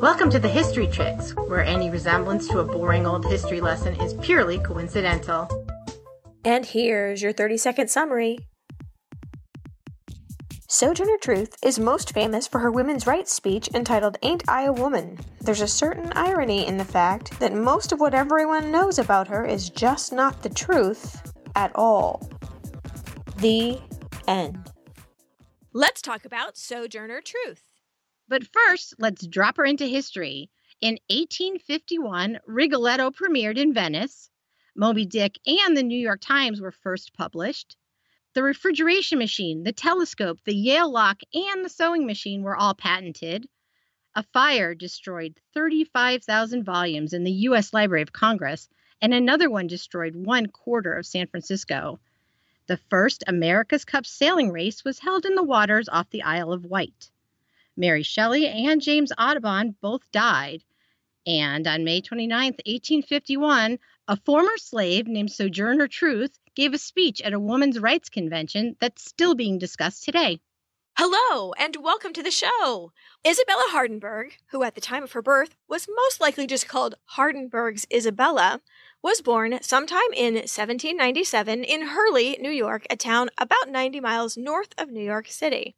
Welcome to the History Tricks, where any resemblance to a boring old history lesson is purely coincidental. And here's your 30 second summary. Sojourner Truth is most famous for her women's rights speech entitled Ain't I a Woman? There's a certain irony in the fact that most of what everyone knows about her is just not the truth at all. The end. Let's talk about Sojourner Truth. But first, let's drop her into history. In 1851, Rigoletto premiered in Venice. Moby Dick and the New York Times were first published. The refrigeration machine, the telescope, the Yale lock, and the sewing machine were all patented. A fire destroyed 35,000 volumes in the U.S. Library of Congress, and another one destroyed one quarter of San Francisco. The first America's Cup sailing race was held in the waters off the Isle of Wight. Mary Shelley and James Audubon both died. And on May 29, 1851, a former slave named Sojourner Truth gave a speech at a women's rights convention that's still being discussed today. Hello, and welcome to the show. Isabella Hardenberg, who at the time of her birth was most likely just called Hardenberg's Isabella, was born sometime in 1797 in Hurley, New York, a town about 90 miles north of New York City.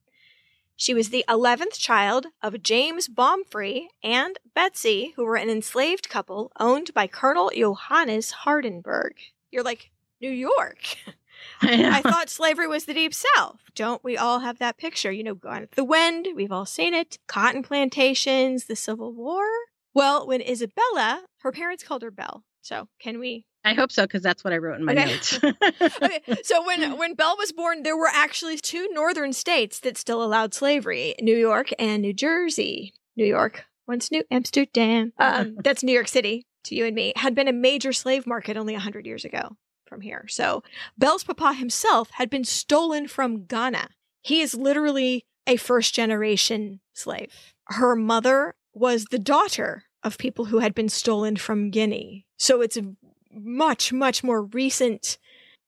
She was the 11th child of James Baumfree and Betsy, who were an enslaved couple owned by Colonel Johannes Hardenberg. You're like, New York. I, I, thought slavery was the deep south. Don't we all have that picture? You know, Gone with the Wind, we've all seen it. Cotton plantations, the Civil War. Well, when Isabella, her parents called her Belle. So can we I hope so because that's what I wrote in my okay. notes. okay. So when when Belle was born, there were actually two northern states that still allowed slavery: New York and New Jersey. New York, once New Amsterdam. Um, that's New York City to you and me. Had been a major slave market only hundred years ago from here. So Belle's papa himself had been stolen from Ghana. He is literally a first generation slave. Her mother was the daughter of people who had been stolen from Guinea. So it's much, much more recent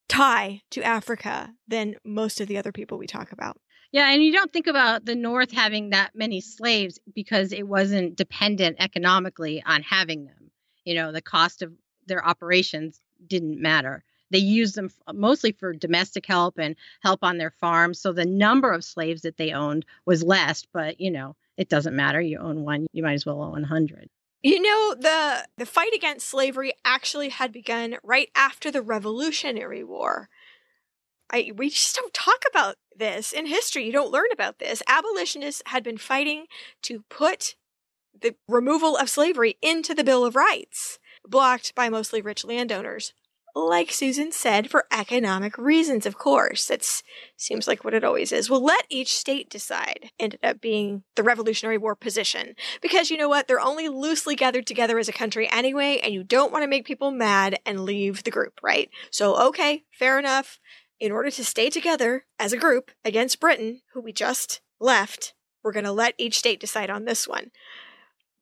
tie to Africa than most of the other people we talk about. Yeah, and you don't think about the North having that many slaves because it wasn't dependent economically on having them. You know, the cost of their operations didn't matter. They used them mostly for domestic help and help on their farms. So the number of slaves that they owned was less, but you know, it doesn't matter. You own one, you might as well own 100. You know, the the fight against slavery actually had begun right after the Revolutionary War. I, we just don't talk about this in history. You don't learn about this. Abolitionists had been fighting to put the removal of slavery into the Bill of Rights, blocked by mostly rich landowners like Susan said, for economic reasons, of course. That seems like what it always is. We'll let each state decide. Ended up being the Revolutionary War position. Because you know what? They're only loosely gathered together as a country anyway, and you don't want to make people mad and leave the group, right? So, okay, fair enough. In order to stay together as a group against Britain, who we just left, we're going to let each state decide on this one.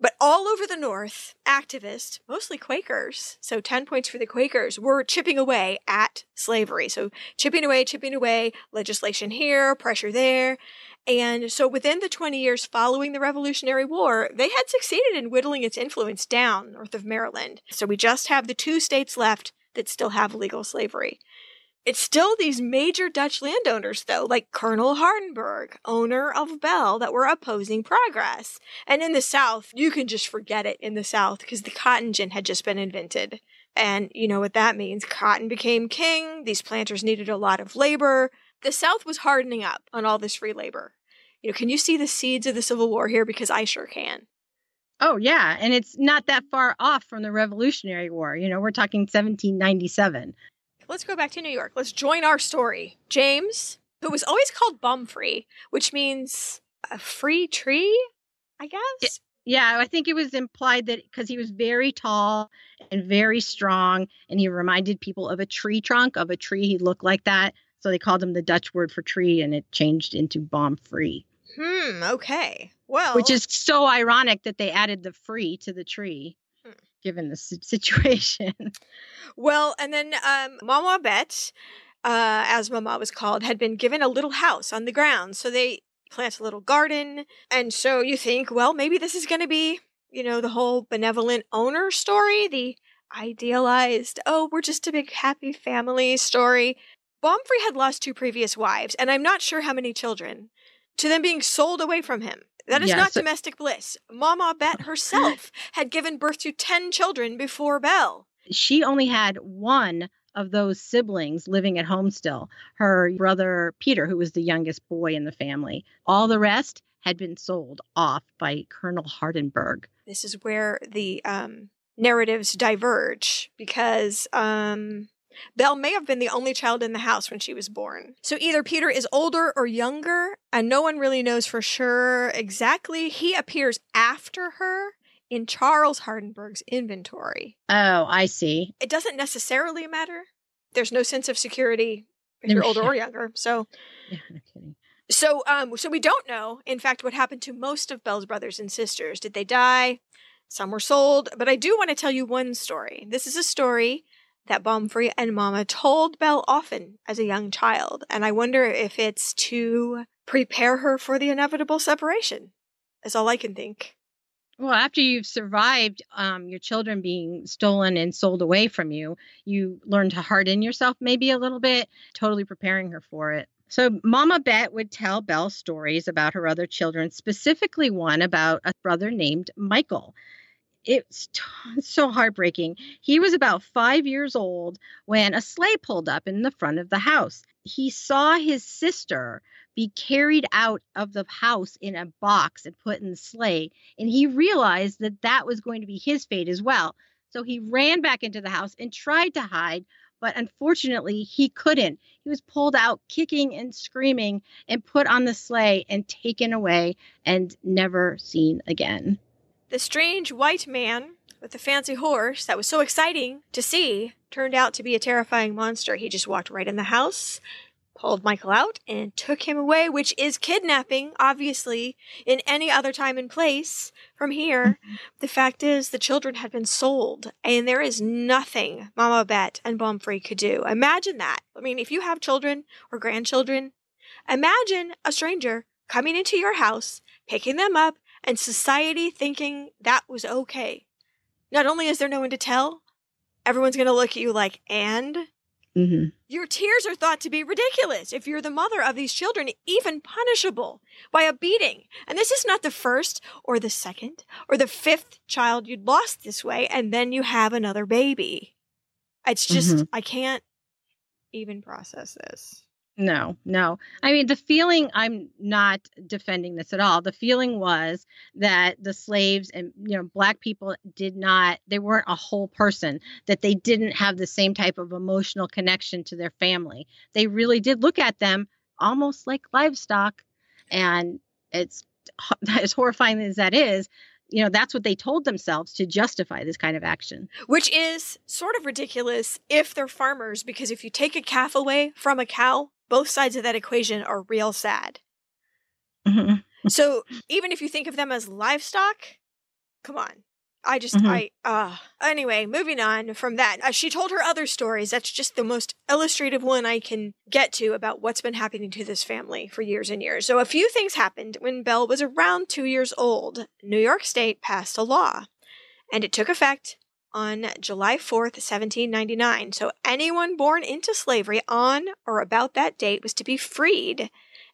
But all over the North, activists, mostly Quakers, so 10 points for the Quakers, were chipping away at slavery. So chipping away, chipping away, legislation here, pressure there. And so within the 20 years following the Revolutionary War, they had succeeded in whittling its influence down north of Maryland. So we just have the two states left that still have legal slavery. It's still these major Dutch landowners, though, like Colonel Hardenberg, owner of Belle, that were opposing progress. And in the South, you can just forget it in the South because the cotton gin had just been invented. And you know what that means. Cotton became king. These planters needed a lot of labor. The South was hardening up on all this free labor. You know, can you see the seeds of the Civil War here? Because I sure can. Oh, yeah. And it's not that far off from the Revolutionary War. You know, we're talking 1797 let's go back to New York. Let's join our story. James, who was always called Baumfree, which means a free tree, I guess. Yeah, I think it was implied that because he was very tall and very strong, and he reminded people of a tree trunk, of a tree. He looked like that. So they called him the Dutch word for tree, and it changed into Baumfree. Hmm, okay. Well, which is so ironic that they added the free to the tree given the situation. well, and then um, Mama Bet, uh, as Mama was called, had been given a little house on the ground. So they plant a little garden. And so you think, well, maybe this is going to be, you know, the whole benevolent owner story, the idealized, oh, we're just a big happy family story. Baumfree had lost two previous wives, and I'm not sure how many children, to them being sold away from him. That is Yeah, not so- domestic bliss. Mama Bet herself had given birth to 10 children before Belle. She only had one of those siblings living at home still. Her brother Peter, who was the youngest boy in the family. All the rest had been sold off by Colonel Hardenberg. This is where the um, narratives diverge because um, Belle may have been the only child in the house when she was born. So either Peter is older or younger, and no one really knows for sure exactly. He appears after her in Charles Hardenberg's inventory. Oh, I see. It doesn't necessarily matter. There's no sense of security if you're older or younger. So Yeah, no kidding. so um so we don't know in fact what happened to most of Belle's brothers and sisters. Did they die? Some were sold, but I do want to tell you one story. This is a story that Baumfree and Mama told Belle often as a young child, and I wonder if it's to prepare her for the inevitable separation. Is all I can think. Well, after you've survived um, your children being stolen and sold away from you, you learn to harden yourself maybe a little bit, totally preparing her for it. So, Mama Bet would tell Belle stories about her other children, specifically one about a brother named Michael. It's t- so heartbreaking. He was about five years old when a sleigh pulled up in the front of the house. He saw his sister be carried out of the house in a box and put in the sleigh and he realized that that was going to be his fate as well. So he ran back into the house and tried to hide, but unfortunately he couldn't. He was pulled out kicking and screaming and put on the sleigh and taken away and never seen again. The strange white man with the fancy horse that was so exciting to see turned out to be a terrifying monster. He just walked right in the house, pulled Michael out, and took him away, which is kidnapping, obviously, in any other time and place from here. Mm-hmm. The fact is, the children had been sold, and there is nothing Mama Bet and Baumfree could do. Imagine that. I mean, if you have children or grandchildren, imagine a stranger coming into your house, picking them up, and society thinking that was okay. Not only is there no one to tell, everyone's going to look at you like, and? hmm Your tears are thought to be ridiculous if you're the mother of these children, even punishable by a beating. And this is not the first or the second or the fifth child you'd lost this way, and then you have another baby. It's just, Mhm. I can't even process this. No, no. I mean, the feeling, I'm not defending this at all. The feeling was that the slaves and, you know, black people did not, they weren't a whole person, that they didn't have the same type of emotional connection to their family. They really did look at them almost like livestock. And it's as horrifying as that is, you know, that's what they told themselves to justify this kind of action. Which is sort of ridiculous if they're farmers, because if you take a calf away from a cow, both sides of that equation are real sad. Mhm. So even if you think of them as livestock, come on. I just, Mhm. I, uh, anyway, moving on from that. Uh, she told her other stories. That's just the most illustrative one I can get to about what's been happening to this family for years and years. So a few things happened when Belle was around two years old. New York State passed a law, and it took effect on July 4th, 1799. So anyone born into slavery on or about that date was to be freed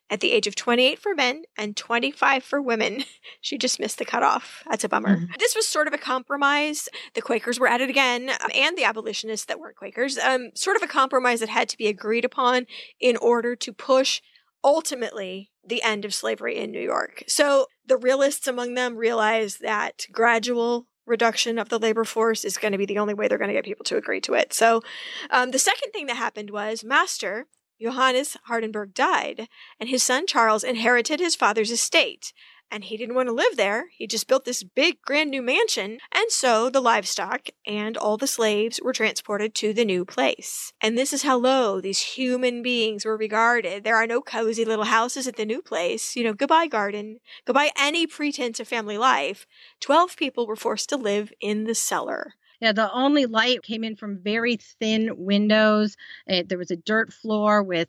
at the age of 28 for men and 25 for women. She just missed the cutoff. That's a bummer. This was sort of a compromise. The Quakers were at it again, um, and the abolitionists that weren't Quakers. Um, sort of a compromise that had to be agreed upon in order to push ultimately the end of slavery in New York. So the realists among them realized that gradual reduction of the labor force is going to be the only way they're going to get people to agree to it. So um, the second thing that happened was Master Johannes Hardenberg died, and his son Charles inherited his father's estate. And he didn't want to live there. He just built this big, grand new mansion. And so the livestock and all the slaves were transported to the new place. And this is how low these human beings were regarded. There are no cozy little houses at the new place. You know, goodbye garden, goodbye any pretense of family life. Twelve people were forced to live in the cellar. Yeah, the only light came in from very thin windows. Uh, there was a dirt floor with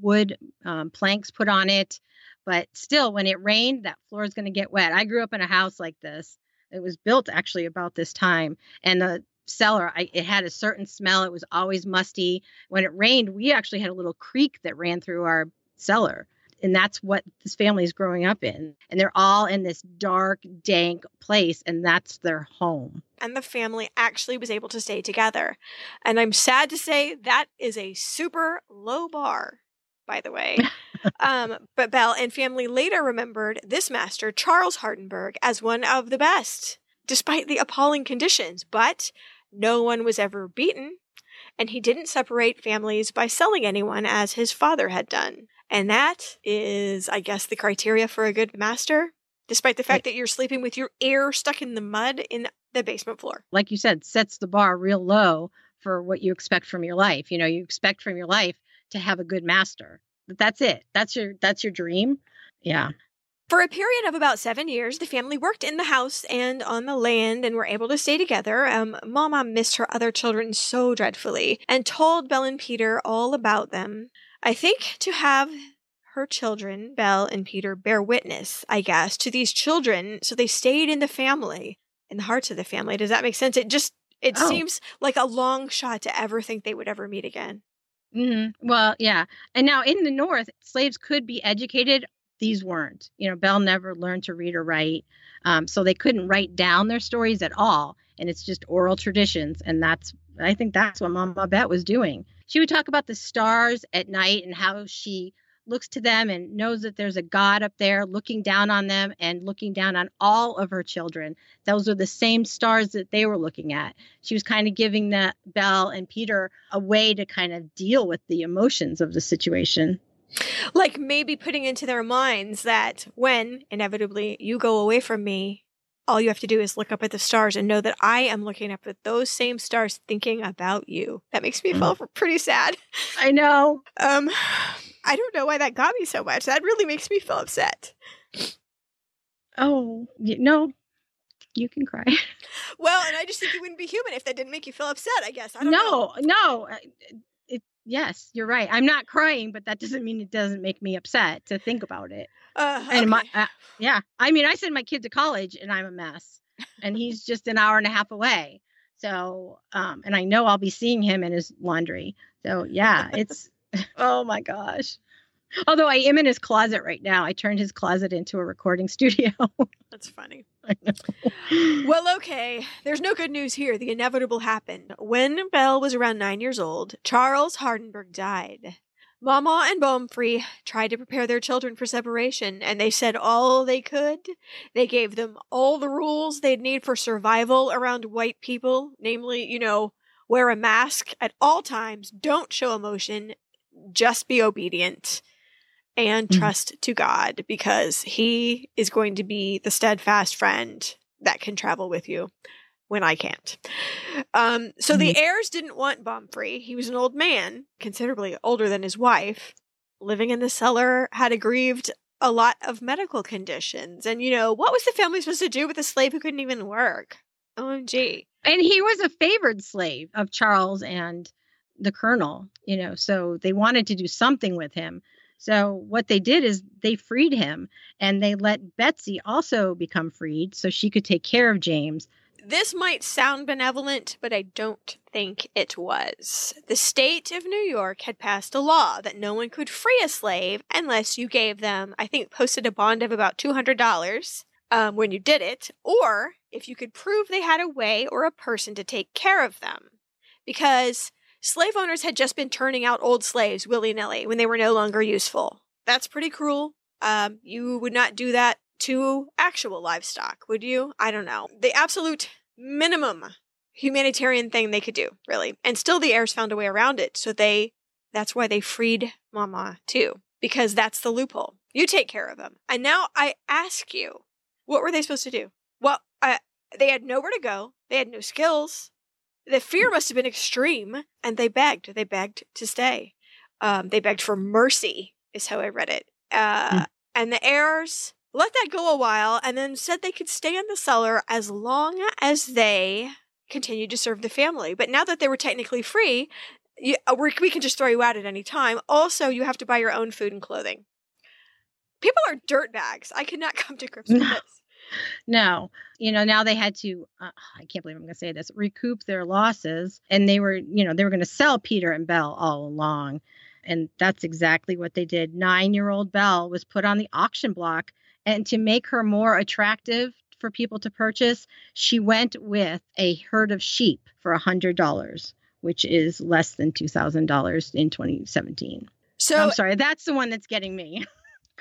wood um, planks put on it, but still, when it rained, that floor is going to get wet. I grew up in a house like this. It was built actually about this time, and the cellar I, it had a certain smell. It was always musty. When it rained we actually had a little creek that ran through our cellar and that's what this family is growing up in and they're all in this dark dank place and that's their home. And the family actually was able to stay together. And i'm sad to say that is a super low bar by the way um, but Belle and family later remembered this master charles hardenberg as one of the best despite the appalling conditions but no one was ever beaten, and he didn't separate families by selling anyone as his father had done. And that is, I guess, the criteria for a good master, despite the fact that you're sleeping with your ear stuck in the mud in the basement floor. Like you said, sets the bar real low for what you expect from your life. You know, you expect from your life to have a good master. That's it. That's your that's your dream. Yeah. For a period of about seven years, the family worked in the house and on the land and were able to stay together. Um, Mama missed her other children so dreadfully and told Belle and Peter all about them. I think to have her children, Belle and Peter, bear witness, I guess, to these children, so they stayed in the family, in the hearts of the family. Does that make sense? It just it oh. seems like a long shot to ever think they would ever meet again. Mm-hmm. Well, yeah. And now in the North, slaves could be educated these weren't. You know, Belle never learned to read or write, um, so they couldn't write down their stories at all, and it's just oral traditions. And that's, I think, that's what Mama Bet was doing. She would talk about the stars at night and how she looks to them and knows that there's a God up there looking down on them and looking down on all of her children. Those are the same stars that they were looking at. She was kind of giving the Belle and Peter a way to kind of deal with the emotions of the situation like maybe putting into their minds that when inevitably you go away from me, all you have to do is look up at the stars and know that I am looking up at those same stars thinking about you. That makes me feel mm. pretty sad. I know. Um I don't know why that got me so much. That really makes me feel upset. Oh, no. You can cry. Well, and I just think you wouldn't be human if that didn't make you feel upset, I guess. I don't no, know. no yes, you're right. I'm not crying, but that doesn't mean it doesn't make me upset to think about it. Uh, okay. And my, uh, yeah, I mean, I send my kid to college and I'm a mess, and he's just an hour and a half away. So, um, and I know I'll be seeing him in his laundry. So, yeah, it's, oh my gosh. Although I am in his closet right now. I turned his closet into a recording studio. That's funny. well, okay. There's no good news here. The inevitable happened. When Belle was around nine years old, Charles Hardenberg died. Mama and Baumfree tried to prepare their children for separation, and they said all they could. They gave them all the rules they'd need for survival around white people, namely, you know, wear a mask at all times, don't show emotion, just be obedient and mm-hmm. trust to God because He is going to be the steadfast friend that can travel with you when I can't. Um, so mm-hmm. the heirs didn't want Baumfree. He was an old man, considerably older than his wife, living in the cellar, had aggrieved a lot of medical conditions. And, you know, what was the family supposed to do with a slave who couldn't even work? OMG. And he was a favored slave of Charles and the colonel, you know, so they wanted to do something with him. So what they did is they freed him and they let Betsy also become freed so she could take care of James. This might sound benevolent, but I don't think it was. The state of New York had passed a law that no one could free a slave unless you gave them, I think, posted a bond of about $200 um, when you did it, or if you could prove they had a way or a person to take care of them. Because slave owners had just been turning out old slaves willy nilly when they were no longer useful. That's pretty cruel. Um, you would not do that to actual livestock, would you? I don't know. The absolute minimum humanitarian thing they could do, really. And still the heirs found a way around it. So they, that's why they freed Mama too, because that's the loophole. You take care of them. And now I ask you, what were they supposed to do? Well, uh, they had nowhere to go. They had no skills the fear must have been extreme, and they begged. They begged to stay. Um, they begged for mercy, is how I read it. Uh, mm. And the heirs let that go a while, and then said they could stay in the cellar as long as they continued to serve the family. But now that they were technically free, you, uh, we can just throw you out at any time. Also, you have to buy your own food and clothing. People are dirtbags. I cannot come to grips with this. No, you know, now they had to, uh, I can't believe I'm going to say this, recoup their losses. And they were, you know, they were going to sell Peter and Belle all along. And that's exactly what they did. Nine year old Belle was put on the auction block. And to make her more attractive for people to purchase, she went with a herd of sheep for a $100, which is less than $2,000 in 2017. So I'm sorry, that's the one that's getting me.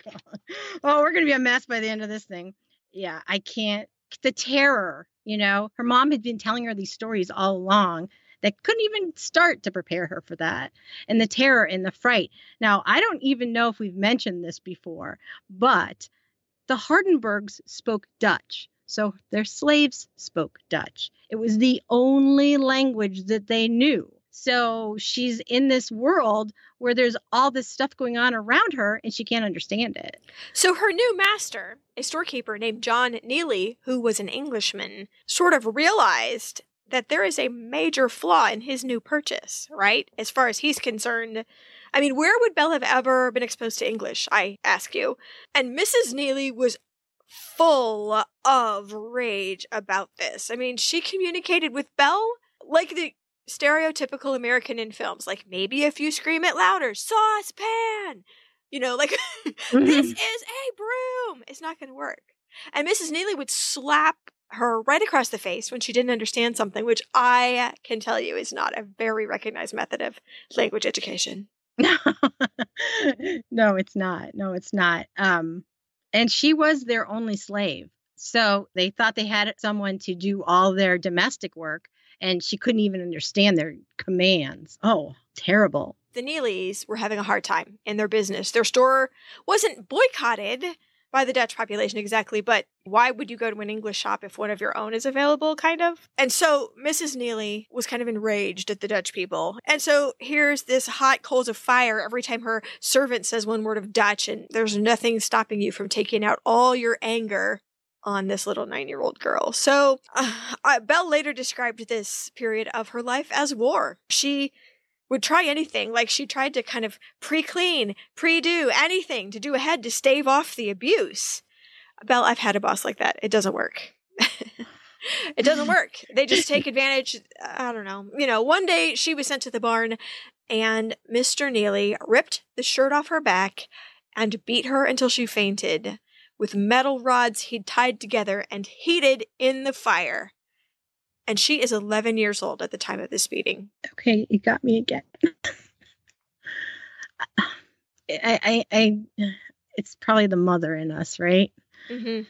oh, we're going to be a mess by the end of this thing. Yeah, I can't. The terror, you know, her mom had been telling her these stories all along that couldn't even start to prepare her for that. And the terror and the fright. Now, I don't even know if we've mentioned this before, but the Hardenbergs spoke Dutch. So their slaves spoke Dutch. It was the only language that they knew. So she's in this world where there's all this stuff going on around her and she can't understand it. So her new master, a storekeeper named John Neely, who was an Englishman, sort of realized that there is a major flaw in his new purchase, right? As far as he's concerned. I mean, where would Belle have ever been exposed to English, I ask you? And Mrs. Neely was full of rage about this. I mean, she communicated with Belle like the stereotypical American in films, like maybe if you scream it louder, saucepan, you know, like this mm-hmm. is a broom. It's not going to work. And Mrs. Neely would slap her right across the face when she didn't understand something, which I can tell you is not a very recognized method of language education. no, it's not. No, it's not. Um, and she was their only slave. So they thought they had someone to do all their domestic work and she couldn't even understand their commands. Oh, terrible. The Neelys were having a hard time in their business. Their store wasn't boycotted by the Dutch population exactly, but why would you go to an English shop if one of your own is available, kind of? And so Mrs. Neely was kind of enraged at the Dutch people. And so here's this hot coals of fire every time her servant says one word of Dutch, and there's nothing stopping you from taking out all your anger on this little nine year old girl. So, uh, Belle later described this period of her life as war. She would try anything, like she tried to kind of pre clean, pre do anything to do ahead to stave off the abuse. Belle, I've had a boss like that. It doesn't work. it doesn't work. They just take advantage. I don't know. You know, one day she was sent to the barn and Mr. Neely ripped the shirt off her back and beat her until she fainted with metal rods he'd tied together and heated in the fire. And she is 11 years old at the time of this beating. Okay, you got me again. I, I, I, it's probably the mother in us, right? Mm-hmm.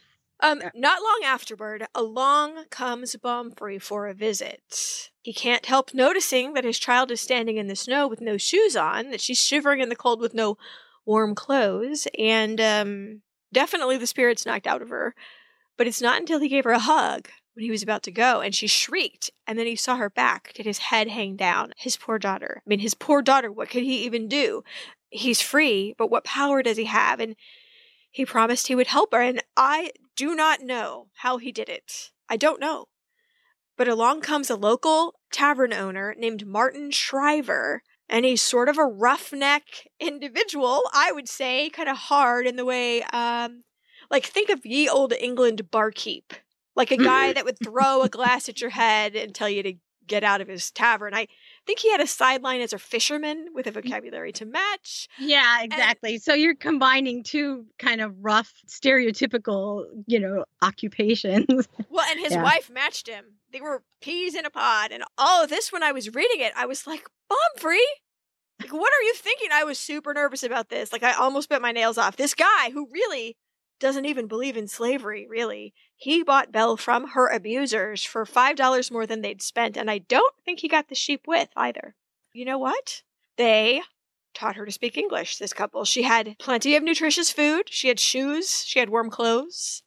Um, not long afterward, along comes Baumfree for a visit. He can't help noticing that his child is standing in the snow with no shoes on, that she's shivering in the cold with no warm clothes, and um, Definitely the spirits knocked out of her. But it's not until he gave her a hug when he was about to go and she shrieked and then he saw her back did his head hang down his poor daughter. I mean his poor daughter what could he even do? He's free but what power does he have? And he promised he would help her and i do not know how he did it. I don't know. But along comes a local tavern owner named martin Schryver and he's sort of a roughneck individual, I would say, kind of hard in the way, um, like think of ye old England barkeep, like a guy that would throw a glass at your head and tell you to get out of his tavern. I think he had a sideline as a fisherman with a vocabulary to match. Yeah, exactly. And, so you're combining two kind of rough, stereotypical, you know, occupations. Well, and his yeah. wife matched him. They were peas in a pod. And all of this, when I was reading it, I was like, Baumfree? Like, what are you thinking? I was super nervous about this. Like, I almost bit my nails off. This guy who really doesn't even believe in slavery, really. He bought Belle from her abusers for $5 more than they'd spent, and I don't think he got the sheep with either. You know what? They taught her to speak English, this couple. She had plenty of nutritious food, she had shoes, she had warm clothes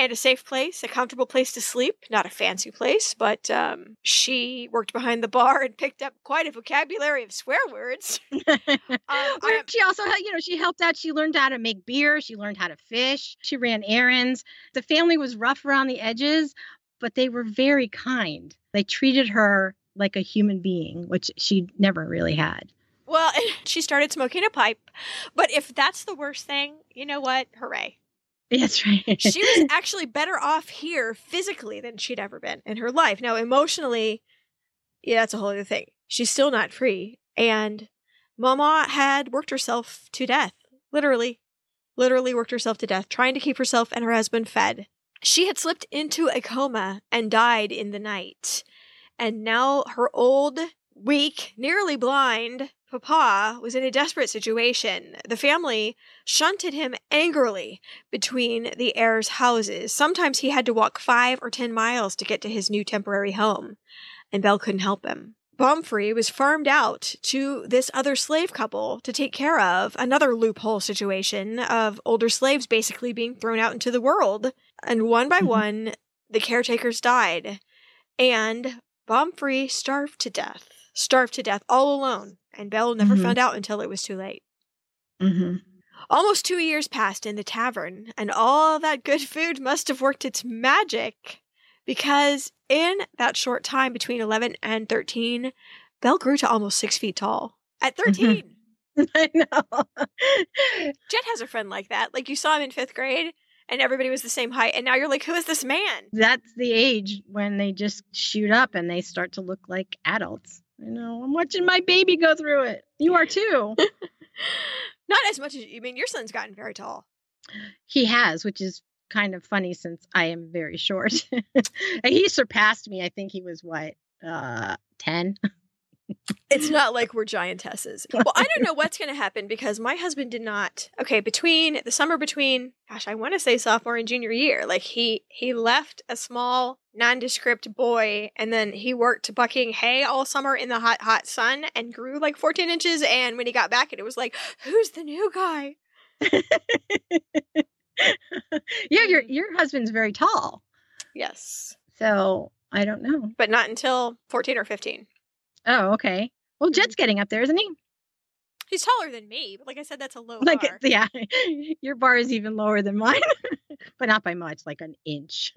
and a safe place, a comfortable place to sleep. Not a fancy place, but um, she worked behind the bar and picked up quite a vocabulary of swear words. um, she also, you know, she helped out. She learned how to make beer. She learned how to fish. She ran errands. The family was rough around the edges, but they were very kind. They treated her like a human being, which she never really had. Well, she started smoking a pipe. But if that's the worst thing, you know what? Hooray. That's right. she was actually better off here physically than she'd ever been in her life. Now, emotionally, yeah, that's a whole other thing. She's still not free. And Mama had worked herself to death. Literally. Literally worked herself to death, trying to keep herself and her husband fed. She had slipped into a coma and died in the night. And now her old, weak, nearly blind Papa was in a desperate situation. The family shunted him angrily between the heirs' houses. Sometimes he had to walk five or ten miles to get to his new temporary home, and Belle couldn't help him. Baumfree was farmed out to this other slave couple to take care of another loophole situation of older slaves basically being thrown out into the world. And one by mm-hmm. one, the caretakers died. And Baumfree starved to death, starved to death all alone. And Belle never mm-hmm. found out until it was too late. Mm-hmm. Almost two years passed in the tavern, and all that good food must have worked its magic because in that short time between 11 and 13, Belle grew to almost six feet tall at mm-hmm. 13. I know. Jet has a friend like that. Like you saw him in fifth grade and everybody was the same height. And now you're like, who is this man? That's the age when they just shoot up and they start to look like adults. I know. I'm watching my baby go through it. You are too. Not as much as you I mean. Your son's gotten very tall. He has, which is kind of funny since I am very short. he surpassed me. I think he was what, uh, 10? it's not like we're giantesses. Well, I don't know what's going to happen because my husband did not. Okay, between the summer between, gosh, I want to say sophomore and junior year, like he he left a small nondescript boy and then he worked bucking hay all summer in the hot hot sun and grew like 14 inches and when he got back it was like, "Who's the new guy?" yeah, your your husband's very tall. Yes. So, I don't know. But not until 14 or 15. Oh, okay. Well, Jet's mm-hmm. getting up there, isn't he? He's taller than me, but like I said, that's a low like, bar. Yeah, your bar is even lower than mine, but not by much, like an inch.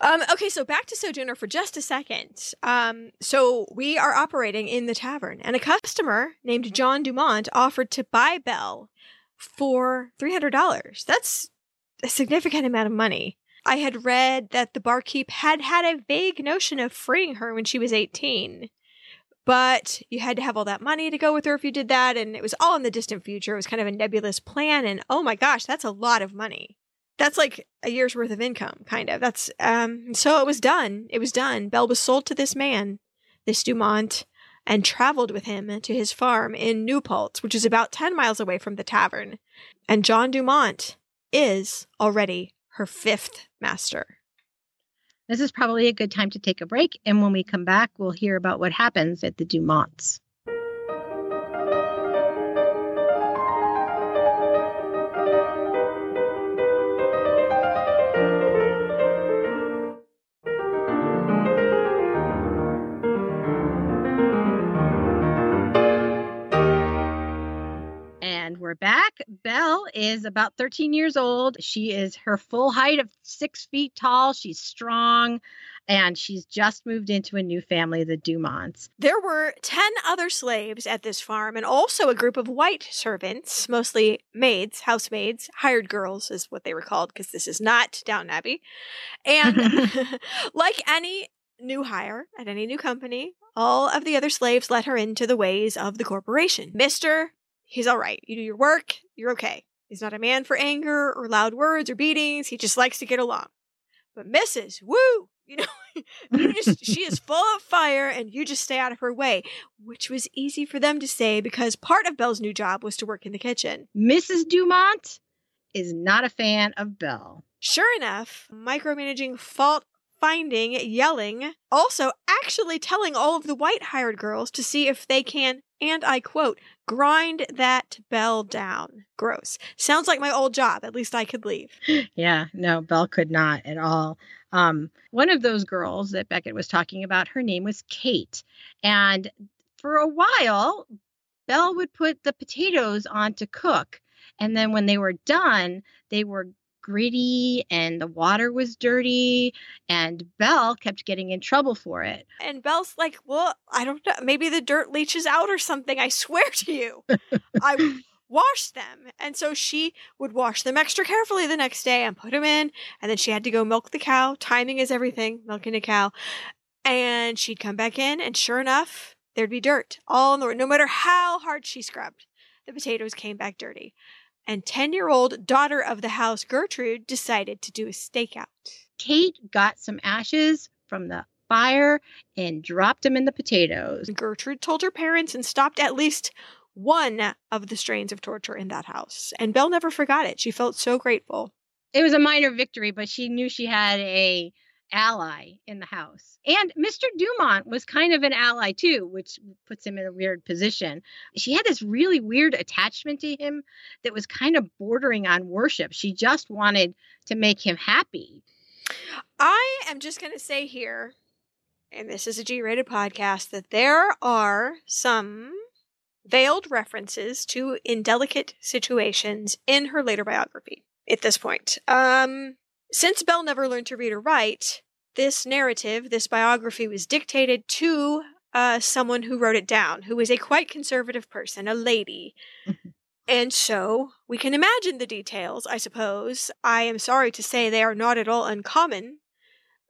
Um, okay, so back to Sojourner for just a second. Um, so we are operating in the tavern, and a customer named John Dumont offered to buy Belle for three hundred dollars. That's a significant amount of money. I had read that the barkeep had had a vague notion of freeing her when she was 18. But you had to have all that money to go with her if you did that, and it was all in the distant future. It was kind of a nebulous plan, and oh my gosh, that's a lot of money. That's like a year's worth of income, kind of. That's um so it was done. It was done. Belle was sold to this man, this Dumont, and traveled with him to his farm in New Paltz, which is about 10 miles away from the tavern. And John Dumont is already her fifth master. This is probably a good time to take a break. And when we come back, we'll hear about what happens at the Dumonts. We're back. Belle is about 13 years old. She is her full height of six feet tall. She's strong, and she's just moved into a new family, the Dumonts. There were 10 other slaves at this farm, and also a group of white servants, mostly maids, housemaids, hired girls is what they were called, because this is not Downton Abbey. And like any new hire at any new company, all of the other slaves let her into the ways of the corporation. Mr he's all right. You do your work, you're okay. He's not a man for anger or loud words or beatings. He just likes to get along. But Mrs. Woo, you know, you just she is full of fire and you just stay out of her way, which was easy for them to say because part of Belle's new job was to work in the kitchen. Mrs. Dumont is not a fan of Belle. Sure enough, micromanaging fault finding, yelling, also actually telling all of the white hired girls to see if they can, and I quote, grind that bell down. Gross. Sounds like my old job. At least I could leave. Yeah, no, Belle could not at all. Um, one of those girls that Beckett was talking about, her name was Kate. And for a while, Belle would put the potatoes on to cook. And then when they were done, they were gritty and the water was dirty and Belle kept getting in trouble for it. And Belle's like, well, I don't know. Maybe the dirt leaches out or something. I swear to you. I washed them. And so she would wash them extra carefully the next day and put them in. And then she had to go milk the cow. Timing is everything, milking a cow. And she'd come back in, and sure enough, there'd be dirt all in the no matter how hard she scrubbed. The potatoes came back dirty. And 10 year old daughter of the house, Gertrude, decided to do a stakeout. Kate got some ashes from the fire and dropped them in the potatoes. Gertrude told her parents and stopped at least one of the strains of torture in that house. And Belle never forgot it. She felt so grateful. It was a minor victory, but she knew she had a ally in the house. And Mr. Dumont was kind of an ally too, which puts him in a weird position. She had this really weird attachment to him that was kind of bordering on worship. She just wanted to make him happy. I am just going to say here, and this is a G rated podcast, that there are some veiled references to indelicate situations in her later biography at this point. Um, since Belle never learned to read or write, this narrative, this biography, was dictated to uh, someone who wrote it down, who was a quite conservative person, a lady. and so we can imagine the details, I suppose. I am sorry to say they are not at all uncommon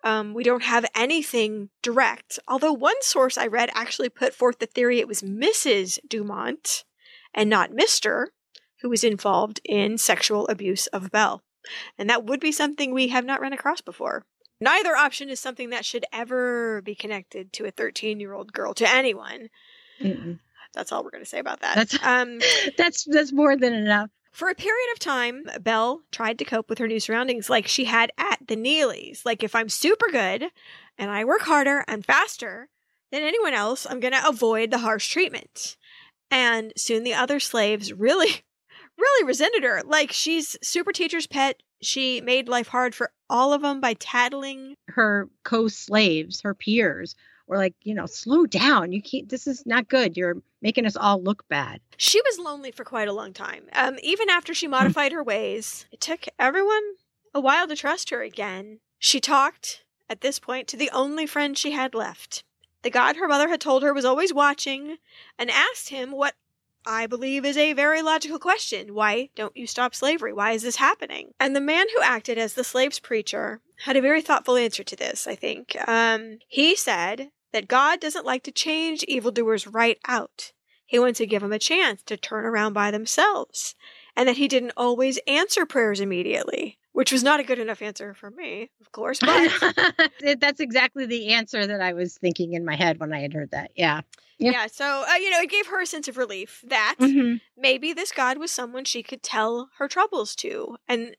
um, we don't have anything direct, although one source I read actually put forth the theory it was Mrs. Dumont and not Mr. who was involved in sexual abuse of Belle. And that would be something we have not run across before. Neither option is something that should ever be connected to a 13 year old girl, to anyone. Mm-mm. That's all we're going to say about that. That's, um, that's, that's more than enough. For a period of time, Belle tried to cope with her new surroundings like she had at the Neelys. Like, if I'm super good and I work harder and faster than anyone else, I'm going to avoid the harsh treatment. And soon the other slaves really, really resented her. Like, she's super teacher's pet. She made life hard for all of them by tattling her co slaves, her peers, or like, you know, slow down. You can't, this is not good. You're making us all look bad. She was lonely for quite a long time. Um, even after she modified her ways, it took everyone a while to trust her again. She talked, at this point, to the only friend she had left. The god her mother had told her was always watching, and asked him what I believe is a very logical question. Why don't you stop slavery? Why is this happening? And the man who acted as the slave's preacher had a very thoughtful answer to this, I think. Um, he said that God doesn't like to change evildoers right out. He wants to give them a chance to turn around by themselves, and that he didn't always answer prayers immediately, which was not a good enough answer for me, of course. But that's exactly the answer that I was thinking in my head when I had heard that. Yeah. Yeah. yeah so, uh, you know, it gave her a sense of relief that mm-hmm. maybe this God was someone she could tell her troubles to. And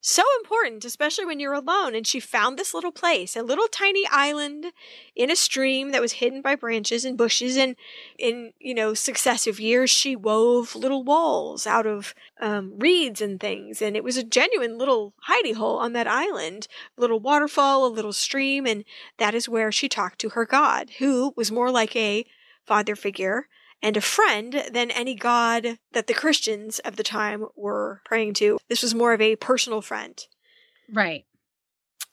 so important, especially when you're alone. And she found this little place, a little tiny island in a stream that was hidden by branches and bushes. And in, you know, successive years, she wove little walls out of um, reeds and things. And it was a genuine little hidey hole on that island, a little waterfall, a little stream. And that is where she talked to her God, who was more like a father figure and a friend than any god that the Christians of the time were praying to. This was more of a personal friend. Right.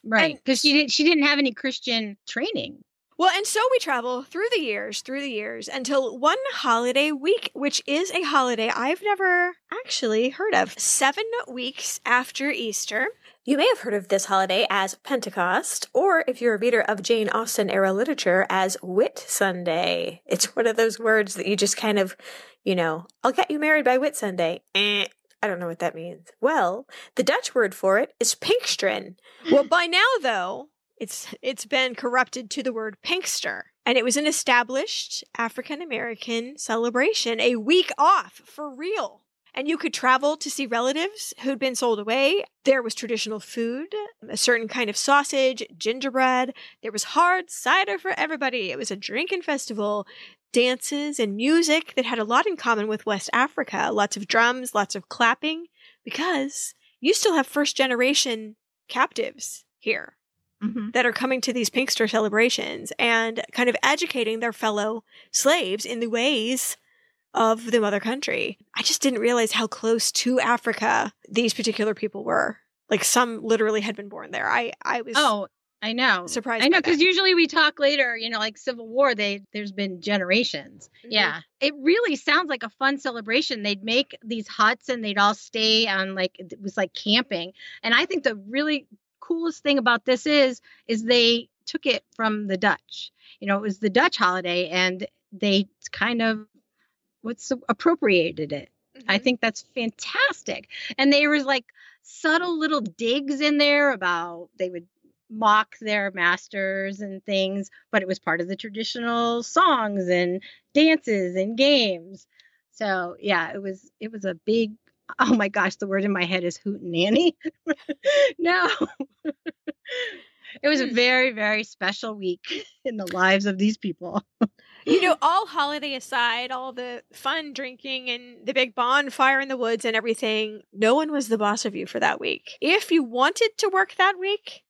Right. Because she didn't she didn't have any Christian training. Well, and so we travel through the years, through the years, until one holiday week, which is a holiday I've never actually heard of. Seven weeks after Easter, you may have heard of this holiday as Pentecost, or if you're a reader of Jane Austen era literature, as Whit Sunday. It's one of those words that you just kind of, you know, I'll get you married by Whit Sunday. Eh, I don't know what that means. Well, the Dutch word for it is Pinksteren. Well, by now, though, it's it's been corrupted to the word Pinkster. And it was an established African American celebration, a week off for real and you could travel to see relatives who'd been sold away. There was traditional food, a certain kind of sausage, gingerbread. There was hard cider for everybody. It was a drinking festival, dances and music that had a lot in common with West Africa. Lots of drums, lots of clapping, because you still have first generation captives here. Mm-hmm. That are coming to these Pinkster celebrations and kind of educating their fellow slaves in the ways of the mother country. I just didn't realize how close to Africa these particular people were. Like some literally had been born there. I I was Oh, I know. surprised. I know because usually we talk later, you know, like Civil War. They there's been generations. Mhm. Yeah, it really sounds like a fun celebration. They'd make these huts and they'd all stay on like it was like camping. And I think the really coolest thing about this is is they took it from the Dutch. You know, it was the Dutch holiday and they kind of what's appropriated it. I Mhm. think that's fantastic. And there was like subtle little digs in there about they would mock their masters and things, but it was part of the traditional songs and dances and games. So yeah, it was it was a big oh my gosh, the word in my head is hoot nanny. no. it was a Hmm. very, very special week in the lives of these people. You know, all holiday aside, all the fun drinking and the big bonfire in the woods and everything, no one was the boss of you for that week. If you wanted to work that week,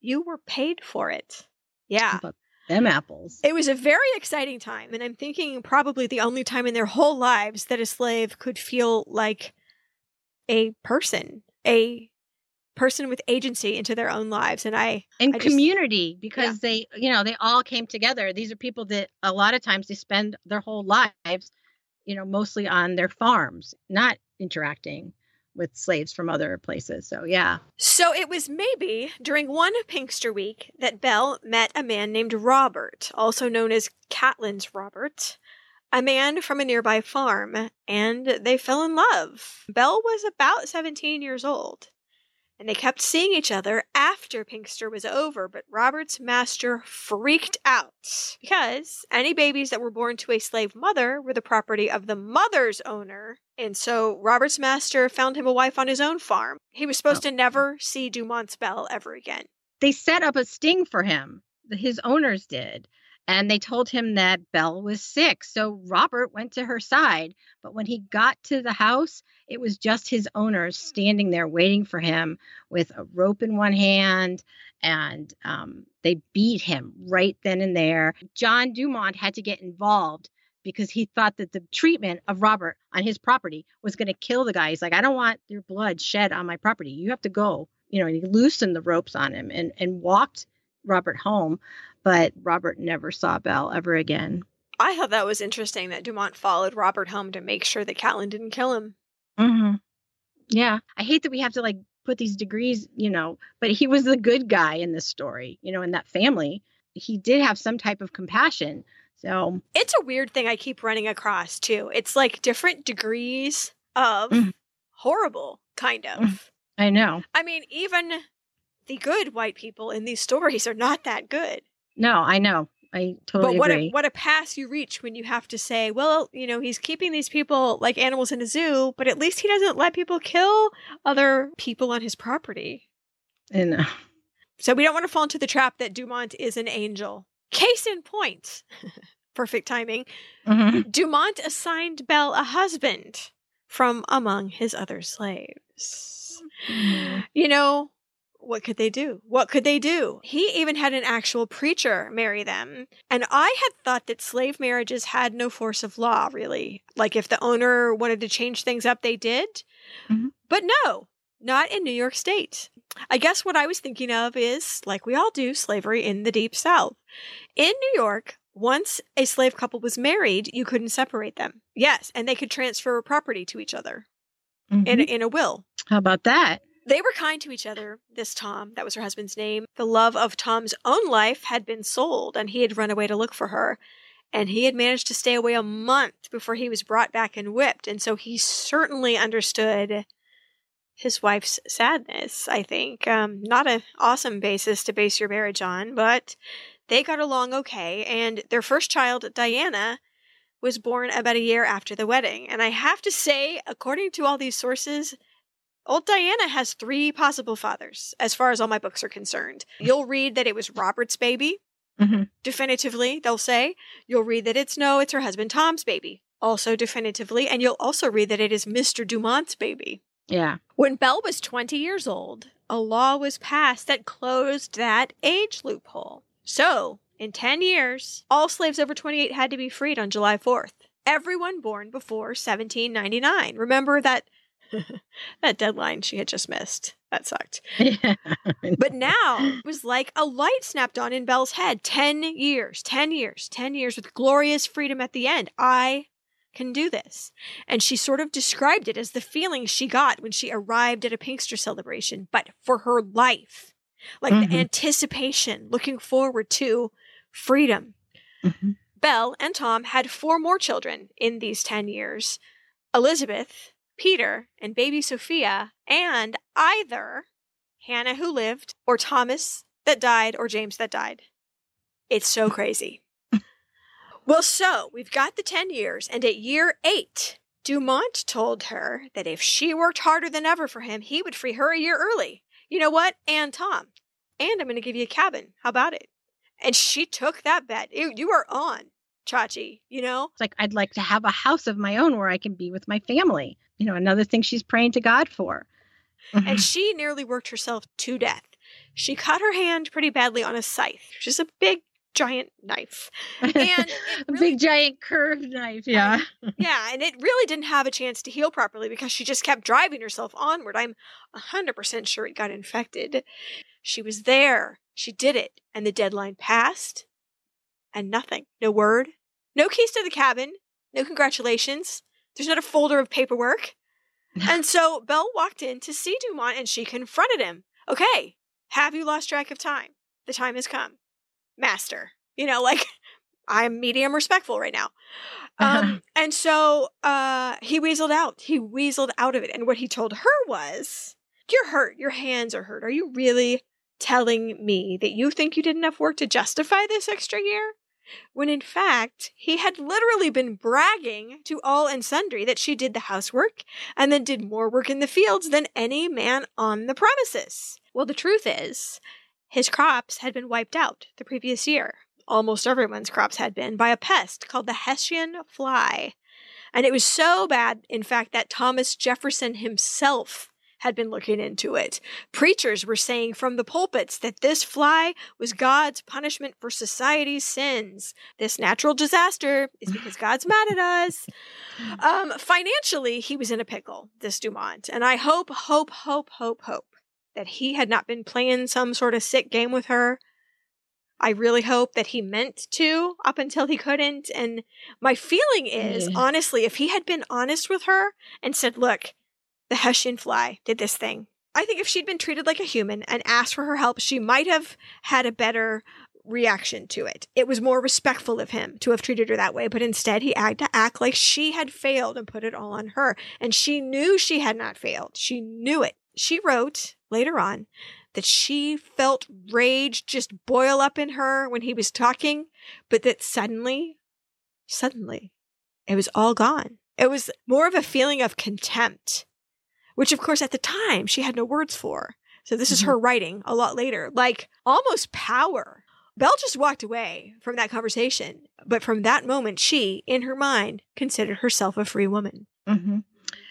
you were paid for it. Yeah. But them apples. It was a very exciting time, and I'm thinking probably the only time in their whole lives that a slave could feel like a person, a person with agency into their own lives. And I, and I just- community because they you know they all came together. These are people that a lot of times they spend their whole lives you know mostly on their farms not interacting with slaves from other places. So yeah. So it was maybe during one Pinkster week that Belle met a man named Robert, also known as Catlin's Robert, a man from a nearby farm, and they fell in love. Belle was about 17 years old, and they kept seeing each other after Pinkster was over, but Robert's master freaked out because any babies that were born to a slave mother were the property of the mother's owner. And so Robert's master found him a wife on his own farm. He was supposed Oh. to never see Dumont's Belle ever again. they set up a sting for him his owners did and they told him that Belle was sick. So Robert went to her side. But when he got to the house, it was just his owners standing there waiting for him with a rope in one hand. And um, they beat him right then and there. John Dumont had to get involved because he thought that the treatment of Robert on his property was going to kill the guy. He's like, I don't want your blood shed on my property. You have to go. You know, and he loosened the ropes on him and, and walked Robert home but Robert never saw Belle ever again. I thought that was interesting that Dumont followed Robert home to make sure that Catlin didn't kill him. Mm-hmm. Yeah, I hate that we have to like put these degrees, you know, but he was the good guy in this story, you know, in that family. He did have some type of compassion. So, It's a weird thing I keep running across too. It's like different degrees of Mhm. horrible, kind of. Mhm. I know. I mean, even the good white people in these stories are not that good. No, I know. I totally but what agree. a what a pass you reach when you have to say, well, you know, he's keeping these people like animals in a zoo, but at least he doesn't let people kill other people on his property. and uh, So we don't want to fall into the trap that Dumont is an angel. Case in point. Perfect timing. mhm. Dumont assigned Belle a husband from among his other slaves. You know, what could they do? What could they do? He even had an actual preacher marry them. And I had thought that slave marriages had no force of law, really. Like if the owner wanted to change things up, they did. Mhm. But no, not in New York State. I guess what I was thinking of is, like we all do, slavery in the Deep South. In New York, once a slave couple was married, you couldn't separate them. Yes, and they could transfer property to each other in, Mhm. in a will. How about that? They were kind to each other, this Tom, that was her husband's name. The love of Tom's own life had been sold, and he had run away to look for her. And he had managed to stay away a month before he was brought back and whipped. And so he certainly understood his wife's sadness, I think. Um, not an awesome basis to base your marriage on, but they got along okay. And their first child, Diana, was born about a year after the wedding. And I have to say, according to all these sources, Old Diana has three possible fathers, as far as all my books are concerned. You'll read that it was Robert's baby, Mhm. definitively, they'll say. You'll read that it's no, it's her husband Tom's baby, also definitively. And you'll also read that it is Mr. Dumont's baby. Yeah. When Belle was 20 years old, a law was passed that closed that age loophole. So, in 10 years, all slaves over 28 had to be freed on July 4th. everyone born before 1799. Remember that that deadline she had just missed. That sucked. Yeah. But now it was like a light snapped on in Belle's head. 10 years, 10 years, 10 years with glorious freedom at the end. I can do this. And she sort of described it as the feeling she got when she arrived at a Pinkster celebration, but for her life. Like Mhm. the anticipation, looking forward to freedom. Mhm. Belle and Tom had four more children in these 10 years Elizabeth, Peter, and baby Sophia, and either Hannah who lived, or Thomas that died, or James that died. It's so crazy. well, so we've got the 10 years, and at year eight, Dumont told her that if she worked harder than ever for him, he would free her a year early. You know what? And Tom. And I'm going to give you a cabin. How about it? And she took that bet. You, you are on, Chachi, you know? It's like I'd like to have a house of my own where I can be with my family. You know, another thing she's praying to God for. and she nearly worked herself to death. She cut her hand pretty badly on a scythe, which is a big, giant knife. And a really, big giant curved knife. Yeah. yeah, and it really didn't have a chance to heal properly because she just kept driving herself onward. I'm 100% sure it got infected. She was there. She did it. And the deadline passed. And nothing. No word. No keys to the cabin. No congratulations. There's not a folder of paperwork. and so Belle walked in to see Dumont and she confronted him. Okay, have you lost track of time? The time has come. Master. You know, like, I'm medium respectful right now. Um, and so uh, he weaseled out. He weaseled out of it. And what he told her was, You're hurt. Your hands are hurt. Are you really telling me that you think you did enough work to justify this extra year? When in fact, he had literally been bragging to all and sundry that she did the housework and then did more work in the fields than any man on the premises. Well, the truth is, his crops had been wiped out the previous year. Almost everyone's crops had been by a pest called the Hessian fly. And it was so bad, in fact, that Thomas Jefferson himself had been looking into it. Preachers were saying from the pulpits that this fly was God's punishment for society's sins. This natural disaster is because God's mad at us. Um, financially, he was in a pickle, this Dumont. And I hope, hope, hope, hope, hope that he had not been playing some sort of sick game with her. I really hope that he meant to up until he couldn't. And my feeling is, Yeah. honestly, if he had been honest with her and said, look, the Hessian fly did this thing. I think if she'd been treated like a human and asked for her help, she might have had a better reaction to it. It was more respectful of him to have treated her that way, but instead he had to act like she had failed and put it all on her. And she knew she had not failed. She knew it. She wrote later on that she felt rage just boil up in her when he was talking, but that suddenly, suddenly, it was all gone. It was more of a feeling of contempt, which, of course, at the time she had no words for. So this is Mhm. her writing a lot later, like almost power. Belle just walked away from that conversation, but from that moment, she, in her mind, considered herself a free woman. hmm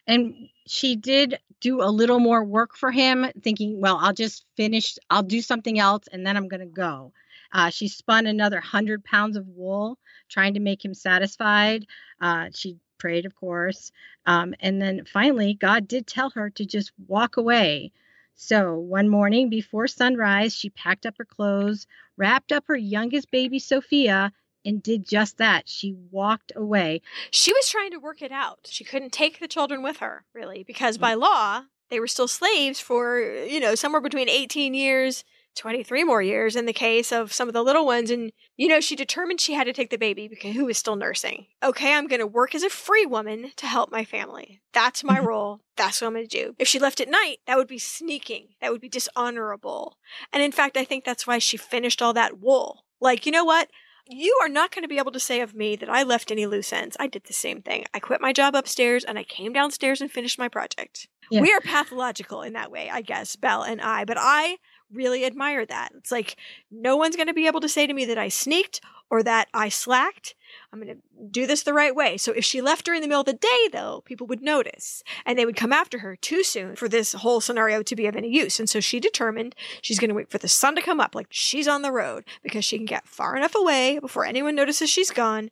And she did do a little more work for him, thinking, well, I'll just finish, I'll do something else, and then I'm going to go. Uh, she spun another 100 pounds of wool, trying to make him satisfied. Uh, she prayed, of course. Um, and then finally, God did tell her to just walk away. So one morning before sunrise, she packed up her clothes, wrapped up her youngest baby, Sophia, and did just that. She walked away. She was trying to work it out. She couldn't take the children with her, really, because by law, they were still slaves for, you know, somewhere between 18 years, 23 more years in the case of some of the little ones. And, you know, she determined she had to take the baby because who was still nursing. Okay, I'm going to work as a free woman to help my family. That's my mm-hmm. role. That's what I'm going to do. If she left at night, that would be sneaking. That would be dishonorable. And in fact, I think that's why she finished all that wool. Like, you know what? You are not going to be able to say of me that I left any loose ends. I did the same thing. I quit my job upstairs and I came downstairs and finished my project. Yeah. We are pathological in that way, I guess, Belle and I, but I really admire that. It's like no one's going to be able to say to me that I sneaked or that I slacked. I'm going to do this the right way. So if she left during the middle of the day, though, people would notice and they would come after her too soon for this whole scenario to be of any use. And so she determined she's going to wait for the sun to come up like she's on the road because she can get far enough away before anyone notices she's gone.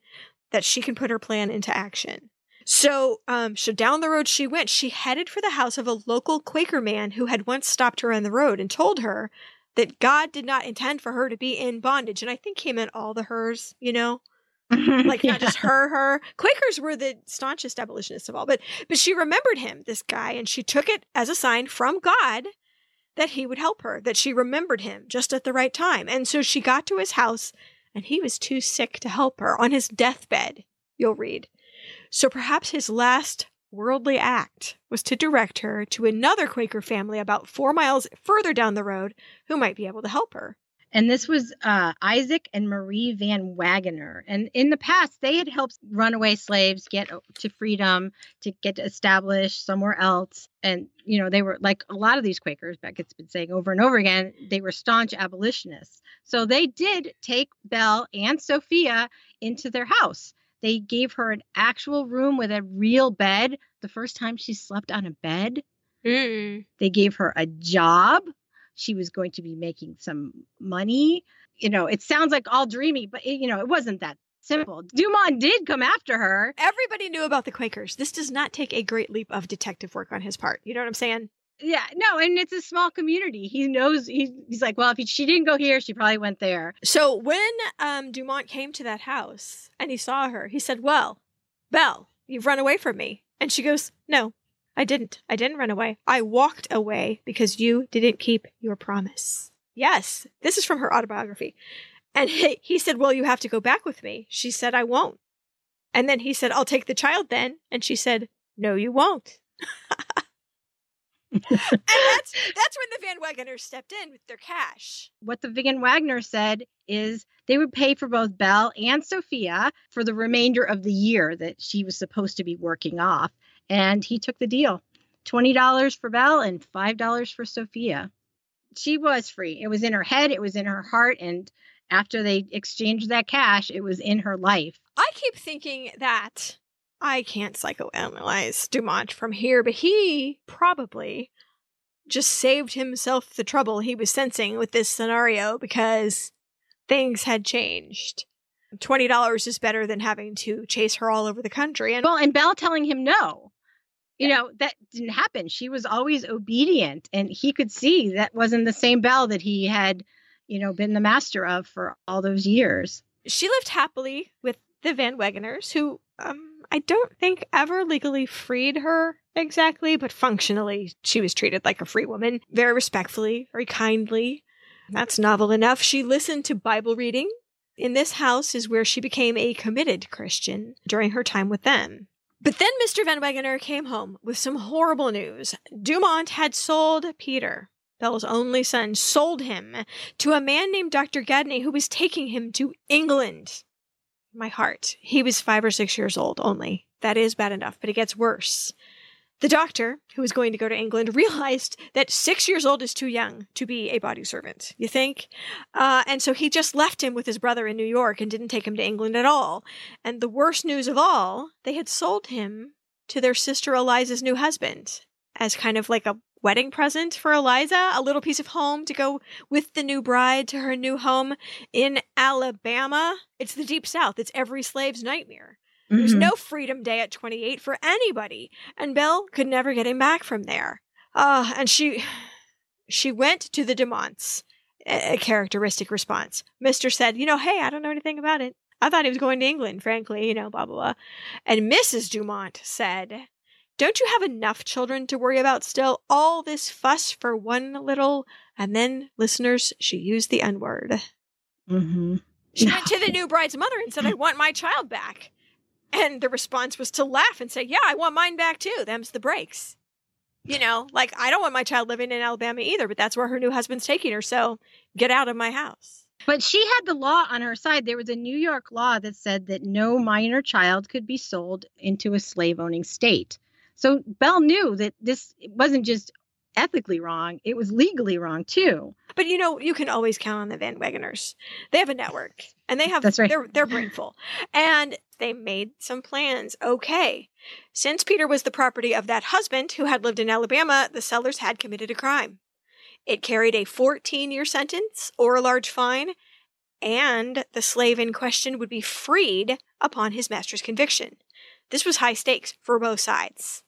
that she can put her plan into action. So, um, so down the road she went. She headed for the house of a local Quaker man who had once stopped her on the road and told her that God did not intend for her to be in bondage. And I think he meant all the hers, you know, like not just her, her. Quakers were the staunchest abolitionists of all, but but she remembered him, this guy, and she took it as a sign from God that he would help her, that she remembered him just at the right time. And so she got to his house and he was too sick to help her on his deathbed, you'll read. So perhaps his last worldly act was to direct her to another Quaker family about four miles further down the road who might be able to help her. And this was uh, Isaac and Marie Van Wagener. And in the past, they had helped runaway slaves get to freedom, to get established somewhere else. And, you know, they were like a lot of these Quakers, Beckett's been saying over and over again, they were staunch abolitionists. So they did take Belle and Sophia into their house. They gave her an actual room with a real bed the first time she slept on a bed. Mm. They gave her a job she was going to be making some money. You know, it sounds like all dreamy, but it, you know, it wasn't that simple. Dumont did come after her. Everybody knew about the Quakers. This does not take a great leap of detective work on his part. You know what I'm saying? Yeah, no, and it's a small community. He knows he's, he's like, well, if he, she didn't go here, she probably went there. So when um, Dumont came to that house and he saw her, he said, "Well, Belle, you've run away from me." And she goes, "No, I didn't. I didn't run away. I walked away because you didn't keep your promise. Yes, this is from her autobiography. And he, he said, Well, you have to go back with me. She said, I won't. And then he said, I'll take the child then. And she said, No, you won't. and that's that's when the Van Wageners stepped in with their cash. What the Van Wagener said is they would pay for both Belle and Sophia for the remainder of the year that she was supposed to be working off and he took the deal $20 for Belle and $5 for Sophia. She was free. It was in her head, it was in her heart, and after they exchanged that cash, it was in her life. I keep thinking that I can't psychoanalyze Dumont from here, but he probably just saved himself the trouble he was sensing with this scenario because things had changed. $20 is better than having to chase her all over the country. And well, and Belle telling him no you know that didn't happen she was always obedient and he could see that wasn't the same Belle that he had you know been the master of for all those years she lived happily with the van wageners who um, i don't think ever legally freed her exactly but functionally she was treated like a free woman very respectfully very kindly that's novel enough she listened to bible reading in this house is where she became a committed christian during her time with them but then Mr. Van Wagener came home with some horrible news. Dumont had sold Peter, Belle's only son, sold him to a man named Dr. Gedney who was taking him to England. My heart. He was five or six years old only. That is bad enough, but it gets worse. The doctor, who was going to go to England, realized that six years old is too young to be a body servant, you think? Uh, and so he just left him with his brother in New York and didn't take him to England at all. And the worst news of all, they had sold him to their sister Eliza's new husband as kind of like a wedding present for Eliza, a little piece of home to go with the new bride to her new home in Alabama. It's the deep south. It's every slave's nightmare. Mm-hmm. There's no freedom day at 28 for anybody. And Belle could never get him back from there. Ah, uh, and she she went to the Dumonts. A, a characteristic response. Mister said, "You know, hey, I don't know anything about it. I thought he was going to England, frankly, you know, blah blah blah." And Mrs. Dumont said, "Don't you have enough children to worry about still? All this fuss for one little?" And then, listeners, she used the N word. Mm-hmm. She went to the new bride's mother and said, "I want my child back." And the response was to laugh and say, Yeah, I want mine back too. Them's the breaks. You know, like I don't want my child living in Alabama either, but that's where her new husband's taking her. So get out of my house. But she had the law on her side. There was a New York law that said that no minor child could be sold into a slave owning state. So Belle knew that this wasn't just ethically wrong, it was legally wrong too. But you know, you can always count on the Van Wageners. They have a network and they have That's right. they're they're brainful. And they made some plans. Okay. Since Peter was the property of that husband who had lived in Alabama, the sellers had committed a crime. It carried a 14 year sentence or a large fine, and the slave in question would be freed upon his master's conviction. This was high stakes for both sides.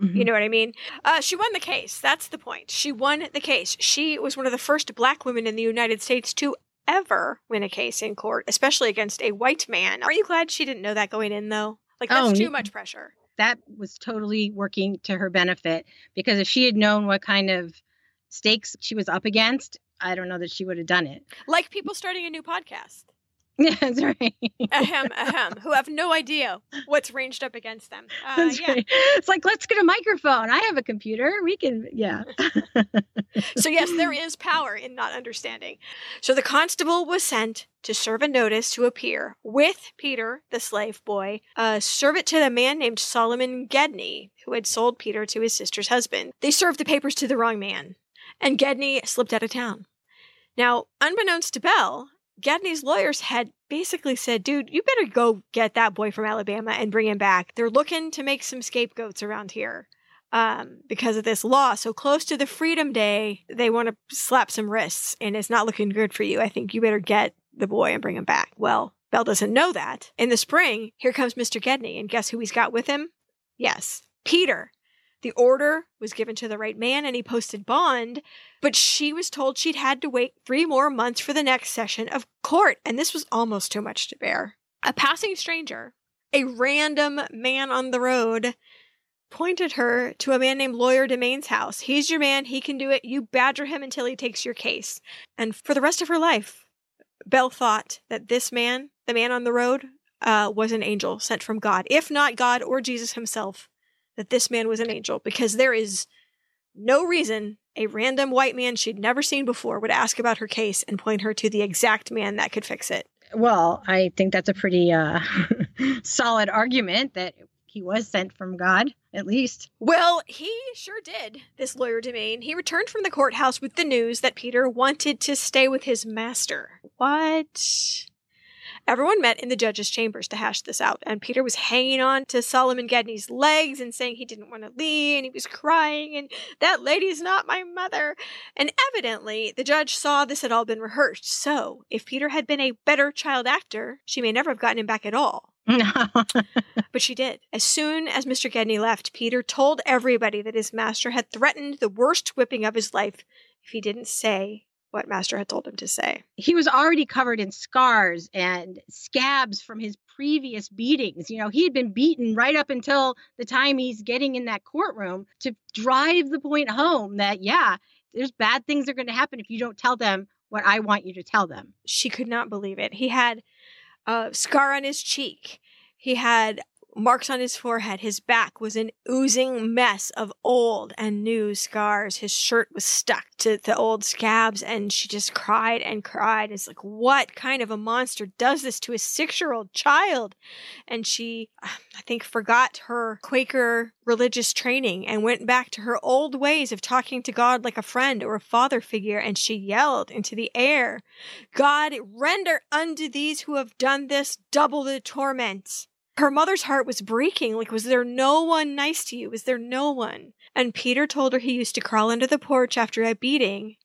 Mhm. You know what I mean? Uh, she won the case. That's the point. She won the case. She was one of the first black women in the United States to ever win a case in court, especially against a white man. Are you glad she didn't know that going in, though? Like, that's Oh, too much pressure. that was totally working to her benefit because if she had known what kind of stakes she was up against, I don't know that she would have done it. Like people starting a new podcast. Yeah, that's right. Ahem, ahem, who have no idea what's ranged up against them. Uh, That's yeah. right. It's like, let's get a microphone. I have a computer. We can, yeah. So, yes, there is power in not understanding. So, the constable was sent to serve a notice to appear with Peter, the slave boy, uh, serve it to a man named Solomon Gedney, who had sold Peter to his sister's husband. They served the papers to the wrong man, and Gedney slipped out of town. Now, unbeknownst to Belle, Gedney's lawyers had basically said, dude, you better go get that boy from Alabama and bring him back. They're looking to make some scapegoats around here um, because of this law. So close to the Freedom Day, they want to slap some wrists, and it's not looking good for you. I think you better get the boy and bring him back. Well, Belle doesn't know that. In the spring, here comes Mr. Gedney, and guess who he's got with him? Yes, Peter. The order was given to the right man, and he posted bond, but she was told she'd had to wait three more months for the next session of court, and this was almost too much to bear. A passing stranger, a random man on the road, pointed her to a man named Lawyer Demain's house. He's your man. He can do it. You badger him until he takes your case. And for the rest of her life, Belle thought that this man, the man on the road, uh, was an angel sent from God. If not God or Jesus himself, that this man was an angel because there is no reason a random white man she'd never seen before would ask about her case and point her to the exact man that could fix it. Well, I think that's a pretty uh, solid argument that he was sent from God, at least. Well, he sure did, this lawyer Demain. He returned from the courthouse with the news that Peter wanted to stay with his master. What? Everyone met in the judge's chambers to hash this out, and Peter was hanging on to Solomon Gedney's legs and saying he didn't want to leave, and he was crying, and that lady's not my mother. And evidently, the judge saw this had all been rehearsed, so if Peter had been a better child actor, she may never have gotten him back at all. But she did. As soon as Mr. Gedney left, Peter told everybody that his master had threatened the worst whipping of his life if he didn't say what master had told him to say. he was already covered in scars and scabs from his previous beatings. You know, he had been beaten right up until the time he's getting in that courtroom to drive the point home that, yeah, there's bad things that are going to happen if you don't tell them what I want you to tell them. She could not believe it. He had a scar on his cheek. He had marks on his forehead. His back was an oozing mess of old and new scars. His shirt was stuck to the old scabs, and she just cried and cried. It's like, what kind of a monster does this to a six year old child? And she, I think, forgot her Quaker religious training and went back to her old ways of talking to God like a friend or a father figure, and she yelled into the air, God, render unto these who have done this double the torment. Her mother's heart was breaking. Like, was there no one nice to you? Was there no one? And Peter told her he used to crawl under the porch after a beating,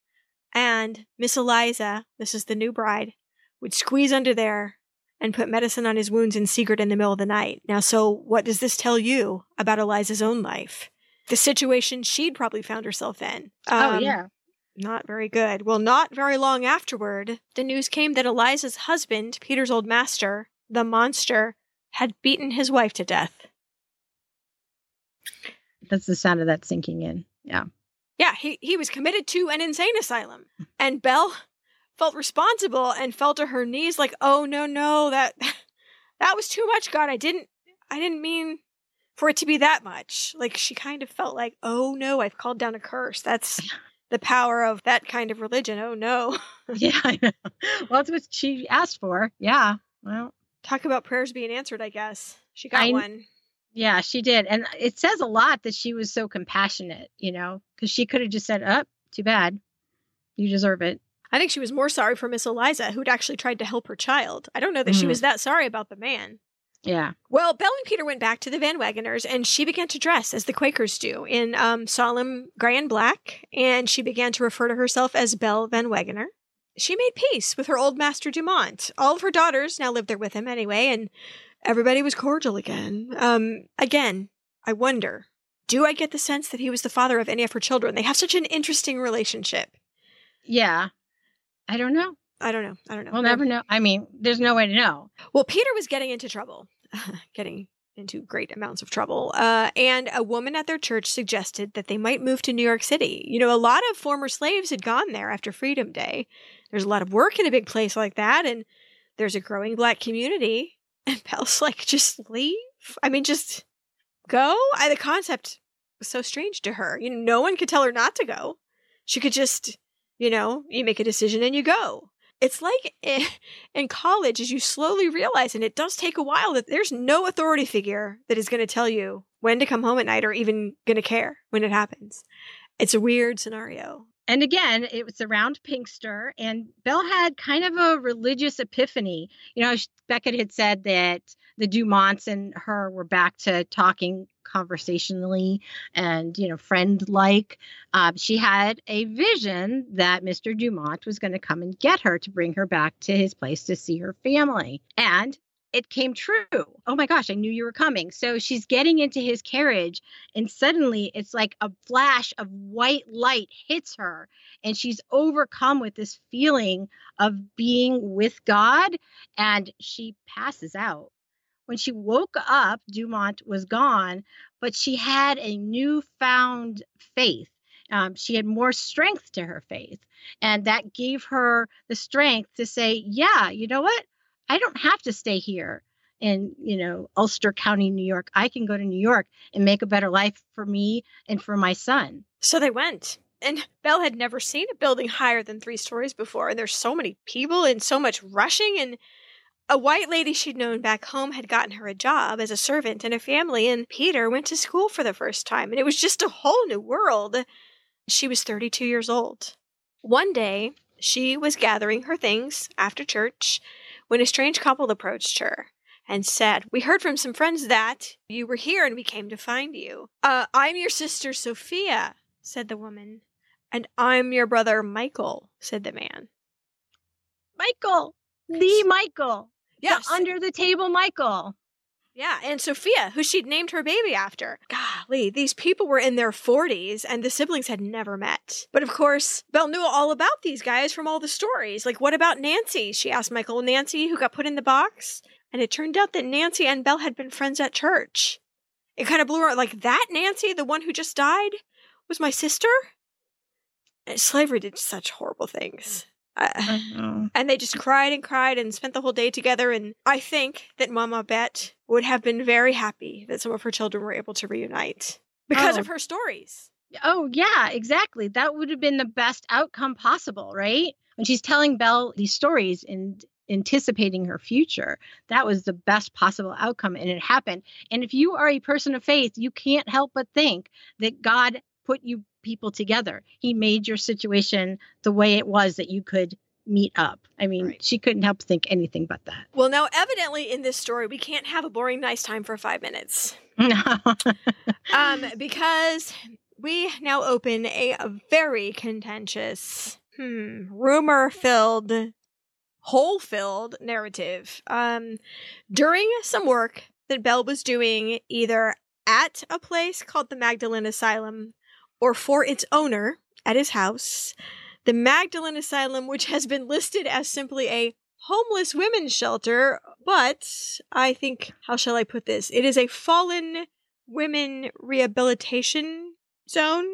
and Miss Eliza, this is the new bride, would squeeze under there and put medicine on his wounds in secret in the middle of the night. Now, so what does this tell you about Eliza's own life? The situation she'd probably found herself in. oh, Um, yeah. not very good. Well, not very long afterward, the news came that Eliza's husband, Peter's old master, the monster, had beaten his wife to death. That's the sound of that sinking in. Yeah. Yeah, he, he was committed to an insane asylum. And Belle felt responsible and fell to her knees like, "Oh no, no, that that was too much, God. I didn't I didn't mean for it to be that much." Like she kind of felt like, "Oh no, I've called down a curse." That's the power of that kind of religion. Oh no. Yeah. I know. Well, that's what she asked for. Yeah. Well, Talk about prayers being answered, I guess. She got I- one. yeah, she did. And it says a lot that she was so compassionate, you know, because she could have just said, oh, too bad. You deserve it. I think she was more sorry for Miss Eliza, who'd actually tried to help her child. I don't know that she Mhm. was that sorry about the man. Yeah. Well, Belle and Peter went back to the Van Wageners, and she began to dress as the Quakers do in um, solemn gray and black, and she began to refer to herself as Belle Van Wagener. She made peace with her old master Dumont. All of her daughters now lived there with him anyway, and everybody was cordial again. Um, again, I wonder, do I get the sense that he was the father of any of her children? They have such an interesting relationship. Yeah. I don't know. I don't know. I don't know. We'll never know. I mean, there's no way to know. Well, Peter was getting into trouble, getting into great amounts of trouble. Uh, and a woman at their church suggested that they might move to New York City. You know, a lot of former slaves had gone there after Freedom Day. There's a lot of work in a big place like that, and there's a growing black community. And Belle's like, just leave? I mean, just go? I, the concept was so strange to her. You know, no one could tell her not to go. She could just, you know, you make a decision and you go it's like in college as you slowly realize and it does take a while that there's no authority figure that is going to tell you when to come home at night or even going to care when it happens it's a weird scenario and again it was around pinkster and belle had kind of a religious epiphany. You know beckett had said that the dumonts and her were back to talking conversationally and you know friend like uh, she had a vision that mr dumont was going to come and get her to bring her back to his place to see her family. And it came true. Oh my gosh, I knew you were coming. So she's getting into his carriage, and suddenly it's like a flash of white light hits her, and she's overcome with this feeling of being with God, and she passes out. When she woke up, Dumont was gone, but she had a newfound faith. Um, she had more strength to her faith. And that gave her the strength to say, yeah, you know what? I don't have to stay here in, you know, Ulster County, New York. I can go to New York and make a better life for me and for my son. So they went. And Belle had never seen a building higher than three stories before. And there's so many people and so much rushing. And a white lady she'd known back home had gotten her a job as a servant in a family, and Peter went to school for the first time, and it was just a whole new world. She was 32 years old. One day, she was gathering her things after church when a strange couple approached her and said, We heard from some friends that you were here and we came to find you. Uh, I'm your sister Sophia, said the woman. And I'm your brother Michael, said the man. Michael, the Michael. Yes. The under the table Michael. Yeah, and Sophia, who she'd named her baby after. Golly, these people were in their 40s and the siblings had never met. But of course, Belle knew all about these guys from all the stories. Like, what about Nancy? She asked Michael, Nancy, who got put in the box? And it turned out that Nancy and Belle had been friends at church. It kind of blew her like, that Nancy, the one who just died, was my sister? And slavery did such horrible things. Uh, and they just cried and cried and spent the whole day together. And I think that Mama Bet would have been very happy that some of her children were able to reunite because Oh. of her stories. Oh, yeah, exactly. That would have been the best outcome possible, right? When she's telling Belle these stories and anticipating her future, that was the best possible outcome. And it happened. And if you are a person of faith, you can't help but think that God put you people together. He made your situation the way it was that you could meet up. I mean, Right. she couldn't help think anything but that. Well, now, evidently, in this story, we can't have a boring, nice time for five minutes. Um, because we now open a, very contentious, hmm, rumor filled, hole filled narrative. Um, during some work that Belle was doing either at a place called the Magdalene Asylum or for its owner at his house, the Magdalene Asylum, which has been listed as simply a homeless women's shelter, but I think, how shall I put this? It is a fallen women rehabilitation zone.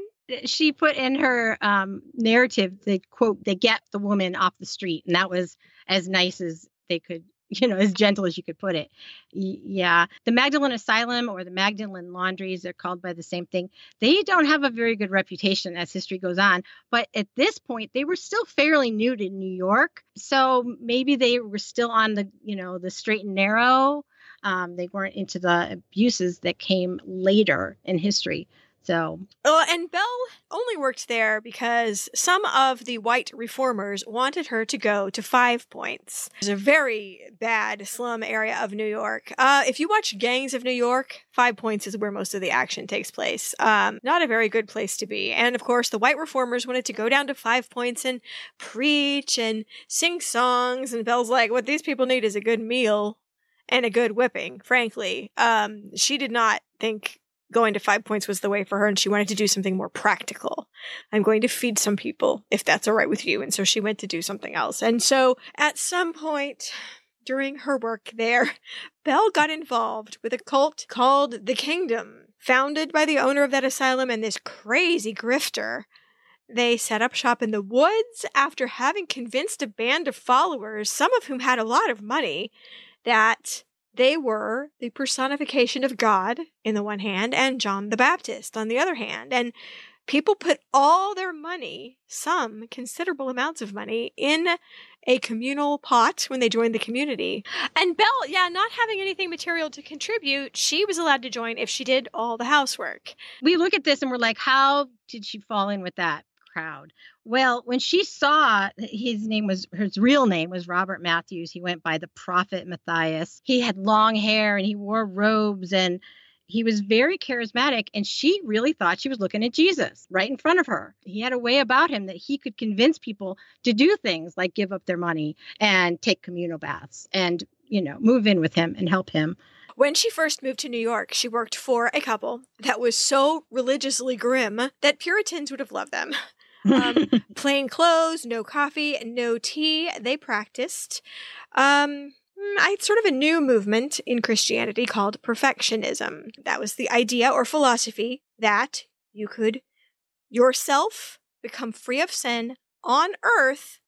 she put in her um, narrative the quote they get the woman off the street and that was as nice as they could you know as gentle as you could put it. Y- yeah the magdalene asylum or the magdalene laundries they're called by the same thing they don't have a very good reputation as history goes on but at this point they were still fairly new to new york so maybe they were still on the you know the straight and narrow. Um, they weren't into the abuses that came later in history So, uh, and Belle only worked there because some of the white reformers wanted her to go to Five Points. It's a very bad slum area of New York. Uh, if you watch Gangs of New York, Five Points is where most of the action takes place. Um, not a very good place to be. And of course, the white reformers wanted to go down to Five Points and preach and sing songs. And Belle's like, what these people need is a good meal and a good whipping, frankly. Um, she did not think going to five points was the way for her and she wanted to do something more practical. I'm going to feed some people if that's all right with you. And so she went to do something else. And so at some point during her work there, Belle got involved with a cult called the Kingdom, founded by the owner of that asylum and this crazy grifter. They set up shop in the woods after having convinced a band of followers, some of whom had a lot of money, that they were the personification of God in the one hand and John the Baptist on the other hand. And people put all their money, some considerable amounts of money, in a communal pot when they joined the community. And Belle, yeah, not having anything material to contribute, she was allowed to join if she did all the housework. We look at this and we're like, how did she fall in with that crowd? Well, when she saw his name was his real name was Robert Matthews, he went by the prophet Matthias. He had long hair and he wore robes and he was very charismatic and she really thought she was looking at Jesus right in front of her. He had a way about him that he could convince people to do things like give up their money and take communal baths and, you know, move in with him and help him. When she first moved to New York, she worked for a couple that was so religiously grim that Puritans would have loved them um, plain clothes, no coffee, no tea. They practiced. Um, mm, I sort of a new movement in Christianity called perfectionism. That was the idea or philosophy that you could yourself become free of sin on earth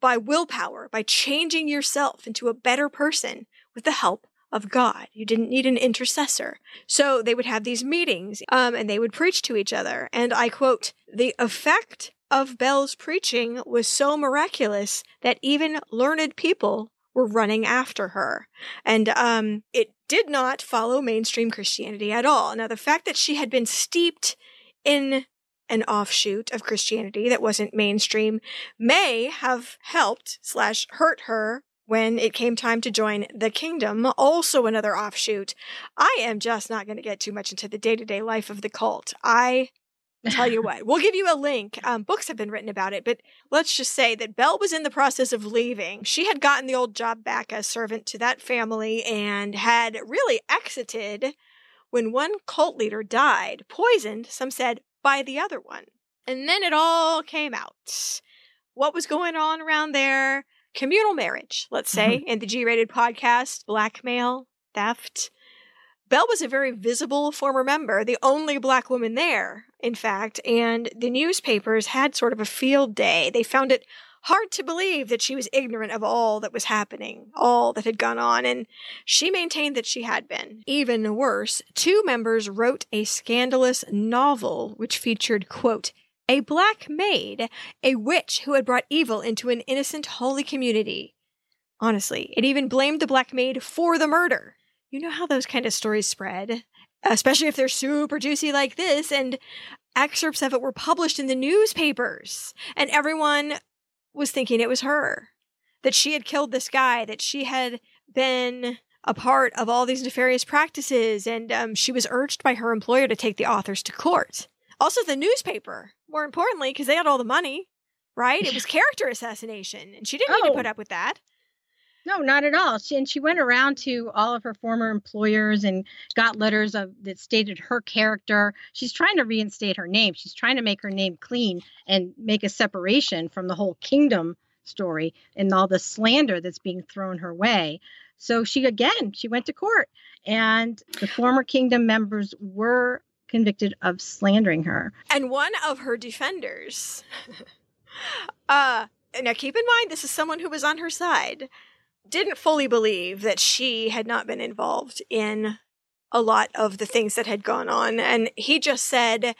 by willpower, by changing yourself into a better person with the help of God. You didn't need an intercessor. So they would have these meetings um, and they would preach to each other. And I quote, the effect of Belle's preaching was so miraculous that even learned people were running after her. And um, it did not follow mainstream Christianity at all. Now, the fact that she had been steeped in an offshoot of Christianity that wasn't mainstream may have helped slash hurt her when it came time to join the kingdom, also another offshoot. I am just not going to get too much into the day to day life of the cult. I tell you what, we'll give you a link. Um, books have been written about it, but let's just say that Belle was in the process of leaving. She had gotten the old job back as servant to that family and had really exited when one cult leader died, poisoned, some said, by the other one. And then it all came out. What was going on around there? Communal marriage, let's say, mm-hmm. in the G rated podcast, blackmail, theft. Belle was a very visible former member, the only black woman there, in fact, and the newspapers had sort of a field day. They found it hard to believe that she was ignorant of all that was happening, all that had gone on, and she maintained that she had been. Even worse, two members wrote a scandalous novel which featured, quote, a black maid, a witch who had brought evil into an innocent holy community. Honestly, it even blamed the black maid for the murder. You know how those kind of stories spread, especially if they're super juicy like this, and excerpts of it were published in the newspapers, and everyone was thinking it was her, that she had killed this guy, that she had been a part of all these nefarious practices, and um, she was urged by her employer to take the authors to court. Also, the newspaper, more importantly, because they had all the money, right? It was character assassination, and she didn't oh. need to put oh. up with that. No, not at all. She, and she went around to all of her former employers and got letters of that stated her character. She's trying to reinstate her name. She's trying to make her name clean and make a separation from the whole kingdom story and all the slander that's being thrown her way. So she again, she went to court and the former kingdom members were convicted of slandering her. And one of her defenders, uh, now keep in mind, this is someone who was on her side, didn't fully believe that she had not been involved in a lot of the things that had gone on. And he just said,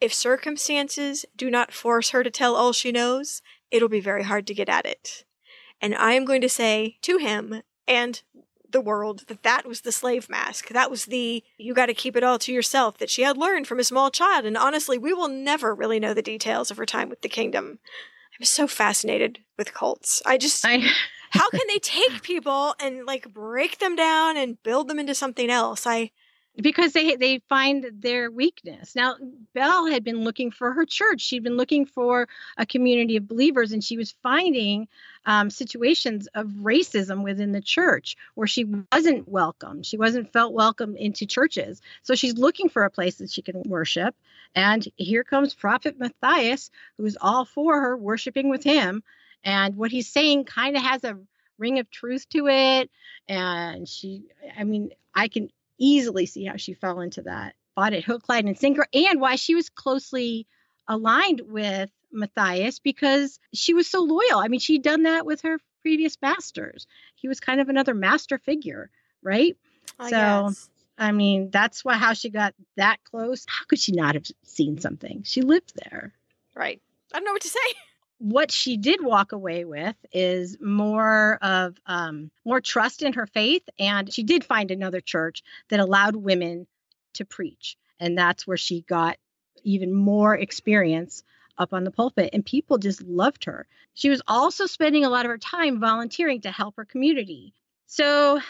if circumstances do not force her to tell all she knows, it'll be very hard to get at it. And I am going to say to him and the world that that was the slave mask. That was the you got to keep it all to yourself that she had learned from a small child. And honestly, we will never really know the details of her time with the kingdom. I'm so fascinated with cults. I just I, how can they take people and like break them down and build them into something else? I because they they find their weakness. Now, Belle had been looking for her church. She'd been looking for a community of believers, and she was finding um, situations of racism within the church where she wasn't welcome. She wasn't felt welcome into churches. So she's looking for a place that she can worship. And here comes Prophet Matthias, who's all for her worshiping with him. And what he's saying kind of has a ring of truth to it. And she, I mean, I can easily see how she fell into that. Bought it hook, line, and sinker, and why she was closely aligned with Matthias because she was so loyal. I mean, she'd done that with her previous masters. He was kind of another master figure, right? I so, guess. I mean, that's why how she got that close. How could she not have seen something? She lived there. right. I don't know what to say. what she did walk away with is more of um, more trust in her faith and she did find another church that allowed women to preach and that's where she got even more experience up on the pulpit and people just loved her she was also spending a lot of her time volunteering to help her community so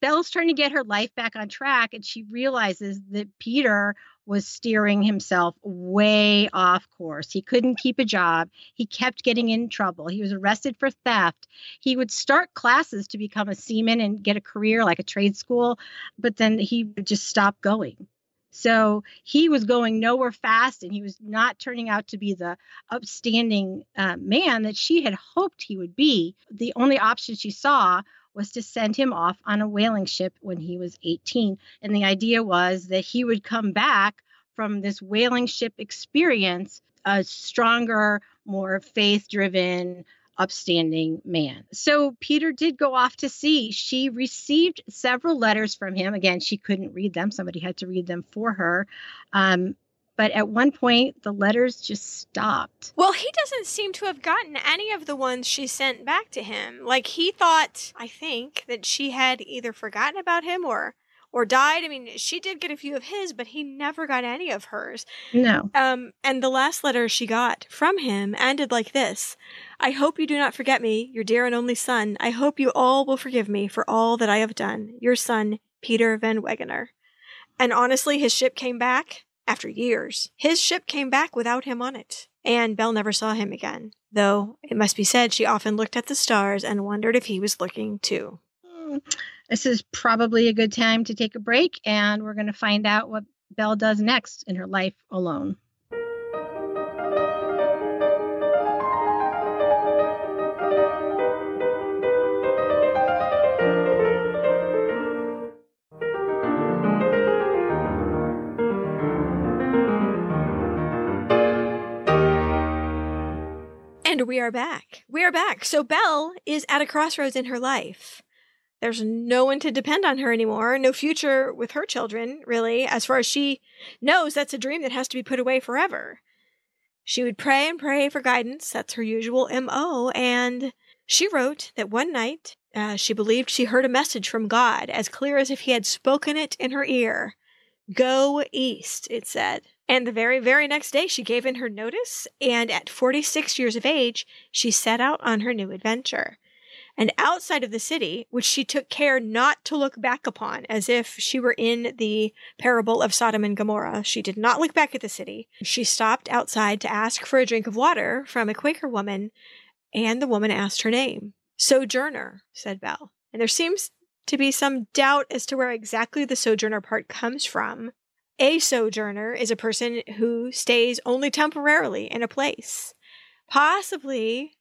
Belle's trying to get her life back on track, and she realizes that Peter was steering himself way off course. He couldn't keep a job. He kept getting in trouble. He was arrested for theft. He would start classes to become a seaman and get a career like a trade school, but then he would just stop going. So he was going nowhere fast, and he was not turning out to be the upstanding uh, man that she had hoped he would be. The only option she saw was to send him off on a whaling ship when he was 18. And the idea was that he would come back from this whaling ship experience a stronger, more faith driven, upstanding man. So Peter did go off to sea. She received several letters from him. Again, she couldn't read them, somebody had to read them for her. Um, but at one point, the letters just stopped. Well, he doesn't seem to have gotten any of the ones she sent back to him. Like he thought, I think, that she had either forgotten about him or or died. I mean, she did get a few of his, but he never got any of hers. No. Um, and the last letter she got from him ended like this I hope you do not forget me, your dear and only son. I hope you all will forgive me for all that I have done. Your son, Peter Van Wagener. And honestly, his ship came back after years. His ship came back without him on it. And Belle never saw him again. Though, it must be said, she often looked at the stars and wondered if he was looking too. Hmm. This is probably a good time to take a break, and we're going to find out what Belle does next in her life alone. And we are back. We are back. So Belle is at a crossroads in her life. There's no one to depend on her anymore, no future with her children, really. As far as she knows, that's a dream that has to be put away forever. She would pray and pray for guidance. That's her usual MO. And she wrote that one night uh, she believed she heard a message from God, as clear as if he had spoken it in her ear. Go east, it said. And the very, very next day, she gave in her notice, and at 46 years of age, she set out on her new adventure. And outside of the city, which she took care not to look back upon as if she were in the parable of Sodom and Gomorrah, she did not look back at the city. She stopped outside to ask for a drink of water from a Quaker woman, and the woman asked her name. Sojourner, said Belle. And there seems to be some doubt as to where exactly the sojourner part comes from. A sojourner is a person who stays only temporarily in a place. Possibly,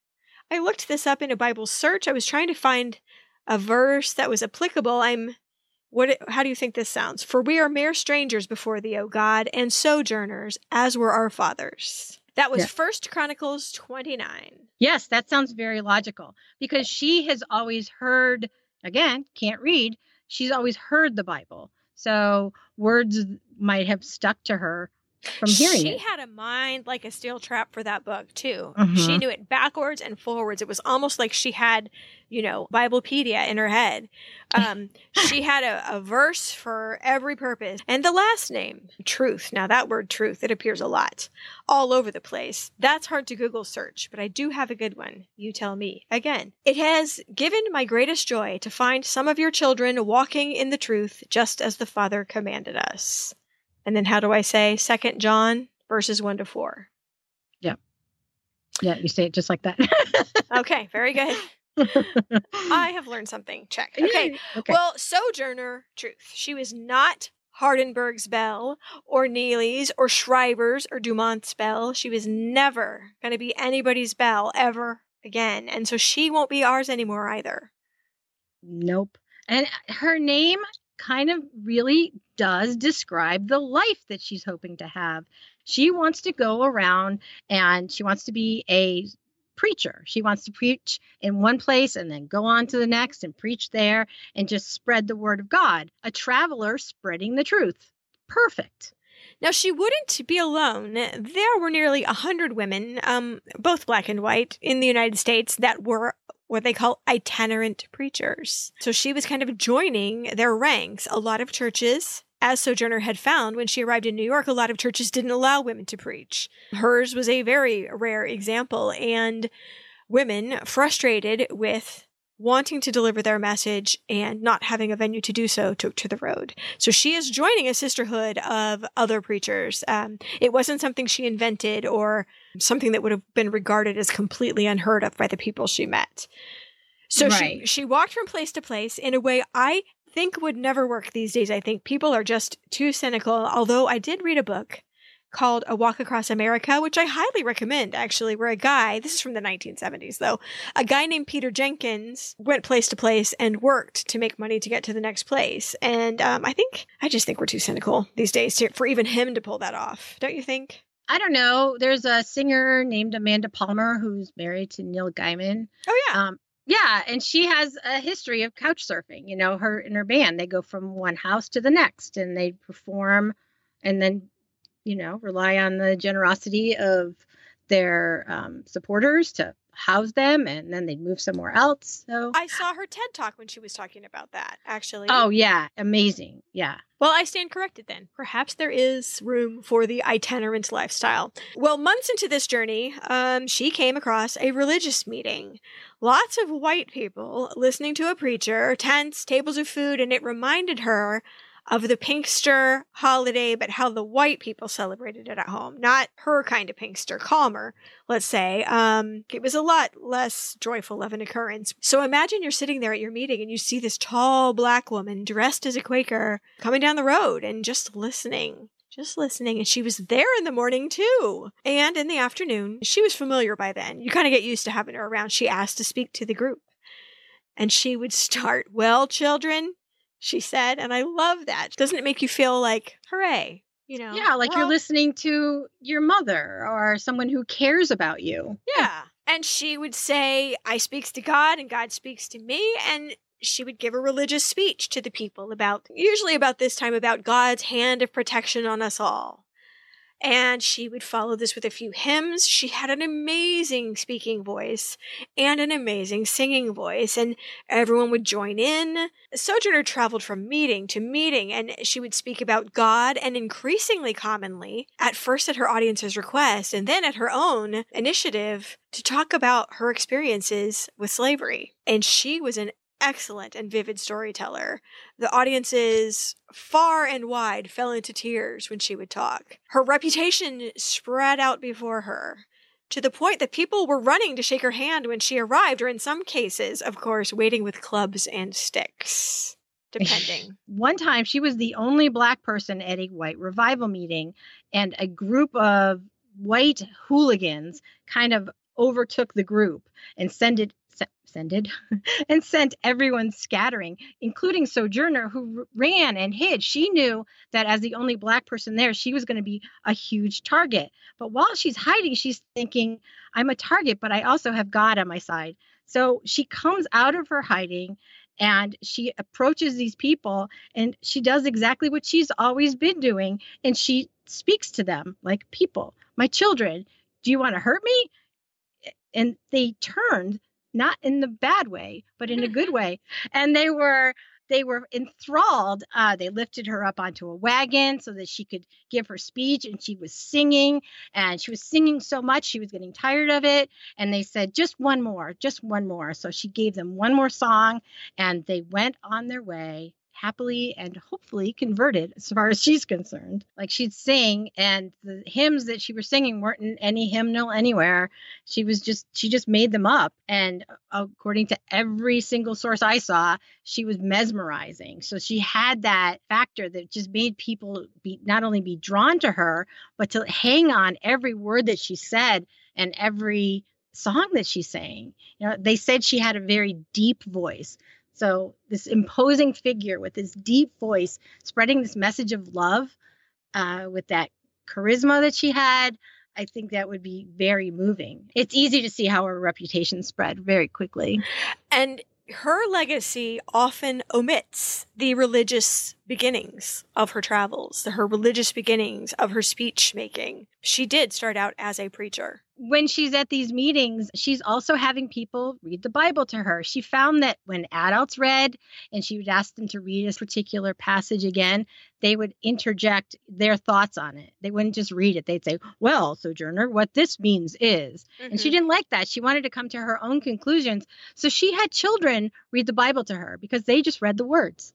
I looked this up in a Bible search. I was trying to find a verse that was applicable. I'm what how do you think this sounds? For we are mere strangers before thee, O God, and sojourners as were our fathers. That was Yeah. First Chronicles 29. Yes, that sounds very logical because she has always heard, again, can't read, she's always heard the Bible. So words might have stuck to her from hearing she it. had a mind like a steel trap for that book too. Mhm. She knew it backwards and forwards. It was almost like she had, you know, Biblepedia in her head. Um, she had a, a verse for every purpose. And the last name, truth. Now that word truth, it appears a lot all over the place. That's hard to Google search, but I do have a good one. You tell me. Again, it has given my greatest joy to find some of your children walking in the truth just as the Father commanded us. And then how do I say second John verses one to four? Yeah, Yeah, you say it just like that. Okay, very good. I have learned something. Check. Okay. Okay. Well, Sojourner Truth. She was not Hardenbergh's Belle or Neely's or Schryver's or Dumont's Belle. She was never going to be anybody's Belle ever again. And so she won't be ours anymore either. Nope. And her name kind of really does describe the life that she's hoping to have. She wants to go around and she wants to be a preacher. She wants to preach in one place and then go on to the next and preach there and just spread the word of God. A traveler spreading the truth. Perfect. Now, she wouldn't be alone. There were nearly a hundred women, um, both black and white, in the United States that were what they call itinerant preachers. So she was kind of joining their ranks. A lot of churches, as Sojourner had found when she arrived in New York, a lot of churches didn't allow women to preach. Hers was a very rare example, and women frustrated with wanting to deliver their message and not having a venue to do so took to the road. So she is joining a sisterhood of other preachers. Um, it wasn't something she invented or something that would have been regarded as completely unheard of by the people she met. So she, she walked from place to place in a way I think would never work these days. I think people are just too cynical. Although I did read a book called A Walk Across America, which I highly recommend actually, where a guy, this is from the 1970s though, a guy named Peter Jenkins went place to place and worked to make money to get to the next place. And um, I think, I just think we're too cynical these days to, for even him to pull that off. Don't you think? I don't know. There's a singer named Amanda Palmer who's married to Neil Gaiman. Oh, yeah. Um, yeah, and she has a history of couch surfing. You know, her and her band, they go from one house to the next and they perform and then, you know, rely on the generosity of their um, supporters to house them and then they'd move somewhere else. So, I saw her TED talk when she was talking about that, actually. oh, yeah, amazing. Yeah. Well, I stand corrected then. Perhaps there is room for the itinerant lifestyle. Well, months into this journey, um, she came across a religious meeting. Lots of white people listening to a preacher, tents, tables of food, and it reminded her of the Pinkster holiday, but how the white people celebrated it at home. Not her kind of Pinkster, calmer, let's say. Um, it was a lot less joyful of an occurrence. So imagine you're sitting there at your meeting and you see this tall black woman dressed as a Quaker coming down the road and just listening. Just listening. And she was there in the morning too. And in the afternoon, she was familiar by then. You kind of get used to having her around. She asked to speak to the group. And she would start, Well, children, she said. And I love that. Doesn't it make you feel like, hooray? You know? Yeah, like we're you're listening to your mother or someone who cares about you. Yeah. And she would say, I speaks to God and God speaks to me. And she would give a religious speech to the people about, usually about this time, about God's hand of protection on us all. And she would follow this with a few hymns. She had an amazing speaking voice and an amazing singing voice, and everyone would join in. Sojourner traveled from meeting to meeting, and she would speak about God, and increasingly commonly, at first at her audience's request, and then at her own initiative, to talk about her experiences with slavery. And she was an excellent and vivid storyteller. The audiences far and wide fell into tears when she would talk. Her reputation spread out before her. To the point that people were running to shake her hand when she arrived, or in some cases, of course, waiting with clubs and sticks, depending. One time, she was the only black person at a white revival meeting, and a group of white hooligans kind of overtook the group and sended se- sended and sent everyone scattering, including Sojourner, who ran and hid. She knew that as the only black person there, she was going to be a huge target. But while she's hiding, she's thinking, "I'm a target, but I also have God on my side." So she comes out of her hiding and she approaches these people and she does exactly what she's always been doing and she speaks to them like people. My children, do you want to hurt me? And they turned not in the bad way, but in a good way. And they were they were enthralled. Uh, they lifted her up onto a wagon so that she could give her speech, and she was singing, and she was singing so much she was getting tired of it. And they said, "Just one more, just one more." So she gave them one more song, and they went on their way happily and hopefully converted as far as she's concerned. Like she'd sing and the hymns that she was singing weren't in any hymnal anywhere. She was just she just made them up and uh, according to every single source I saw, she was mesmerizing. So she had that factor that just made people be not only be drawn to her, but to hang on every word that she said and every song that she sang. You know, they said she had a very deep voice. So, this imposing figure with this deep voice, spreading this message of love uh, with that charisma that she had, I think that would be very moving. It's easy to see how her reputation spread very quickly. And her legacy often omits the religious beginnings of her travels, her religious beginnings of her speech making. She did start out as a preacher. When she's at these meetings, she's also having people read the Bible to her. She found that when adults read and she would ask them to read a particular passage again, they would interject their thoughts on it. They wouldn't just read it. They'd say, Well, Sojourner, what this means is. Mm-hmm. And she mm-hmm. didn't like that. She wanted to come to her own conclusions. So she had children read the Bible to her because they just read the words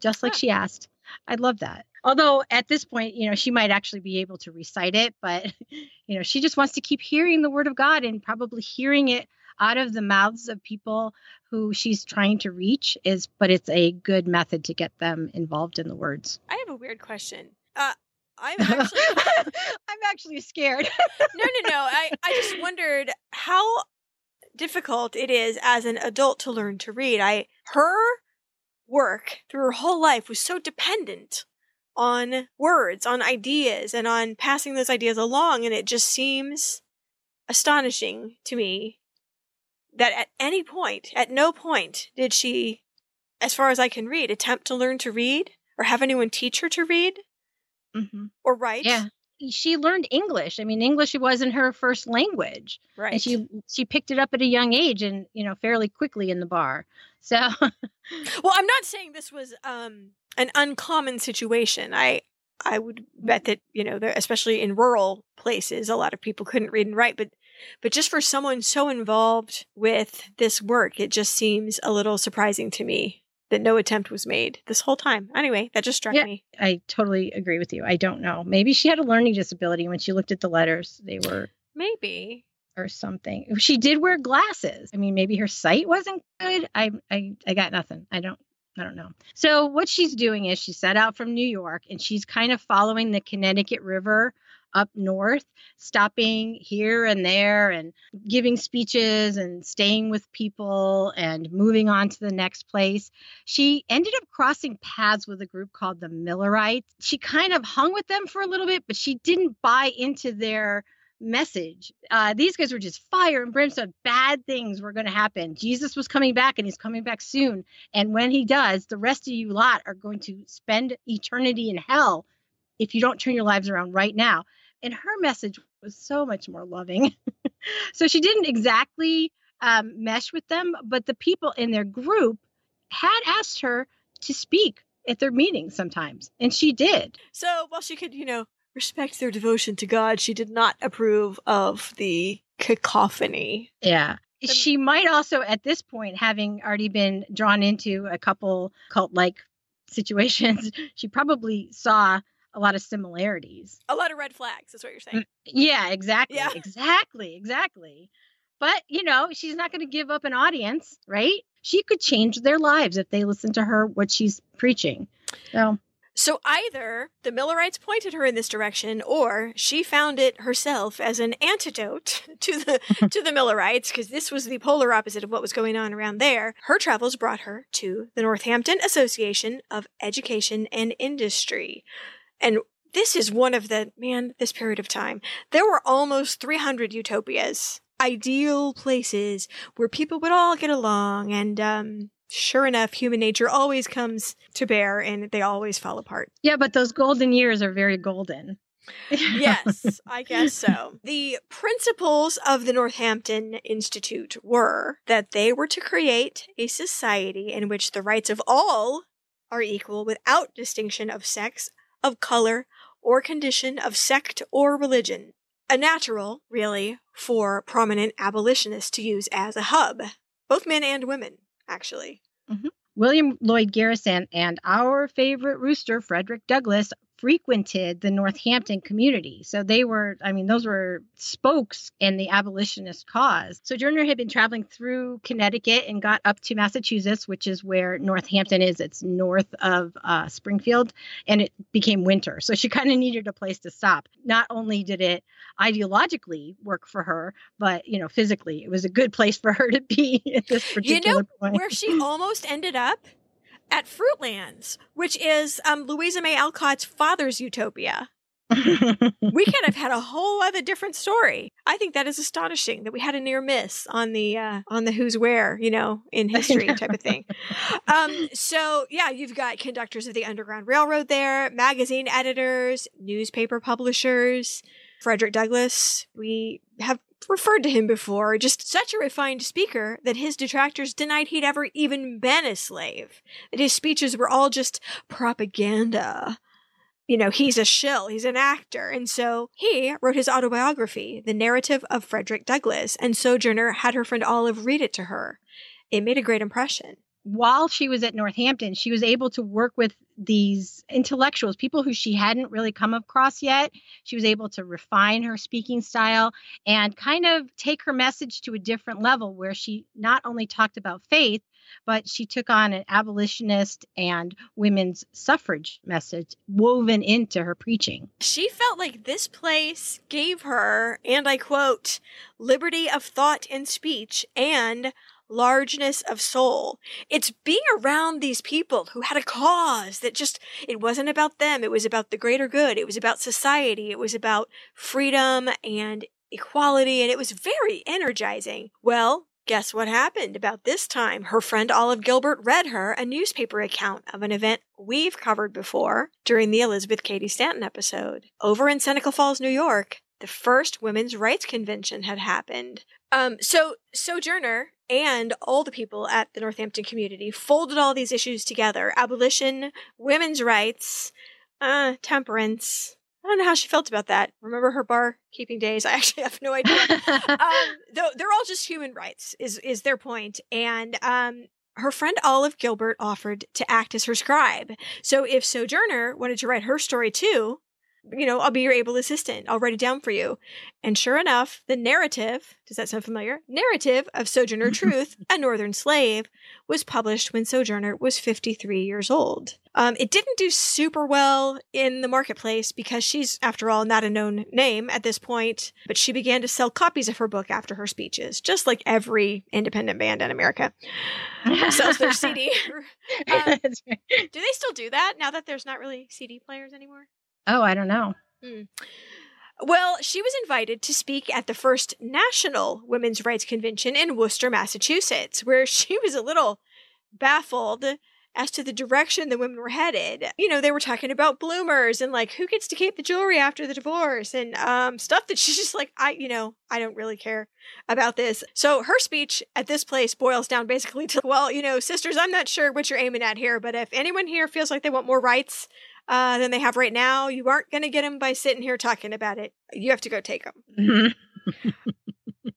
just like she asked. I love that. Although at this point, you know, she might actually be able to recite it, but you know, she just wants to keep hearing the word of God and probably hearing it out of the mouths of people who she's trying to reach is but it's a good method to get them involved in the words. I have a weird question. Uh I'm actually I'm actually scared. no, no, no. I I just wondered how difficult it is as an adult to learn to read. I her work through her whole life was so dependent on words, on ideas, and on passing those ideas along. And it just seems astonishing to me that at any point, at no point, did she, as far as I can read, attempt to learn to read or have anyone teach her to read mm-hmm. or write. Yeah. She learned English. I mean, English wasn't her first language. Right. And she she picked it up at a young age and, you know, fairly quickly in the bar. So, well, I'm not saying this was um, an uncommon situation. I I would bet that you know, especially in rural places, a lot of people couldn't read and write. But but just for someone so involved with this work, it just seems a little surprising to me that no attempt was made this whole time. Anyway, that just struck yeah, me. I totally agree with you. I don't know. Maybe she had a learning disability when she looked at the letters. They were maybe or something. She did wear glasses. I mean, maybe her sight wasn't good. I I I got nothing. I don't I don't know. So what she's doing is she set out from New York and she's kind of following the Connecticut River up north, stopping here and there and giving speeches and staying with people and moving on to the next place. She ended up crossing paths with a group called the Millerites. She kind of hung with them for a little bit, but she didn't buy into their message. Uh, these guys were just fire and brimstone. Bad things were going to happen. Jesus was coming back and he's coming back soon. And when he does, the rest of you lot are going to spend eternity in hell if you don't turn your lives around right now. And her message was so much more loving. so she didn't exactly um, mesh with them, but the people in their group had asked her to speak at their meetings sometimes, and she did. So while she could, you know, respect their devotion to God, she did not approve of the cacophony. Yeah. She might also, at this point, having already been drawn into a couple cult like situations, she probably saw a lot of similarities. A lot of red flags, is what you're saying. Mm, yeah, exactly. Yeah. Exactly. Exactly. But, you know, she's not going to give up an audience, right? She could change their lives if they listen to her, what she's preaching. So so either the Millerites pointed her in this direction, or she found it herself as an antidote to the to the Millerites, because this was the polar opposite of what was going on around there. Her travels brought her to the Northampton Association of Education and Industry, and this is one of the man this period of time. There were almost 300 utopias, ideal places where people would all get along and um, sure enough, human nature always comes to bear and they always fall apart. Yeah, but those golden years are very golden. yes, I guess so. The principles of the Northampton Institute were that they were to create a society in which the rights of all are equal without distinction of sex, of color, or condition of sect or religion. A natural, really, for prominent abolitionists to use as a hub, both men and women, actually. Mm-hmm. William Lloyd Garrison and our favorite rooster, Frederick Douglass, frequented the Northampton community. So they were, I mean, those were spokes in the abolitionist cause. So, Sojourner had been traveling through Connecticut and got up to Massachusetts, which is where Northampton is. It's north of uh, Springfield, and it became winter. So she kind of needed a place to stop. Not only did it ideologically work for her, but, you know, physically, it was a good place for her to be at this particular You know point. where she almost ended up? At Fruitlands, which is um, Louisa May Alcott's father's utopia. we could have had a whole other different story. I think that is astonishing that we had a near miss on the uh, on the who's where, you know, in history type of thing. Um, so yeah, you've got conductors of the Underground Railroad there, magazine editors, newspaper publishers, Frederick Douglass. We have referred to him before, just such a refined speaker that his detractors denied he'd ever even been a slave. That his speeches were all just propaganda you know, he's a shill, he's an actor. And so he wrote his autobiography, The Narrative of Frederick Douglass, and Sojourner had her friend Olive read it to her. It made a great impression. While she was at Northampton, she was able to work with these intellectuals, people who she hadn't really come across yet. She was able to refine her speaking style and kind of take her message to a different level where she not only talked about faith, but she took on an abolitionist and women's suffrage message woven into her preaching. She felt like this place gave her, and I quote, liberty of thought and speech and largeness of soul. It's being around these people who had a cause that just, it wasn't about them. It was about the greater good. It was about society. It was about freedom and equality. And it was very energizing. Well, Guess what happened about this time? Her friend Olive Gilbert read her a newspaper account of an event we've covered before during the Elizabeth Cady Stanton episode. Over in Seneca Falls, New York, the first women's rights convention had happened. Um, so Sojourner and all the people at the Northampton community folded all these issues together: abolition, women's rights, uh, temperance. I don't know how she felt about that. Remember her bar keeping days? I actually have no idea. um, though they're all just human rights, is is their point. And um, her friend Olive Gilbert offered to act as her scribe. So if Sojourner wanted to write her story too, you know, I'll be your able assistant. I'll write it down for you. And sure enough, the narrative, does that sound familiar? Narrative of Sojourner Truth, a Northern slave, was published when Sojourner was 53 years old. Um, it didn't do super well in the marketplace because she's, after all, not a known name at this point, but she began to sell copies of her book after her speeches, just like every independent band in America sells their CD. Um, do they still do that now that there's not really CD players anymore? Oh, I don't know. Well, she was invited to speak at the first National Women's Rights Convention in Worcester, Massachusetts, where she was a little baffled as to the direction the women were headed. You know, they were talking about bloomers and like who gets to keep the jewelry after the divorce and um, stuff that she's just like, I, you know, I don't really care about this. So her speech at this place boils down basically to, well, you know, sisters, I'm not sure what you're aiming at here, but if anyone here feels like they want more rights, uh, than they have right now. You aren't going to get them by sitting here talking about it. You have to go take them.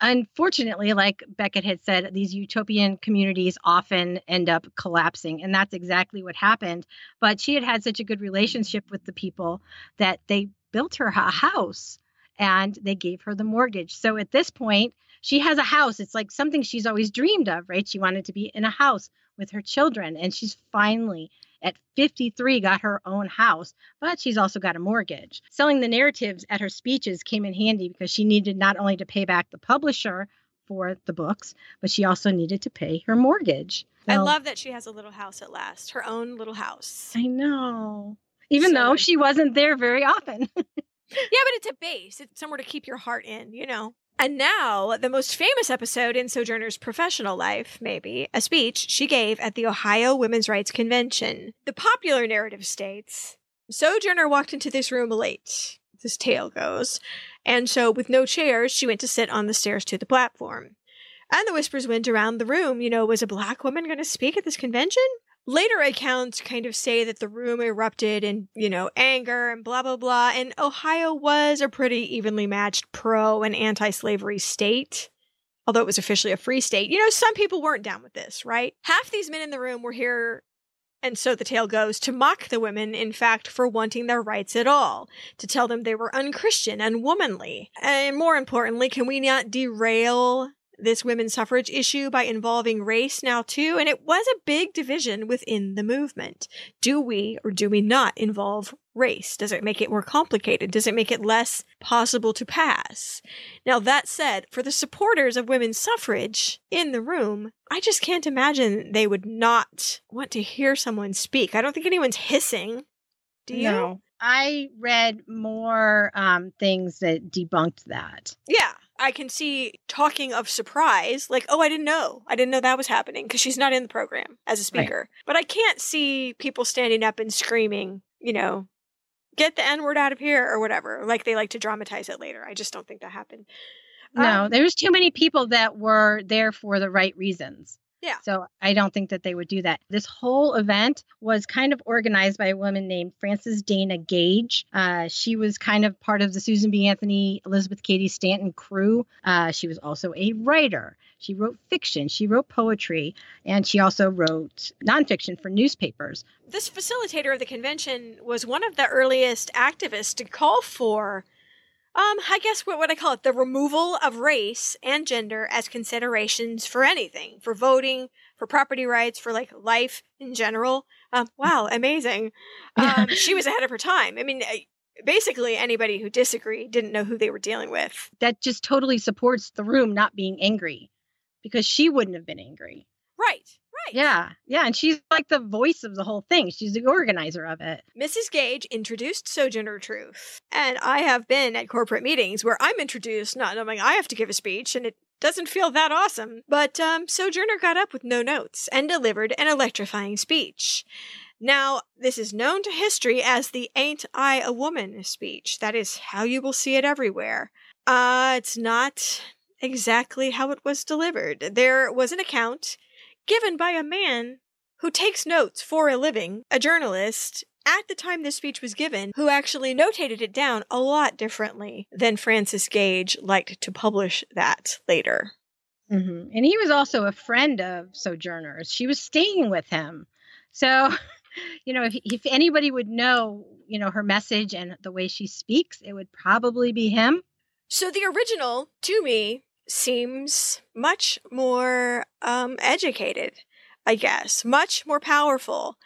Unfortunately, like Beckett had said, these utopian communities often end up collapsing, and that's exactly what happened. But she had had such a good relationship with the people that they built her a house and they gave her the mortgage. So at this point, she has a house. It's like something she's always dreamed of, right? She wanted to be in a house with her children, and she's finally at 53 got her own house, but she's also got a mortgage. Selling the narratives at her speeches came in handy because she needed not only to pay back the publisher for the books, but she also needed to pay her mortgage. I love that she has a little house at last, her own little house. I know. Even So though she wasn't there very often. Yeah, but it's a base. It's somewhere to keep your heart in, you know. And now, the most famous episode in Sojourner's professional life, maybe, a speech she gave at the Ohio Women's Rights Convention. The popular narrative states Sojourner walked into this room late, this tale goes, and so with no chairs, she went to sit on the stairs to the platform. And the whispers went around the room, you know, was a black woman going to speak at this convention? Later accounts kind of say that the room erupted in, you know, anger and blah, blah, blah. And Ohio was a pretty evenly matched pro and anti slavery state, although it was officially a free state. You know, some people weren't down with this, right? Half these men in the room were here and so the tale goes to mock the women, in fact, for wanting their rights at all, to tell them they were unchristian, unwomanly. And more importantly, can we not derail this women's suffrage issue by involving race now too, and it was a big division within the movement. Do we or do we not involve race? Does it make it more complicated? Does it make it less possible to pass? Now, that said, for the supporters of women's suffrage in the room, I just can't imagine they would not want to hear someone speak. I don't think anyone's hissing. Do you? No. I read more um, things that debunked that. Yeah. I can see talking of surprise, like, oh, I didn't know. I didn't know that was happening because she's not in the program as a speaker. Right. But I can't see people standing up and screaming, you know, get the N word out of here or whatever. Like they like to dramatize it later. I just don't think that happened. No, um, there's too many people that were there for the right reasons. Yeah. So I don't think that they would do that. This whole event was kind of organized by a woman named Frances Dana Gage. Uh, she was kind of part of the Susan B. Anthony, Elizabeth Cady Stanton crew. Uh, she was also a writer. She wrote fiction, she wrote poetry, and she also wrote nonfiction for newspapers. This facilitator of the convention was one of the earliest activists to call for um, I guess what would I call it? The removal of race and gender as considerations for anything, for voting, for property rights, for like life in general. Um, wow, amazing. Um, she was ahead of her time. I mean, basically anybody who disagreed didn't know who they were dealing with. That just totally supports the room not being angry because she wouldn't have been angry. Right. Right. Yeah. Yeah. And she's like the voice of the whole thing. She's the organizer of it. Mrs. Gage introduced Sojourner Truth. And I have been at corporate meetings where I'm introduced not knowing I have to give a speech and it doesn't feel that awesome. But um, Sojourner got up with no notes and delivered an electrifying speech. Now, this is known to history as the Ain't I a Woman speech. That is how you will see it everywhere. Uh, it's not exactly how it was delivered. There was an account given by a man who takes notes for a living, a journalist, at the time this speech was given, who actually notated it down a lot differently than Frances Gage liked to publish that later. Mm-hmm. And he was also a friend of Sojourner's. She was staying with him. So, you know, if, if anybody would know, you know, her message and the way she speaks, it would probably be him. So the original, to me, seems much more um, educated, I guess, much more powerful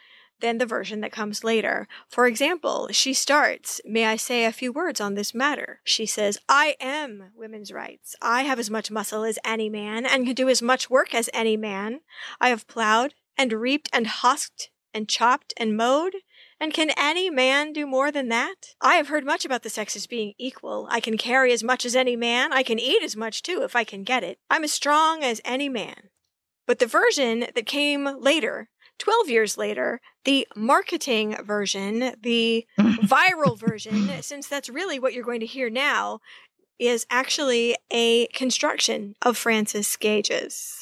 than the version that comes later. For example, she starts, May I say a few words on this matter? She says, I am women's rights. I have as much muscle as any man and can do as much work as any man. I have plowed and reaped and husked and chopped and mowed and can any man do more than that? I have heard much about the sexes being equal. I can carry as much as any man. I can eat as much too if I can get it. I'm as strong as any man. But the version that came later, 12 years later, the marketing version, the viral version, since that's really what you're going to hear now, is actually a construction of Frances Gage's.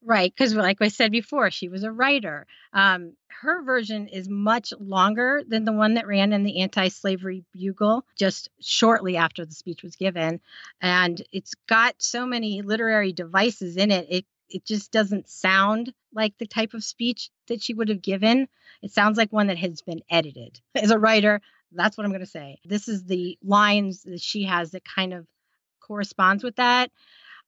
Right, because like I said before, she was a writer. Um, her version is much longer than the one that ran in the anti-slavery bugle just shortly after the speech was given, and it's got so many literary devices in it. It it just doesn't sound like the type of speech that she would have given. It sounds like one that has been edited. As a writer, that's what I'm going to say. This is the lines that she has that kind of corresponds with that.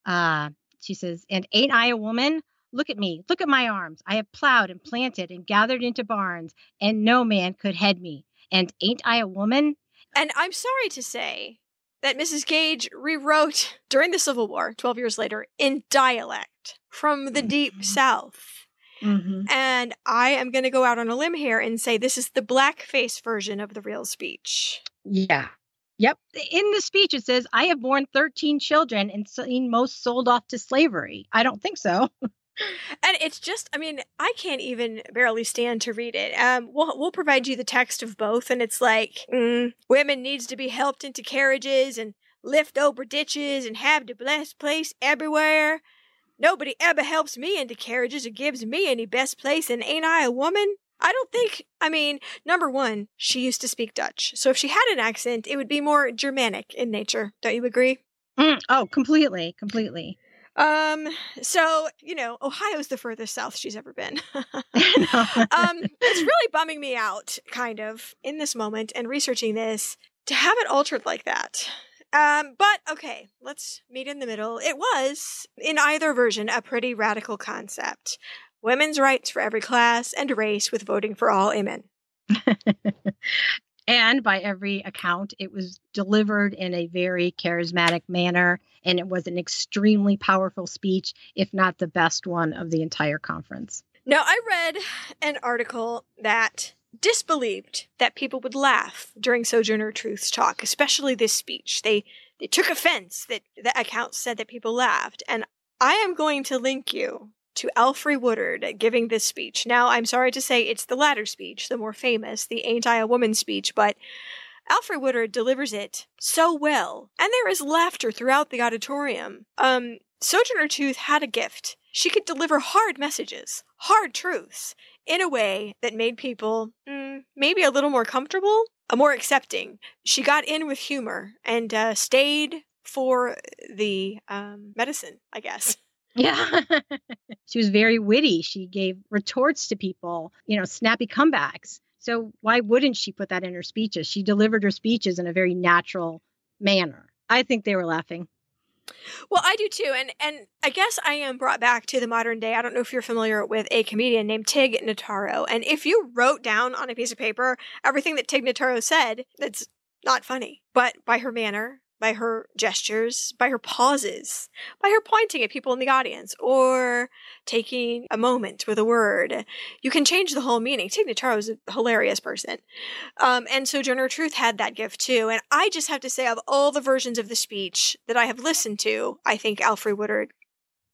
Uh, she says, And ain't I a woman? Look at me. Look at my arms. I have plowed and planted and gathered into barns, and no man could head me. And ain't I a woman? And I'm sorry to say that Mrs. Gage rewrote during the Civil War, 12 years later, in dialect from the deep mm-hmm. South. Mm-hmm. And I am going to go out on a limb here and say this is the blackface version of the real speech. Yeah. Yep. In the speech, it says, I have borne 13 children and seen most sold off to slavery. I don't think so. and it's just i mean i can't even barely stand to read it um we'll, we'll provide you the text of both and it's like mm, women needs to be helped into carriages and lift over ditches and have the best place everywhere nobody ever helps me into carriages or gives me any best place and ain't i a woman I don't think, I mean, number one, she used to speak Dutch. So if she had an accent, it would be more Germanic in nature. Don't you agree? Mm, oh, completely, completely. Um, so, you know, Ohio's the furthest south she's ever been. um, it's really bumming me out, kind of, in this moment and researching this to have it altered like that. Um, but okay, let's meet in the middle. It was, in either version, a pretty radical concept. Women's rights for every class and race with voting for all. Amen. and by every account, it was delivered in a very charismatic manner, and it was an extremely powerful speech, if not the best one of the entire conference. Now, I read an article that disbelieved that people would laugh during Sojourner Truth's talk, especially this speech. They they took offense that the account said that people laughed, and I am going to link you to Alfre Woodard giving this speech. Now, I'm sorry to say it's the latter speech, the more famous, the Ain't I a Woman speech, but Alfre Woodard delivers it so well, and there is laughter throughout the auditorium. Um, Sojourner Truth had a gift. She could deliver hard messages, hard truths, in a way that made people mm, maybe a little more comfortable, a more accepting. She got in with humor and uh, stayed for the um, medicine, I guess. Yeah. she was very witty. She gave retorts to people, you know, snappy comebacks. So why wouldn't she put that in her speeches? She delivered her speeches in a very natural manner. I think they were laughing. Well, I do too, and and I guess I am brought back to the modern day. I don't know if you're familiar with a comedian named Tig Notaro, and if you wrote down on a piece of paper everything that Tig Notaro said, that's not funny. But by her manner, by her gestures, by her pauses, by her pointing at people in the audience, or taking a moment with a word. You can change the whole meaning. Tig Notaro is a hilarious person. Um, and Sojourner Truth had that gift too. And I just have to say, of all the versions of the speech that I have listened to, I think Alfre Woodard,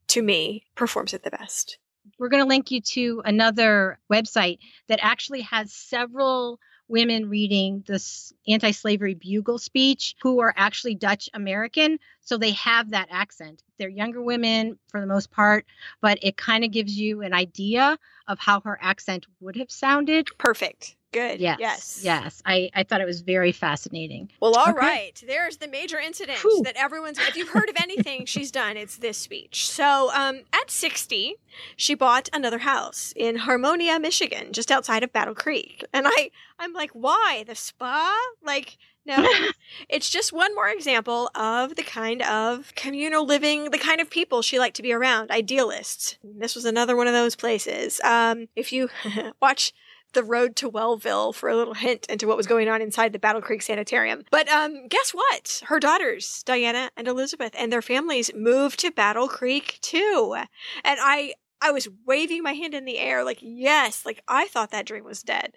to me, performs it the best. We're going to link you to another website that actually has several women reading this anti slavery bugle speech who are actually Dutch American. So they have that accent. They're younger women for the most part, but it kind of gives you an idea of how her accent would have sounded. Perfect. Good. Yes. Yes. Yes. I, I thought it was very fascinating. Well, all okay. right. There's the major incident Whew. that everyone's, if you've heard of anything she's done, it's this speech. So um, at 60, she bought another house in Harmonia, Michigan, just outside of Battle Creek. And I, I'm like, why? The spa? Like, no, it's just one more example of the kind of communal living, the kind of people she liked to be around, idealists. This was another one of those places. Um, if you watch the road to Wellville for a little hint into what was going on inside the Battle Creek Sanitarium. But um, guess what? Her daughters, Diana and Elizabeth, and their families moved to Battle Creek too. And I, I was waving my hand in the air, like yes, like I thought that dream was dead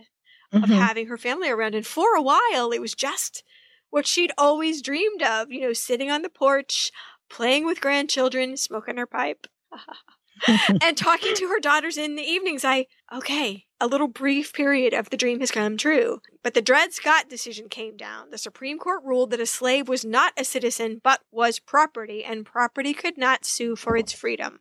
mm-hmm. of having her family around. And for a while, it was just what she'd always dreamed of. You know, sitting on the porch, playing with grandchildren, smoking her pipe. and talking to her daughters in the evenings, I, okay, a little brief period of the dream has come true. But the Dred Scott decision came down. The Supreme Court ruled that a slave was not a citizen, but was property, and property could not sue for its freedom.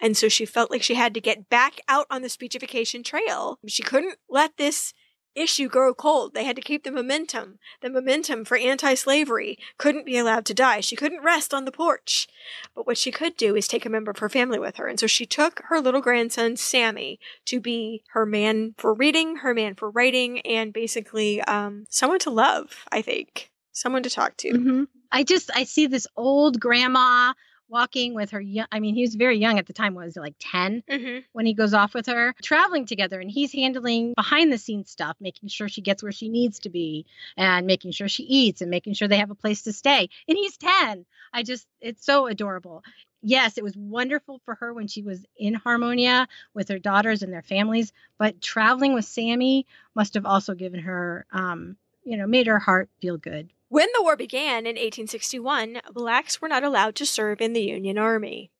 And so she felt like she had to get back out on the speechification trail. She couldn't let this issue grow cold. They had to keep the momentum. The momentum for anti slavery couldn't be allowed to die. She couldn't rest on the porch. But what she could do is take a member of her family with her. And so she took her little grandson, Sammy, to be her man for reading, her man for writing, and basically um, someone to love, I think. Someone to talk to. Mm-hmm. I just, I see this old grandma walking with her young, I mean, he was very young at the time, was like 10 mm-hmm. when he goes off with her, traveling together, and he's handling behind the scenes stuff, making sure she gets where she needs to be and making sure she eats and making sure they have a place to stay. And he's 10. I just, it's so adorable. Yes, it was wonderful for her when she was in Harmonia with her daughters and their families, but traveling with Sammy must have also given her, um, you know, made her heart feel good. When the war began in 1861, blacks were not allowed to serve in the Union Army.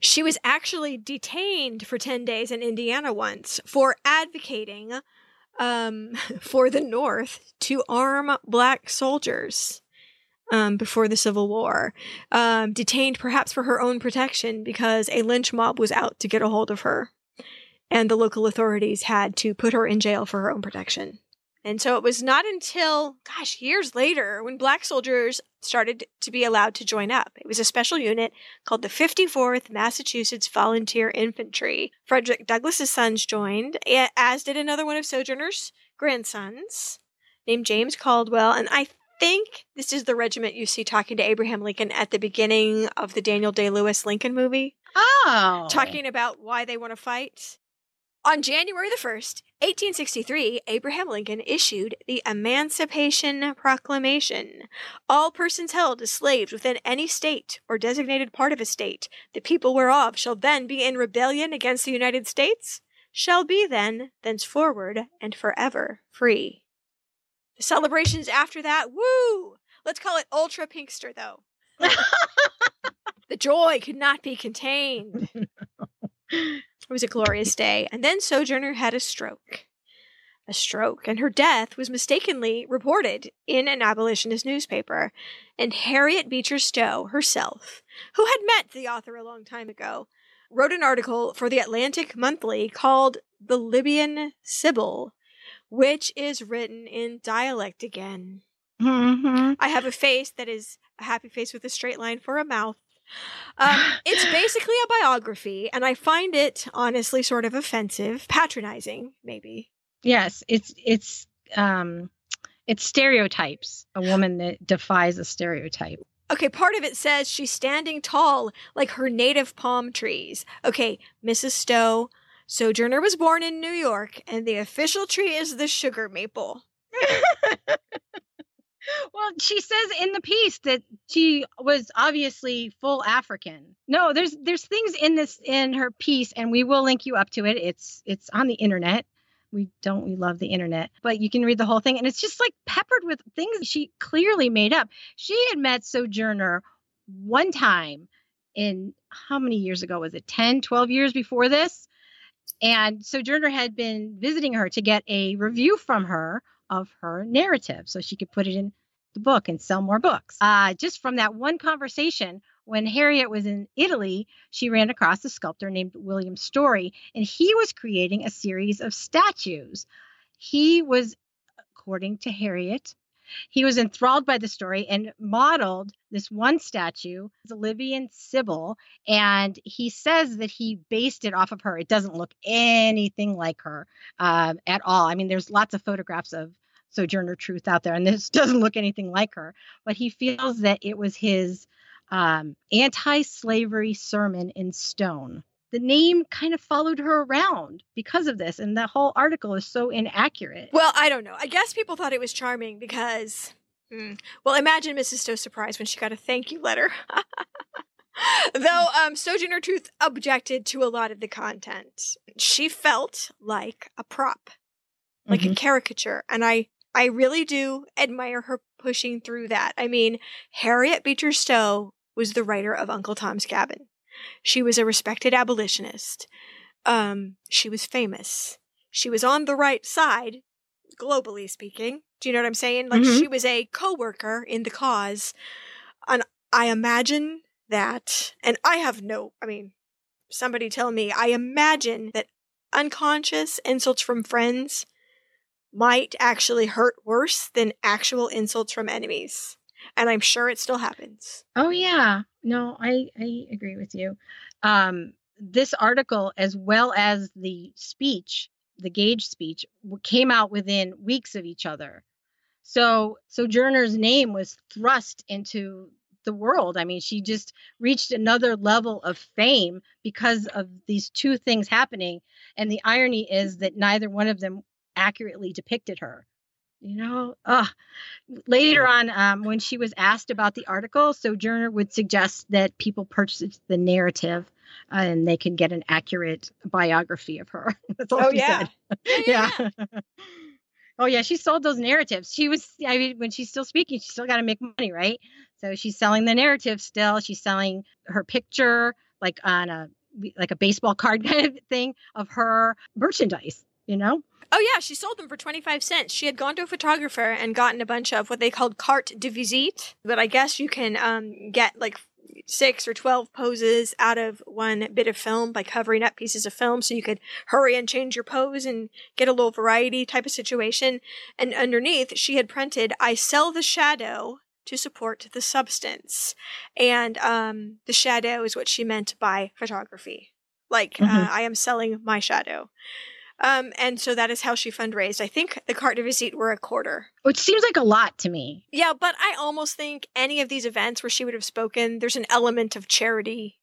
She was actually detained for 10 days in Indiana once for advocating um, for the North to arm black soldiers um, before the Civil War. Um, detained perhaps for her own protection because a lynch mob was out to get a hold of her. And the local authorities had to put her in jail for her own protection. And so it was not until, gosh, years later when black soldiers started to be allowed to join up. It was a special unit called the 54th Massachusetts Volunteer Infantry. Frederick Douglass's sons joined, as did another one of Sojourner's grandsons named James Caldwell. And I think this is the regiment you see talking to Abraham Lincoln at the beginning of the Daniel Day Lewis Lincoln movie. Oh. Talking about why they want to fight. On January the 1st, 1863, Abraham Lincoln issued the Emancipation Proclamation. All persons held as slaves within any state or designated part of a state, the people whereof shall then be in rebellion against the United States, shall be then, thenceforward, and forever free. The celebrations after that, woo! Let's call it Ultra Pinkster, though. the joy could not be contained. It was a glorious day. And then Sojourner had a stroke. A stroke, and her death was mistakenly reported in an abolitionist newspaper. And Harriet Beecher Stowe herself, who had met the author a long time ago, wrote an article for the Atlantic Monthly called The Libyan Sibyl, which is written in dialect again. Mm-hmm. I have a face that is a happy face with a straight line for a mouth. Um, it's basically a biography, and I find it honestly sort of offensive, patronizing, maybe. Yes, it's it's um it's stereotypes. A woman that defies a stereotype. Okay, part of it says she's standing tall like her native palm trees. Okay, Mrs. Stowe, Sojourner was born in New York, and the official tree is the sugar maple. well, she says in the piece that she was obviously full African. No, there's there's things in this in her piece, and we will link you up to it. It's it's on the internet. We don't we love the internet, but you can read the whole thing, and it's just like peppered with things she clearly made up. She had met Sojourner one time in how many years ago was it 10 12 years before this and sojourner had been visiting her to get a review from her of her narrative so she could put it in the book and sell more books. Uh, just from that one conversation, when Harriet was in Italy, she ran across a sculptor named William Story, and he was creating a series of statues. He was, according to Harriet, he was enthralled by the story and modeled this one statue, the Libyan Sibyl, and he says that he based it off of her. It doesn't look anything like her uh, at all. I mean, there's lots of photographs of Sojourner Truth out there, and this doesn't look anything like her. But he feels that it was his um, anti-slavery sermon in stone. The name kind of followed her around because of this, and the whole article is so inaccurate. Well, I don't know. I guess people thought it was charming because, mm, well, imagine Mrs. Stowe's surprise when she got a thank you letter. Though um, Sojourner Truth objected to a lot of the content, she felt like a prop, like Mhm. a caricature, and I I really do admire her pushing through that. I mean, Harriet Beecher Stowe was the writer of Uncle Tom's Cabin. She was a respected abolitionist. Um, she was famous. She was on the right side, globally speaking. Do you know what I'm saying? Like Mhm. she was a co-worker in the cause. And I imagine that, and I have no, I mean, somebody tell me, I imagine that unconscious insults from friends might actually hurt worse than actual insults from enemies. And I'm sure it still happens. Oh yeah. No, I I agree with you. Um this article as well as the speech, the Gage speech came out within weeks of each other. So Sojourner's name was thrust into the world. I mean, she just reached another level of fame because of these two things happening. And the irony is that neither one of them accurately depicted her. You know, uh, later on, um, when she was asked about the article, Sojourner would suggest that people purchase the narrative uh, and they can get an accurate biography of her. That's all Oh, she yeah. said. yeah. oh yeah, she sold those narratives. She was I mean when she's still speaking, she's still got to make money, right? So she's selling the narrative still. She's selling her picture, like on a like a baseball card kind of thing of her merchandise, you know? Oh yeah, she sold them for 25 cents. She had gone to a photographer and gotten a bunch of what they called carte de visite, but I guess you can um, get like six or 12 poses out of one bit of film by covering up pieces of film so you could hurry and change your pose and get a little variety type of situation. And underneath, she had printed, I sell the shadow to support the substance. And um, the shadow is what she meant by photography. Like, mm-hmm. uh, I am selling my shadow. Um, and so that is how she fundraised. I think the carte de visite were a quarter. Which seems like a lot to me. Yeah, but I almost think any of these events where she would have spoken, there's an element of charity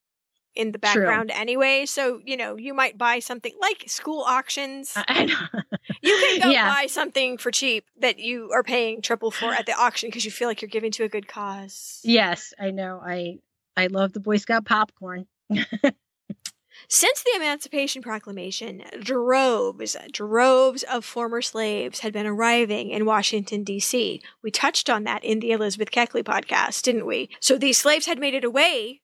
in the background True. anyway. So, you know, you might buy something like school auctions. I know. you can go yeah. buy something for cheap that you are paying triple for at the auction because you feel like you're giving to a good cause. Yes, I know. I I love the Boy Scout popcorn. Since the Emancipation Proclamation, droves, droves of former slaves had been arriving in Washington, D.C. We touched on that in the Elizabeth Keckley podcast, didn't we? So these slaves had made it away,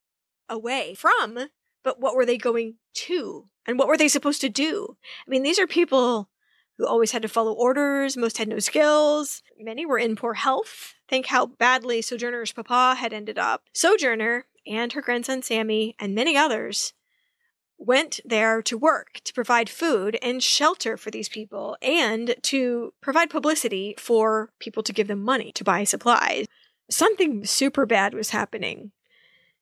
away from, but what were they going to? And what were they supposed to do? I mean, these are people who always had to follow orders, most had no skills, many were in poor health. Think how badly Sojourner's papa had ended up. Sojourner and her grandson Sammy and many others went there to work to provide food and shelter for these people and to provide publicity for people to give them money to buy supplies. Something super bad was happening.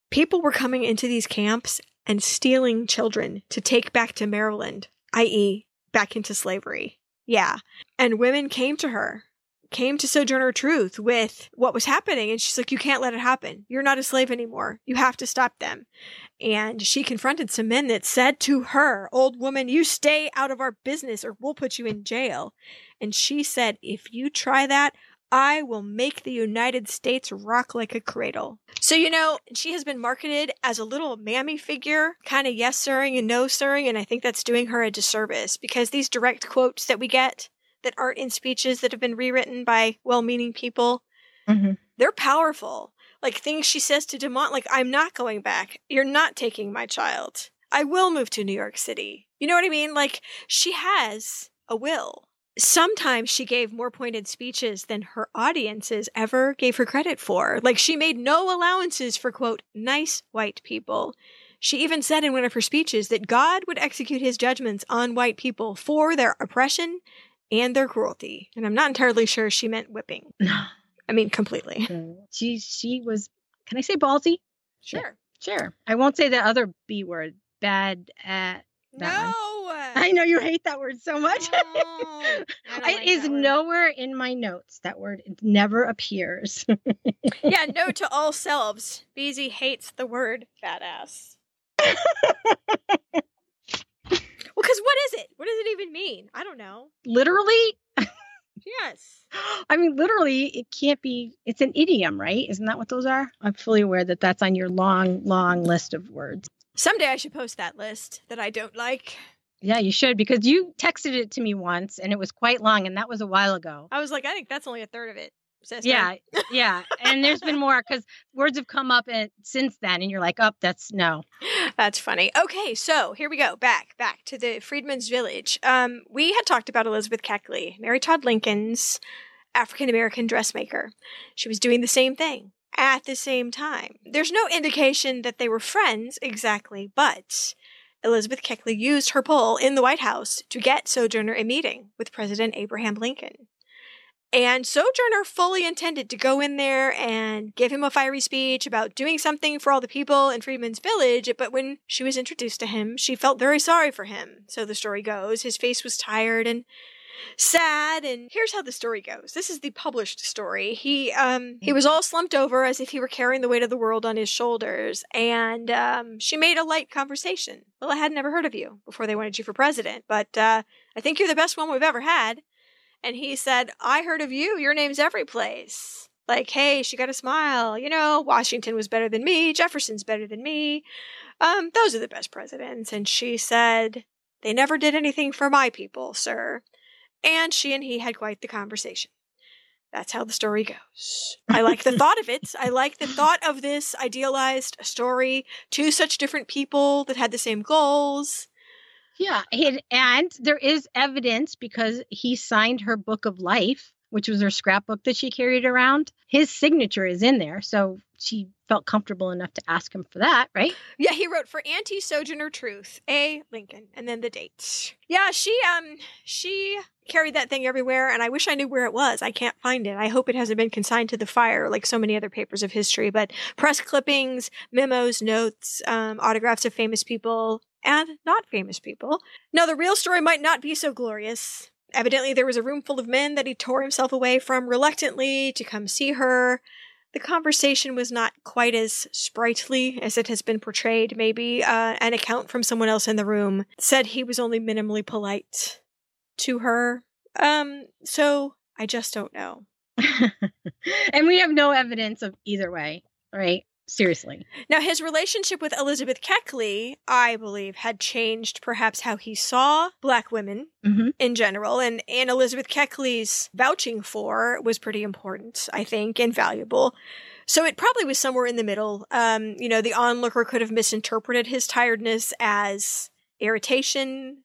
People were coming into these camps and stealing children to take back to Maryland, i.e., back into slavery. Yeah. And women came to her came to Sojourner Truth with what was happening. And she's like, You can't let it happen. You're not a slave anymore. You have to stop them. And she confronted some men that said to her, Old woman, you stay out of our business or we'll put you in jail. And she said, If you try that, I will make the United States rock like a cradle. So, you know, she has been marketed as a little mammy figure, kind of yes sirring and no sirring, and I think that's doing her a disservice because these direct quotes that we get that aren't in speeches that have been rewritten by well-meaning people. Mm-hmm. They're powerful. Like things she says to Dumont, like, I'm not going back. You're not taking my child. I will move to New York City. You know what I mean? Like, she has a will. Sometimes she gave more pointed speeches than her audiences ever gave her credit for. Like, she made no allowances for, quote, nice white people. She even said in one of her speeches that God would execute his judgments on white people for their oppression and their cruelty. And I'm not entirely sure she meant whipping. I mean, completely. She she was. Can I say ballsy? Sure. Yeah, sure. I won't say the other B word. Bad at. No. I know you hate that word so much. No, it like is nowhere in my notes. That word never appears. yeah, no to all selves. Beezy hates the word badass. Well, because what is it? What does it even mean? I don't know. Literally? yes. I mean, literally, it can't be, it's an idiom, right? Isn't that what those are? I'm fully aware that that's on your long, long list of words. Someday I should post that list that I don't like. Yeah, you should because you texted it to me once and it was quite long and that was a while ago. I was like, I think that's only a third of it sister. Yeah, yeah. And there's been more because words have come up and, since then, and you're like, oh, that's no. That's funny. Okay, so here we go. Back, back to the Freedmen's Village. Um, we had talked about Elizabeth Keckley, Mary Todd Lincoln's African American dressmaker. She was doing the same thing at the same time. There's no indication that they were friends exactly, but Elizabeth Keckley used her pull in the White House to get Sojourner a meeting with President Abraham Lincoln. And Sojourner fully intended to go in there and give him a fiery speech about doing something for all the people in Freedmen's Village, but when she was introduced to him, she felt very sorry for him. So the story goes, his face was tired and sad and here's how the story goes. This is the published story. He um he was all slumped over as if he were carrying the weight of the world on his shoulders and um she made a light conversation. Well i had never heard of you before they wanted you for president but uh i think you're the best one we've ever had and he said, I heard of you. Your name's every place. Like, hey, she got a smile. You know, Washington was better than me. Jefferson's better than me. Um, those are the best presidents. And she said, they never did anything for my people, sir. And she and he had quite the conversation. That's how the story goes. I like the thought of it. I like the thought of this idealized story. Two such different people that had the same goals. Yeah, and, there is evidence because he signed her book of life, which was her scrapbook that she carried around. His signature is in there, so she felt comfortable enough to ask him for that, right? Yeah, he wrote for Aunty Sojourner Truth, A. Lincoln, and then the dates. Yeah, she um she carried that thing everywhere, and I wish I knew where it was. I can't find it. I hope it hasn't been consigned to the fire like so many other papers of history. But press clippings, memos, notes, um, autographs of famous people, and not famous people. Now, the real story might not be so glorious. Evidently, there was a room full of men that he tore himself away from reluctantly to come see her. The conversation was not quite as sprightly as it has been portrayed, maybe. Uh, an account from someone else in the room said he was only minimally polite to her. Um, so I just don't know. and we have no evidence of either way, right? Seriously. Now, his relationship with Elizabeth Keckley, I believe, had changed perhaps how he saw black women Mhm. in general. And, and Elizabeth Keckley's vouching for was pretty important, I think, and valuable. So it probably was somewhere in the middle. Um, you know, the onlooker could have misinterpreted his tiredness as irritation.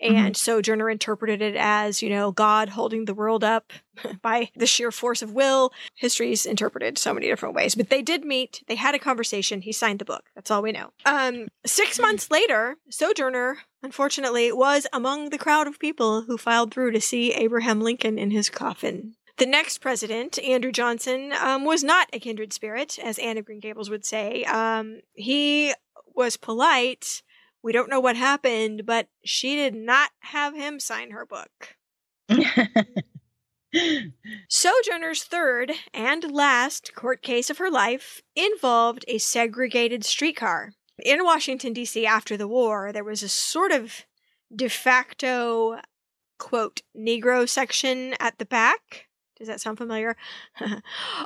And Sojourner interpreted it as, you know, God holding the world up by the sheer force of will. History's interpreted so many different ways, but they did meet. They had a conversation. He signed the book. That's all we know. Um, six months later, Sojourner, unfortunately, was among the crowd of people who filed through to see Abraham Lincoln in his coffin. The next president, Andrew Johnson, um, was not a kindred spirit, as Anne of Green Gables would say. Um, he was polite. We don't know what happened, but she did not have him sign her book. Sojourner's third and last court case of her life involved a segregated streetcar. In Washington, D.C., after the war, there was a sort of de facto, quote, Negro section at the back. Does that sound familiar?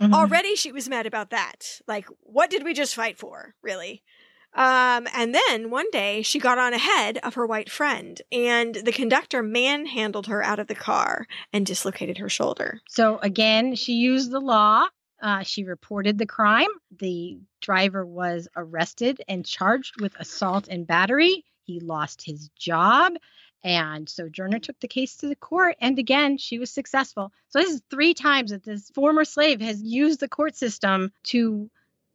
Mm-hmm. Already she was mad about that. Like, what did we just fight for, really? Um, and then one day she got on ahead of her white friend, and the conductor manhandled her out of the car and dislocated her shoulder. So again, she used the law. Uh, she reported the crime. The driver was arrested and charged with assault and battery. He lost his job. And Sojourner took the case to the court. And again, she was successful. So this is three times that this former slave has used the court system to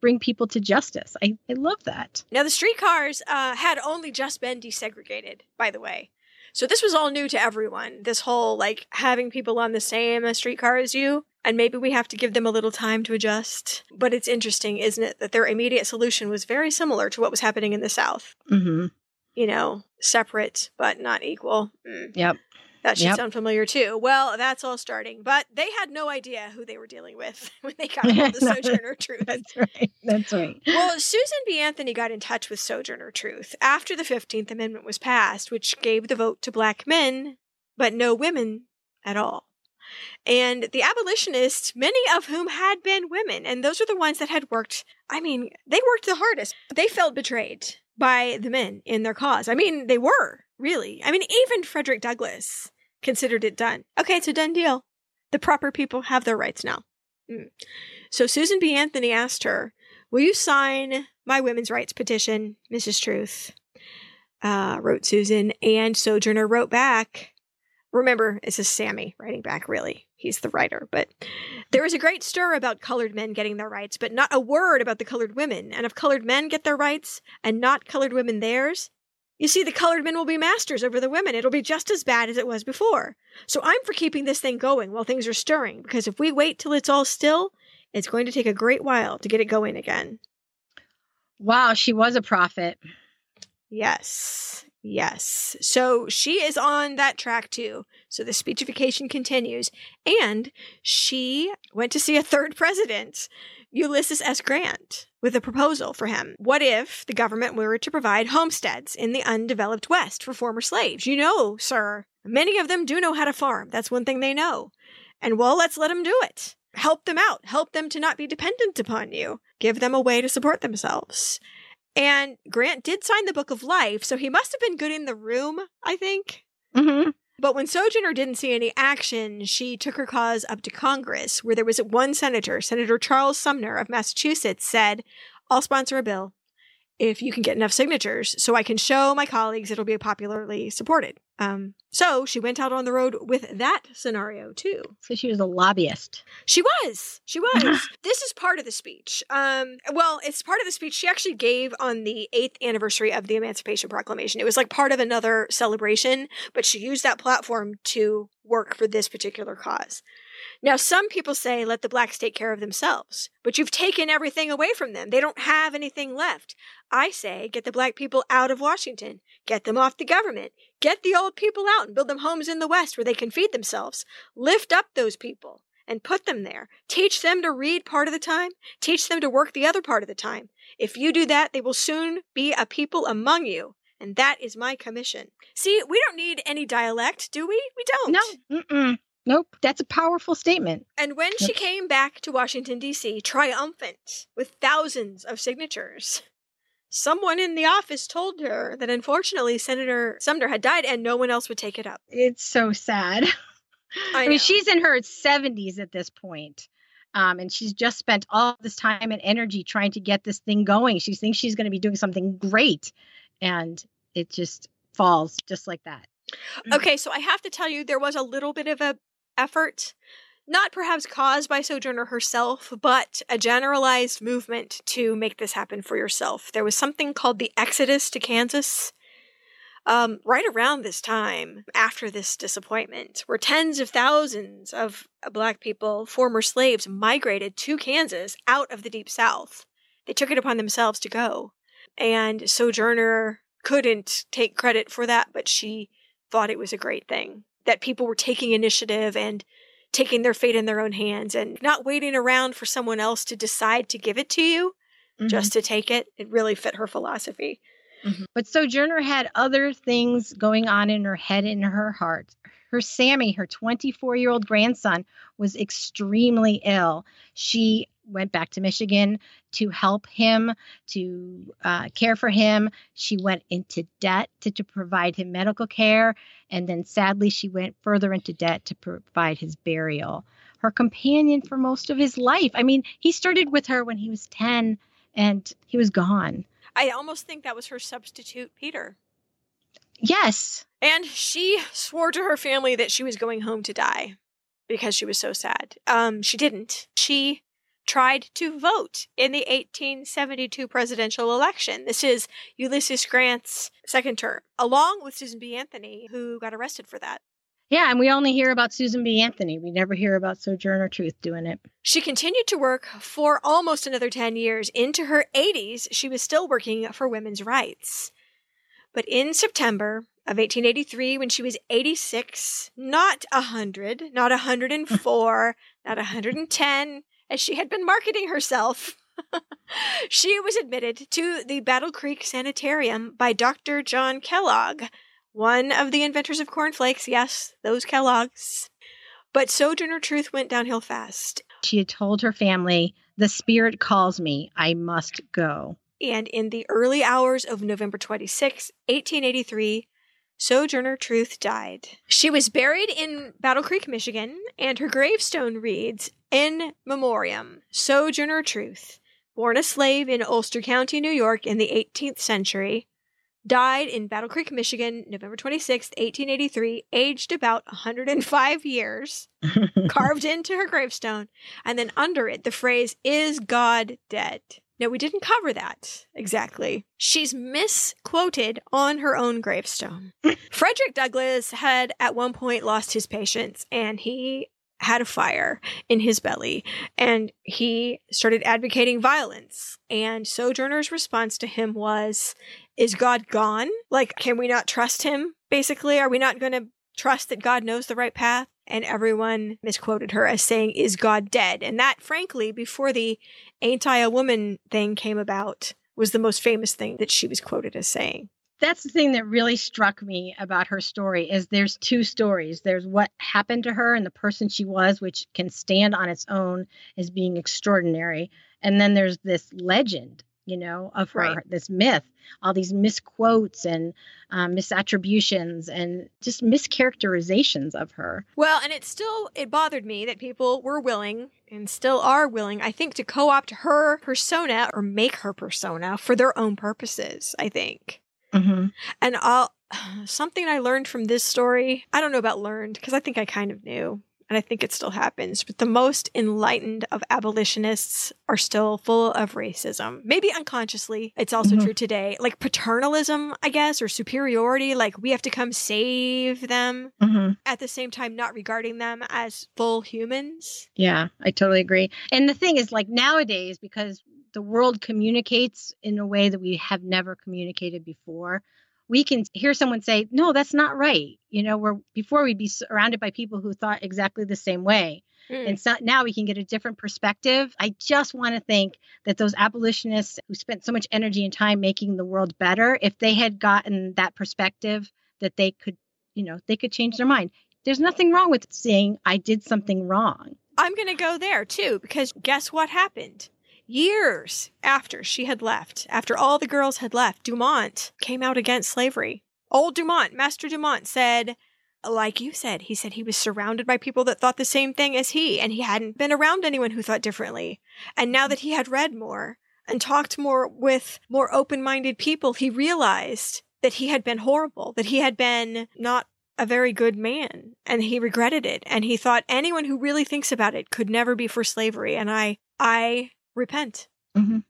bring people to justice. I, I love that. Now, the streetcars uh, had only just been desegregated, by the way. So this was all new to everyone. This whole like having people on the same streetcar as you, and maybe we have to give them a little time to adjust. But it's interesting, isn't it, that their immediate solution was very similar to what was happening in the South. Mm-hmm. You know, separate but not equal. Mm. Yep. That should Yep. sound familiar too. Well, that's all starting, but they had no idea who they were dealing with when they got the No, Sojourner Truth. That's right. That's right. Well, Susan B. Anthony got in touch with Sojourner Truth after the 15th Amendment was passed, which gave the vote to black men, but no women at all. And the abolitionists, many of whom had been women, and those are the ones that had worked, I mean, they worked the hardest. They felt betrayed by the men in their cause. I mean, they were, really. I mean, even Frederick Douglass considered it done. Okay, it's a done deal. The proper people have their rights now. Mm. So Susan B. Anthony asked her, Will you sign my women's rights petition, Mrs. Truth? Uh, wrote Susan, and Sojourner wrote back. Remember, this is Sammy writing back, really. He's the writer. But there was a great stir about colored men getting their rights, but not a word about the colored women. And if colored men get their rights and not colored women theirs, you see, the colored men will be masters over the women. It'll be just as bad as it was before. So I'm for keeping this thing going while things are stirring, because if we wait till it's all still, it's going to take a great while to get it going again. Wow, she was a prophet. Yes. Yes. So she is on that track too. So the speechification continues. And she went to see a third president, Ulysses S. Grant, with a proposal for him. What if the government were to provide homesteads in the undeveloped West for former slaves? You know, sir, many of them do know how to farm. That's one thing they know. And well, let's let them do it. Help them out. Help them to not be dependent upon you. Give them a way to support themselves. And Grant did sign the Book of Life, so he must have been good in the room, I think. Mm-hmm. But when Sojourner didn't see any action, she took her cause up to Congress, where there was one senator, Senator Charles Sumner of Massachusetts, said, I'll sponsor a bill if you can get enough signatures so I can show my colleagues it'll be popularly supported. Um, so she went out on the road with that scenario too. So she was a lobbyist. She was. She was. this is part of the speech. Um, well, it's part of the speech she actually gave on the eighth anniversary of the Emancipation Proclamation. It was like part of another celebration, but she used that platform to work for this particular cause. Now, some people say let the blacks take care of themselves, but you've taken everything away from them. They don't have anything left. I say get the black people out of Washington, get them off the government, get the old people out and build them homes in the West where they can feed themselves. Lift up those people and put them there. Teach them to read part of the time, teach them to work the other part of the time. If you do that, they will soon be a people among you. And that is my commission. See, we don't need any dialect, do we? We don't. No. Mm-mm. Nope, that's a powerful statement. And when she came back to Washington, D.C., triumphant with thousands of signatures, someone in the office told her that unfortunately Senator Sumner had died and no one else would take it up. It's so sad. I, I mean, she's in her 70s at this point. Um, and she's just spent all this time and energy trying to get this thing going. She thinks she's going to be doing something great. And it just falls just like that. Okay, so I have to tell you, there was a little bit of a effort, not perhaps caused by Sojourner herself, but a generalized movement to make this happen for yourself. There was something called the Exodus to Kansas. Um, right around this time, after this disappointment, where tens of thousands of black people, former slaves, migrated to Kansas out of the Deep South. They took it upon themselves to go. And Sojourner couldn't take credit for that, but she thought it was a great thing that people were taking initiative and taking their fate in their own hands and not waiting around for someone else to decide to give it to you mm-hmm. just to take it. It really fit her philosophy. Mm-hmm. But Sojourner had other things going on in her head and her heart. Her Sammy, her 24 year old grandson, was extremely ill. She went back to Michigan to help him, to uh, care for him. She went into debt to, to provide him medical care. And then sadly, she went further into debt to provide his burial. Her companion for most of his life. I mean, he started with her when he was 10 and he was gone. I almost think that was her substitute, Peter. Yes. And she swore to her family that she was going home to die because she was so sad. Um, she didn't. She tried to vote in the 1872 presidential election. This is Ulysses Grant's second term, along with Susan B. Anthony, who got arrested for that. Yeah, and we only hear about Susan B. Anthony. We never hear about Sojourner Truth doing it. She continued to work for almost another 10 years. Into her 80s, she was still working for women's rights. But in September of 1883, when she was 86, not 100, not 104, not 110, as she had been marketing herself. she was admitted to the Battle Creek Sanitarium by Dr. John Kellogg, one of the inventors of cornflakes. Yes, those Kellogg's. But Sojourner Truth went downhill fast. She had told her family, The spirit calls me. I must go. And in the early hours of November 26, 1883, Sojourner Truth died. She was buried in Battle Creek, Michigan, and her gravestone reads In Memoriam, Sojourner Truth, born a slave in Ulster County, New York in the 18th century, died in Battle Creek, Michigan, November 26, 1883, aged about 105 years, carved into her gravestone, and then under it the phrase, Is God dead? No, we didn't cover that exactly. She's misquoted on her own gravestone. Frederick Douglass had at one point lost his patience and he had a fire in his belly and he started advocating violence. And Sojourner's response to him was, Is God gone? Like, can we not trust him? Basically, are we not going to trust that God knows the right path? And everyone misquoted her as saying, Is God dead? And that, frankly, before the Ain't I a Woman thing came about, was the most famous thing that she was quoted as saying. That's the thing that really struck me about her story is there's two stories. There's what happened to her and the person she was, which can stand on its own as being extraordinary. And then there's this legend you know, of her, Right. this myth, all these misquotes and um, misattributions and just mischaracterizations of her. Well, and it still it bothered me that people were willing and still are willing, I think, to co-opt her persona or make her persona for their own purposes, I think. Mm-hmm. And I'll something I learned from this story, I don't know about learned because I think I kind of knew. And I think it still happens, but the most enlightened of abolitionists are still full of racism. Maybe unconsciously. It's also Mhm. true today. Like paternalism, I guess, or superiority, like we have to come save them Mm-hmm. at the same time not regarding them as full humans. Yeah, I totally agree. And the thing is, like nowadays, because the world communicates in a way that we have never communicated before, we can hear someone say, "No, that's not right." You know, where before we'd be surrounded by people who thought exactly the same way, Mm. and so now we can get a different perspective. I just want to think that those abolitionists who spent so much energy and time making the world better, if they had gotten that perspective, that they could, you know, they could change their mind. There's nothing wrong with saying I did something wrong. I'm going to go there too, because guess what happened? Years after she had left, after all the girls had left, Dumont came out against slavery. Old Dumont, Master Dumont, said, like you said, he said he was surrounded by people that thought the same thing as he, and he hadn't been around anyone who thought differently. And now that he had read more and talked more with more open minded people, he realized that he had been horrible, that he had been not a very good man and he regretted it and he thought anyone who really thinks about it could never be for slavery and i i repent Mhm.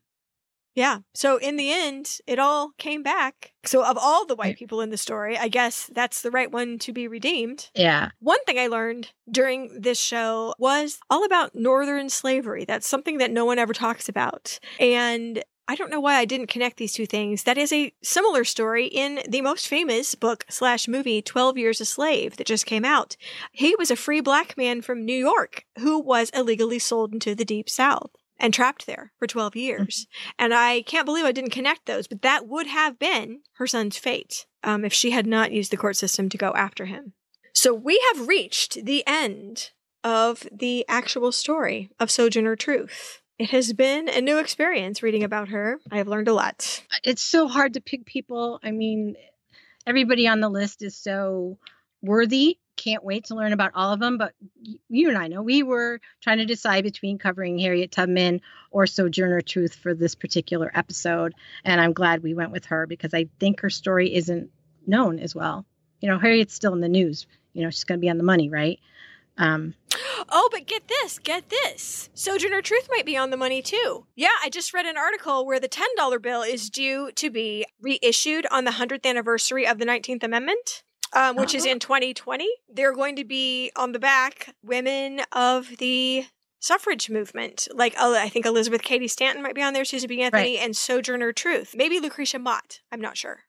yeah so in the end it all came back so of all the white people in the story i guess that's the right one to be redeemed Yeah. one thing I learned during this show was all about Northern slavery. That's something that no one ever talks about. And I don't know why I didn't connect these two things. That is a similar story in the most famous book slash movie, 12 Years a Slave, that just came out. He was a free black man from New York who was illegally sold into the Deep South and trapped there for 12 years. And I can't believe I didn't connect those, but that would have been her son's fate um, if she had not used the court system to go after him. So we have reached the end of the actual story of Sojourner Truth. It has been a new experience reading about her. I have learned a lot. It's so hard to pick people. I mean, everybody on the list is so worthy. Can't wait to learn about all of them. But you and I know we were trying to decide between covering Harriet Tubman or Sojourner Truth for this particular episode. And I'm glad we went with her because I think her story isn't known as well. You know, Harriet's still in the news. You know, she's going to be on the money, right? Um, Oh, but get this, get this. Sojourner Truth might be on the money too. Yeah, I just read an article where the $10 bill is due to be reissued on the 100th anniversary of the 19th Amendment. Um, which is in 2020. They're going to be on the back women of the suffrage movement. Like, uh, I think Elizabeth Cady Stanton might be on there, Susan B. Anthony, and Sojourner Truth. Maybe Lucretia Mott. I'm not sure.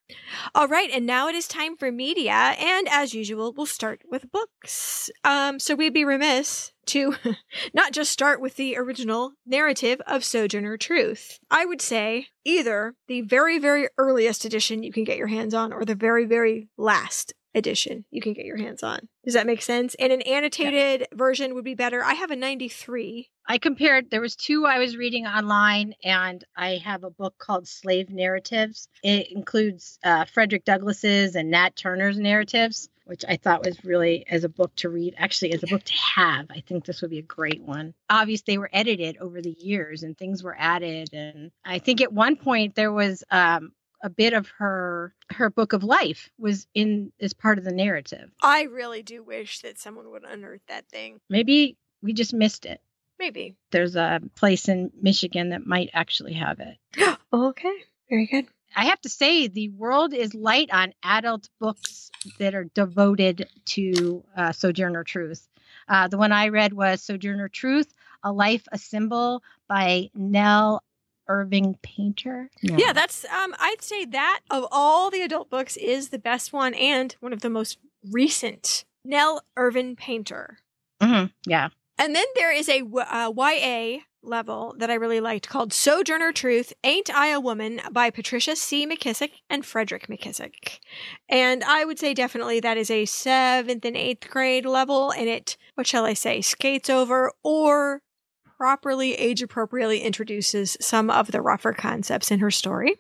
All right, and now it is time for media, and as usual, we'll start with books. Um, so we'd be remiss to not just start with the original narrative of Sojourner Truth. I would say either the very, very earliest edition you can get your hands on, or the very, very last edition you can get your hands on. Does that make sense? And an annotated version would be better. I have a 93. I compared, there was two I was reading online, and I have a book called Slave Narratives. It includes uh, Frederick Douglass's and Nat Turner's narratives, which I thought was really as a book to read, actually as a book to have. I think this would be a great one. Obviously, they were edited over the years and things were added. And I think at one point there was um, a bit of her her book of life was in as part of the narrative. I really do wish that someone would unearth that thing. Maybe we just missed it. Maybe. There's a place in Michigan that might actually have it. okay. Very good. I have to say, the world is light on adult books that are devoted to uh, Sojourner Truth. Uh, the one I read was Sojourner Truth, A Life, a Symbol by Nell Irving Painter. No. Yeah, that's um I'd say that of all the adult books is the best one and one of the most recent. Nell Irvin Painter. Mhm, Yeah. And then there is a uh, YA level that I really liked called Sojourner Truth Ain't I a Woman by Patricia C. McKissack and Frederick McKissack. And I would say definitely that is a seventh and eighth grade level, and it, what shall I say, skates over or properly, age appropriately introduces some of the rougher concepts in her story.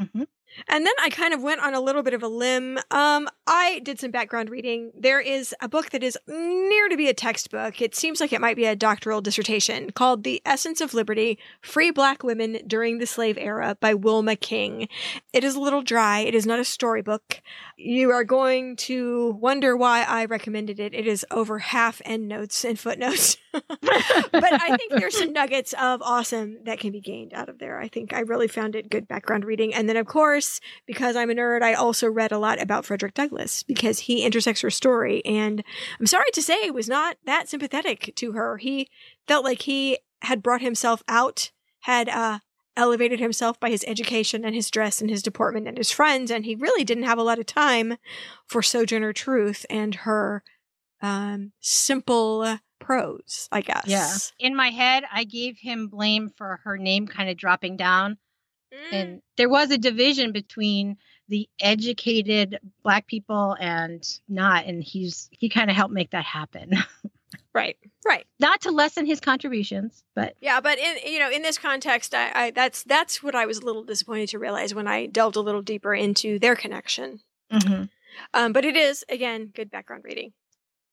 Mhm. And then I kind of went on a little bit of a limb. Um, I did some background reading. There is a book that is near to be a textbook. It seems like it might be a doctoral dissertation called The Essence of Liberty Free Black Women During the Slave Era by Wilma King. It is a little dry. It is not a storybook. You are going to wonder why I recommended it. It is over half endnotes and footnotes. but I think there's some nuggets of awesome that can be gained out of there. I think I really found it good background reading. And then, of course, because I'm a nerd, I also read a lot about Frederick Douglass because he intersects her story. And I'm sorry to say, was not that sympathetic to her. He felt like he had brought himself out, had uh, elevated himself by his education and his dress and his deportment and his friends, and he really didn't have a lot of time for Sojourner Truth and her um, simple prose, I guess. Yeah. In my head, I gave him blame for her name kind of dropping down. Mm. And there was a division between the educated black people and not. And he's he kind of helped make that happen. right, right. not to lessen his contributions, but Yeah, but in you know in this context, I, I that's that's what I was a little disappointed to realize when I delved a little deeper into their connection. Mhm. Um, but it is again good background reading.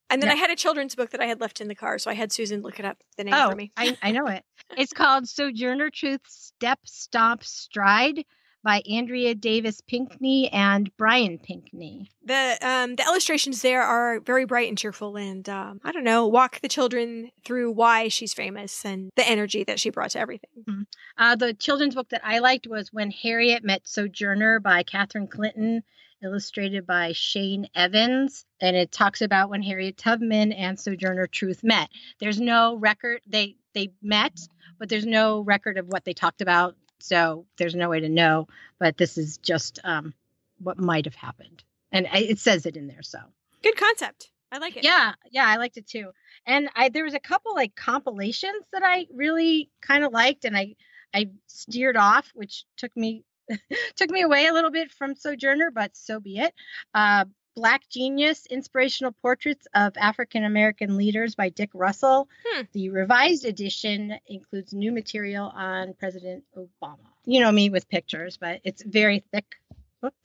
And then. I had a children's book that I had left in the car, so I had Susan look it up the name oh, for me. I, I know it. It's called Sojourner Truth Step Stomp Stride by Andrea Davis Pinkney and Brian Pinkney. the um, the illustrations there are very bright and cheerful, and um, I don't know, walk the children through why she's famous and the energy that she brought to everything. Uh, the children's book that I liked was When Harriet Met Sojourner by Catherine Clinton, illustrated by Shane Evans. And it talks about when Harriet Tubman and Sojourner Truth met. There's no record, they, they met, but there's no record of what they talked about. So there's no way to know. But this is just um, what might have happened. And it says it in there. So. Good concept. I like it. Yeah, yeah, I liked it too. And I there was a couple like compilations that I really kind of liked and I I steered off, which took me took me away a little bit from Sojourner, but so be it. Uh Black Genius Inspirational Portraits of African American Leaders by Dick Russell. Hmm. The revised edition includes new material on President Obama. You know me with pictures, but it's very thick book.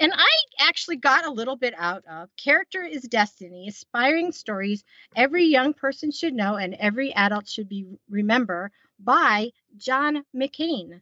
And I actually got a little bit out of Character is Destiny, Aspiring Stories Every Young Person Should Know and Every Adult Should Be Remember by John McCain.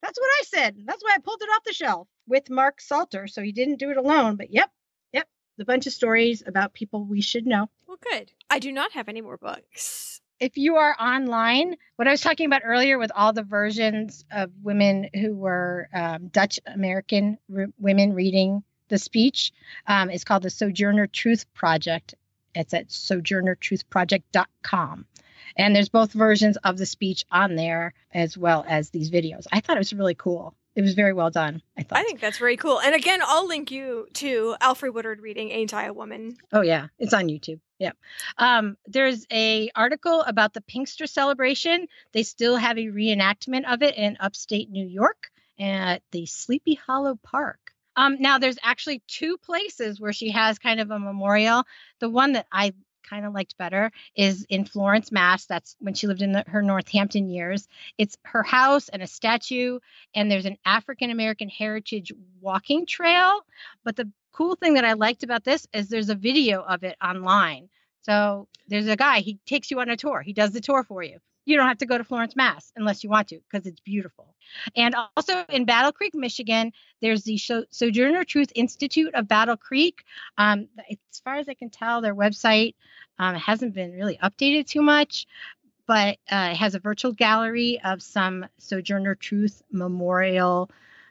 What? That's what I said. That's why I pulled it off the shelf with Mark Salter. So he didn't do it alone, but yep, yep. A bunch of stories about people we should know. Well, good. I do not have any more books. if you are online, what I was talking about earlier with all the versions of women who were um, Dutch American re- women reading the speech um, is called the Sojourner Truth Project. It's at sojournertruthproject.com. And there's both versions of the speech on there as well as these videos. I thought it was really cool. It was very well done. I thought. I think that's very cool. And again, I'll link you to Alfre Woodard reading Ain't I a Woman? Oh yeah, it's on YouTube. Yeah. Um, there's a article about the Pinkster celebration. They still have a reenactment of it in upstate New York at the Sleepy Hollow Park. Um, now there's actually two places where she has kind of a memorial. The one that I kind of liked better is in Florence, Mass. That's when she lived in the, her Northampton years. It's her house and a statue, and there's an African American heritage walking trail. But the cool thing that I liked about this is there's a video of it online. So there's a guy, he takes you on a tour. He does the tour for you. You don't have to go to Florence, Mass unless you want to because it's beautiful. And also in Battle Creek, Michigan, there's the Sojourner Truth Institute of Battle Creek. Um, as far as I can tell, their website um, hasn't been really updated too much, but uh, it has a virtual gallery of some Sojourner Truth memorial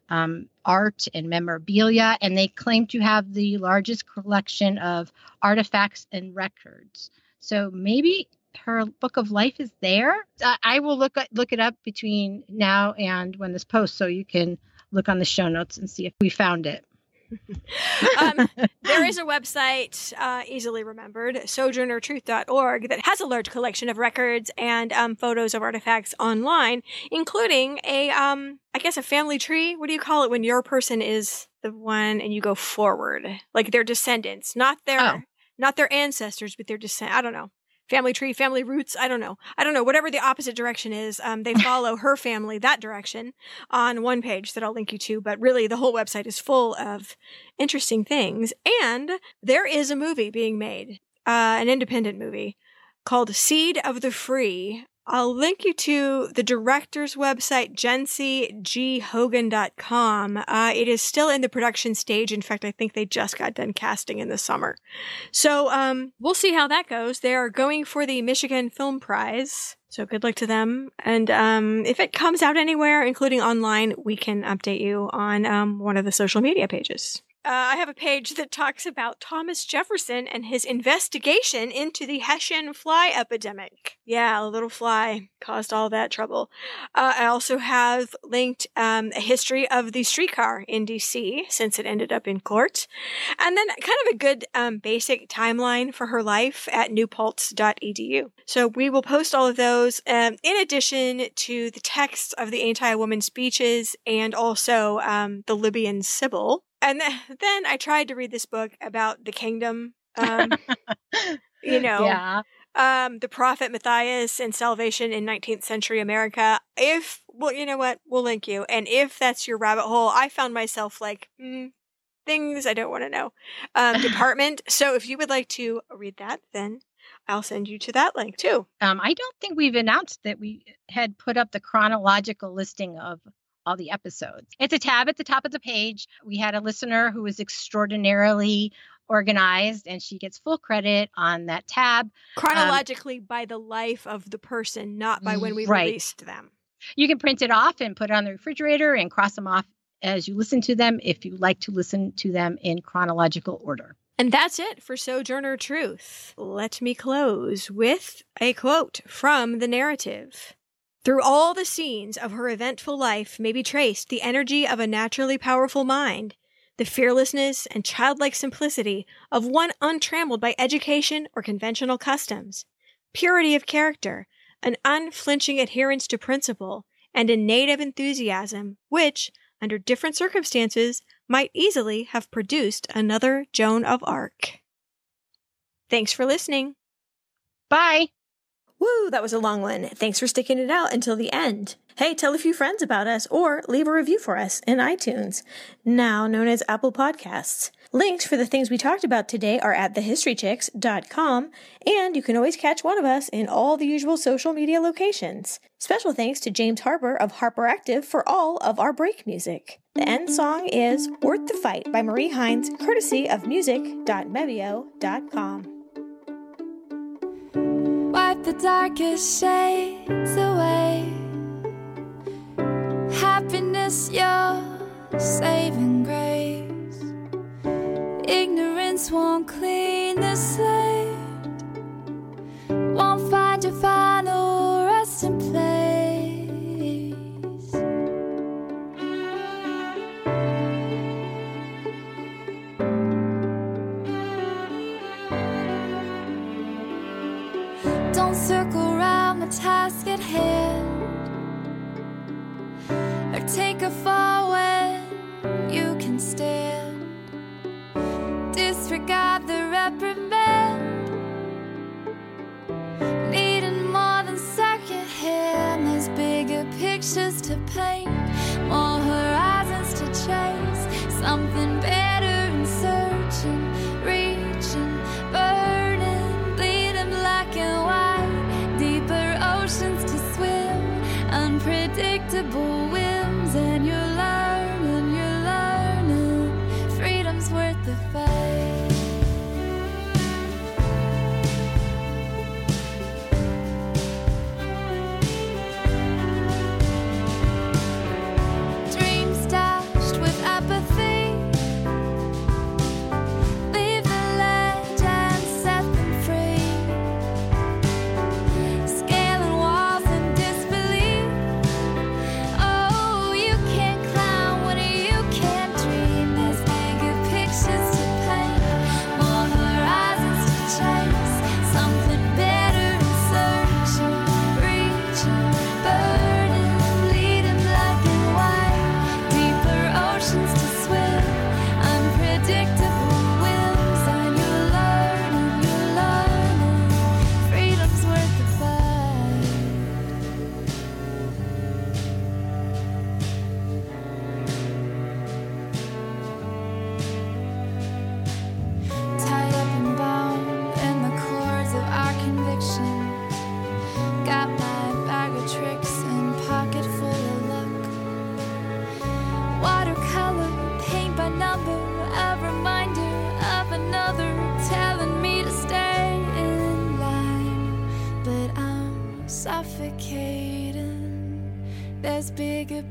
um, art and memorabilia, and they claim to have the largest collection of artifacts and records. So maybe her book of life is there. Uh, I will look look it up between now and when this posts, so you can look on the show notes and see if we found it. Um, there is a website, uh, easily remembered, sojournertruth.org, that has a large collection of records and um, photos of artifacts online, including a, um, I guess, a family tree. What do you call it when your person is the one and you go forward, like their descendants, not their, Oh. not their ancestors, but their descent. I don't know. Family tree, family roots. I don't know. I don't know. Whatever the opposite direction is, um, they follow her family that direction on one page that I'll link you to. But really, the whole website is full of interesting things. And there is a movie being made, uh, an independent movie called Seed of the Free I'll link you to the director's website, jencyghogan.com. Uh, it is still in the production stage. In fact, I think they just got done casting in the summer. So, um, we'll see how that goes. They are going for the Michigan Film Prize. So good luck to them. And, um, if it comes out anywhere, including online, we can update you on, um, one of the social media pages. Uh, I have a page that talks about Thomas Jefferson and his investigation into the Hessian fly epidemic. Yeah, a little fly caused all that trouble. Uh, I also have linked um, a history of the streetcar in DC since it ended up in court, and then kind of a good um, basic timeline for her life at newpaltz.edu. So we will post all of those um, in addition to the texts of the anti-woman speeches and also um, the Libyan Sibyl and then I tried to read this book about the kingdom. Um, you know, yeah. um, the prophet Matthias and salvation in 19th century America. If, well, you know what? We'll link you. And if that's your rabbit hole, I found myself like, mm, things I don't want to know. Um, department. So if you would like to read that, then I'll send you to that link too. Um, I don't think we've announced that we had put up the chronological listing of all the episodes. It's a tab at the top of the page. We had a listener who was extraordinarily organized and she gets full credit on that tab. Chronologically um, by the life of the person, not by when we right. released them. You can print it off and put it on the refrigerator and cross them off as you listen to them if you like to listen to them in chronological order. And that's it for Sojourner Truth. Let me close with a quote from the narrative. Through all the scenes of her eventful life may be traced the energy of a naturally powerful mind, the fearlessness and childlike simplicity of one untrammeled by education or conventional customs, purity of character, an unflinching adherence to principle, and a native enthusiasm which, under different circumstances, might easily have produced another Joan of Arc. Thanks for listening. Bye. Woo, that was a long one. Thanks for sticking it out until the end. Hey, tell a few friends about us or leave a review for us in iTunes, now known as Apple Podcasts. Links for the things we talked about today are at thehistorychicks.com, and you can always catch one of us in all the usual social media locations. Special thanks to James Harper of Harper Active for all of our break music. The end song is Worth the Fight by Marie Hines, courtesy of music.mevio.com the darkest shades away. Happiness, your saving grace. Ignorance won't clean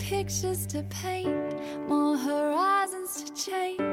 pictures to paint, more horizons to better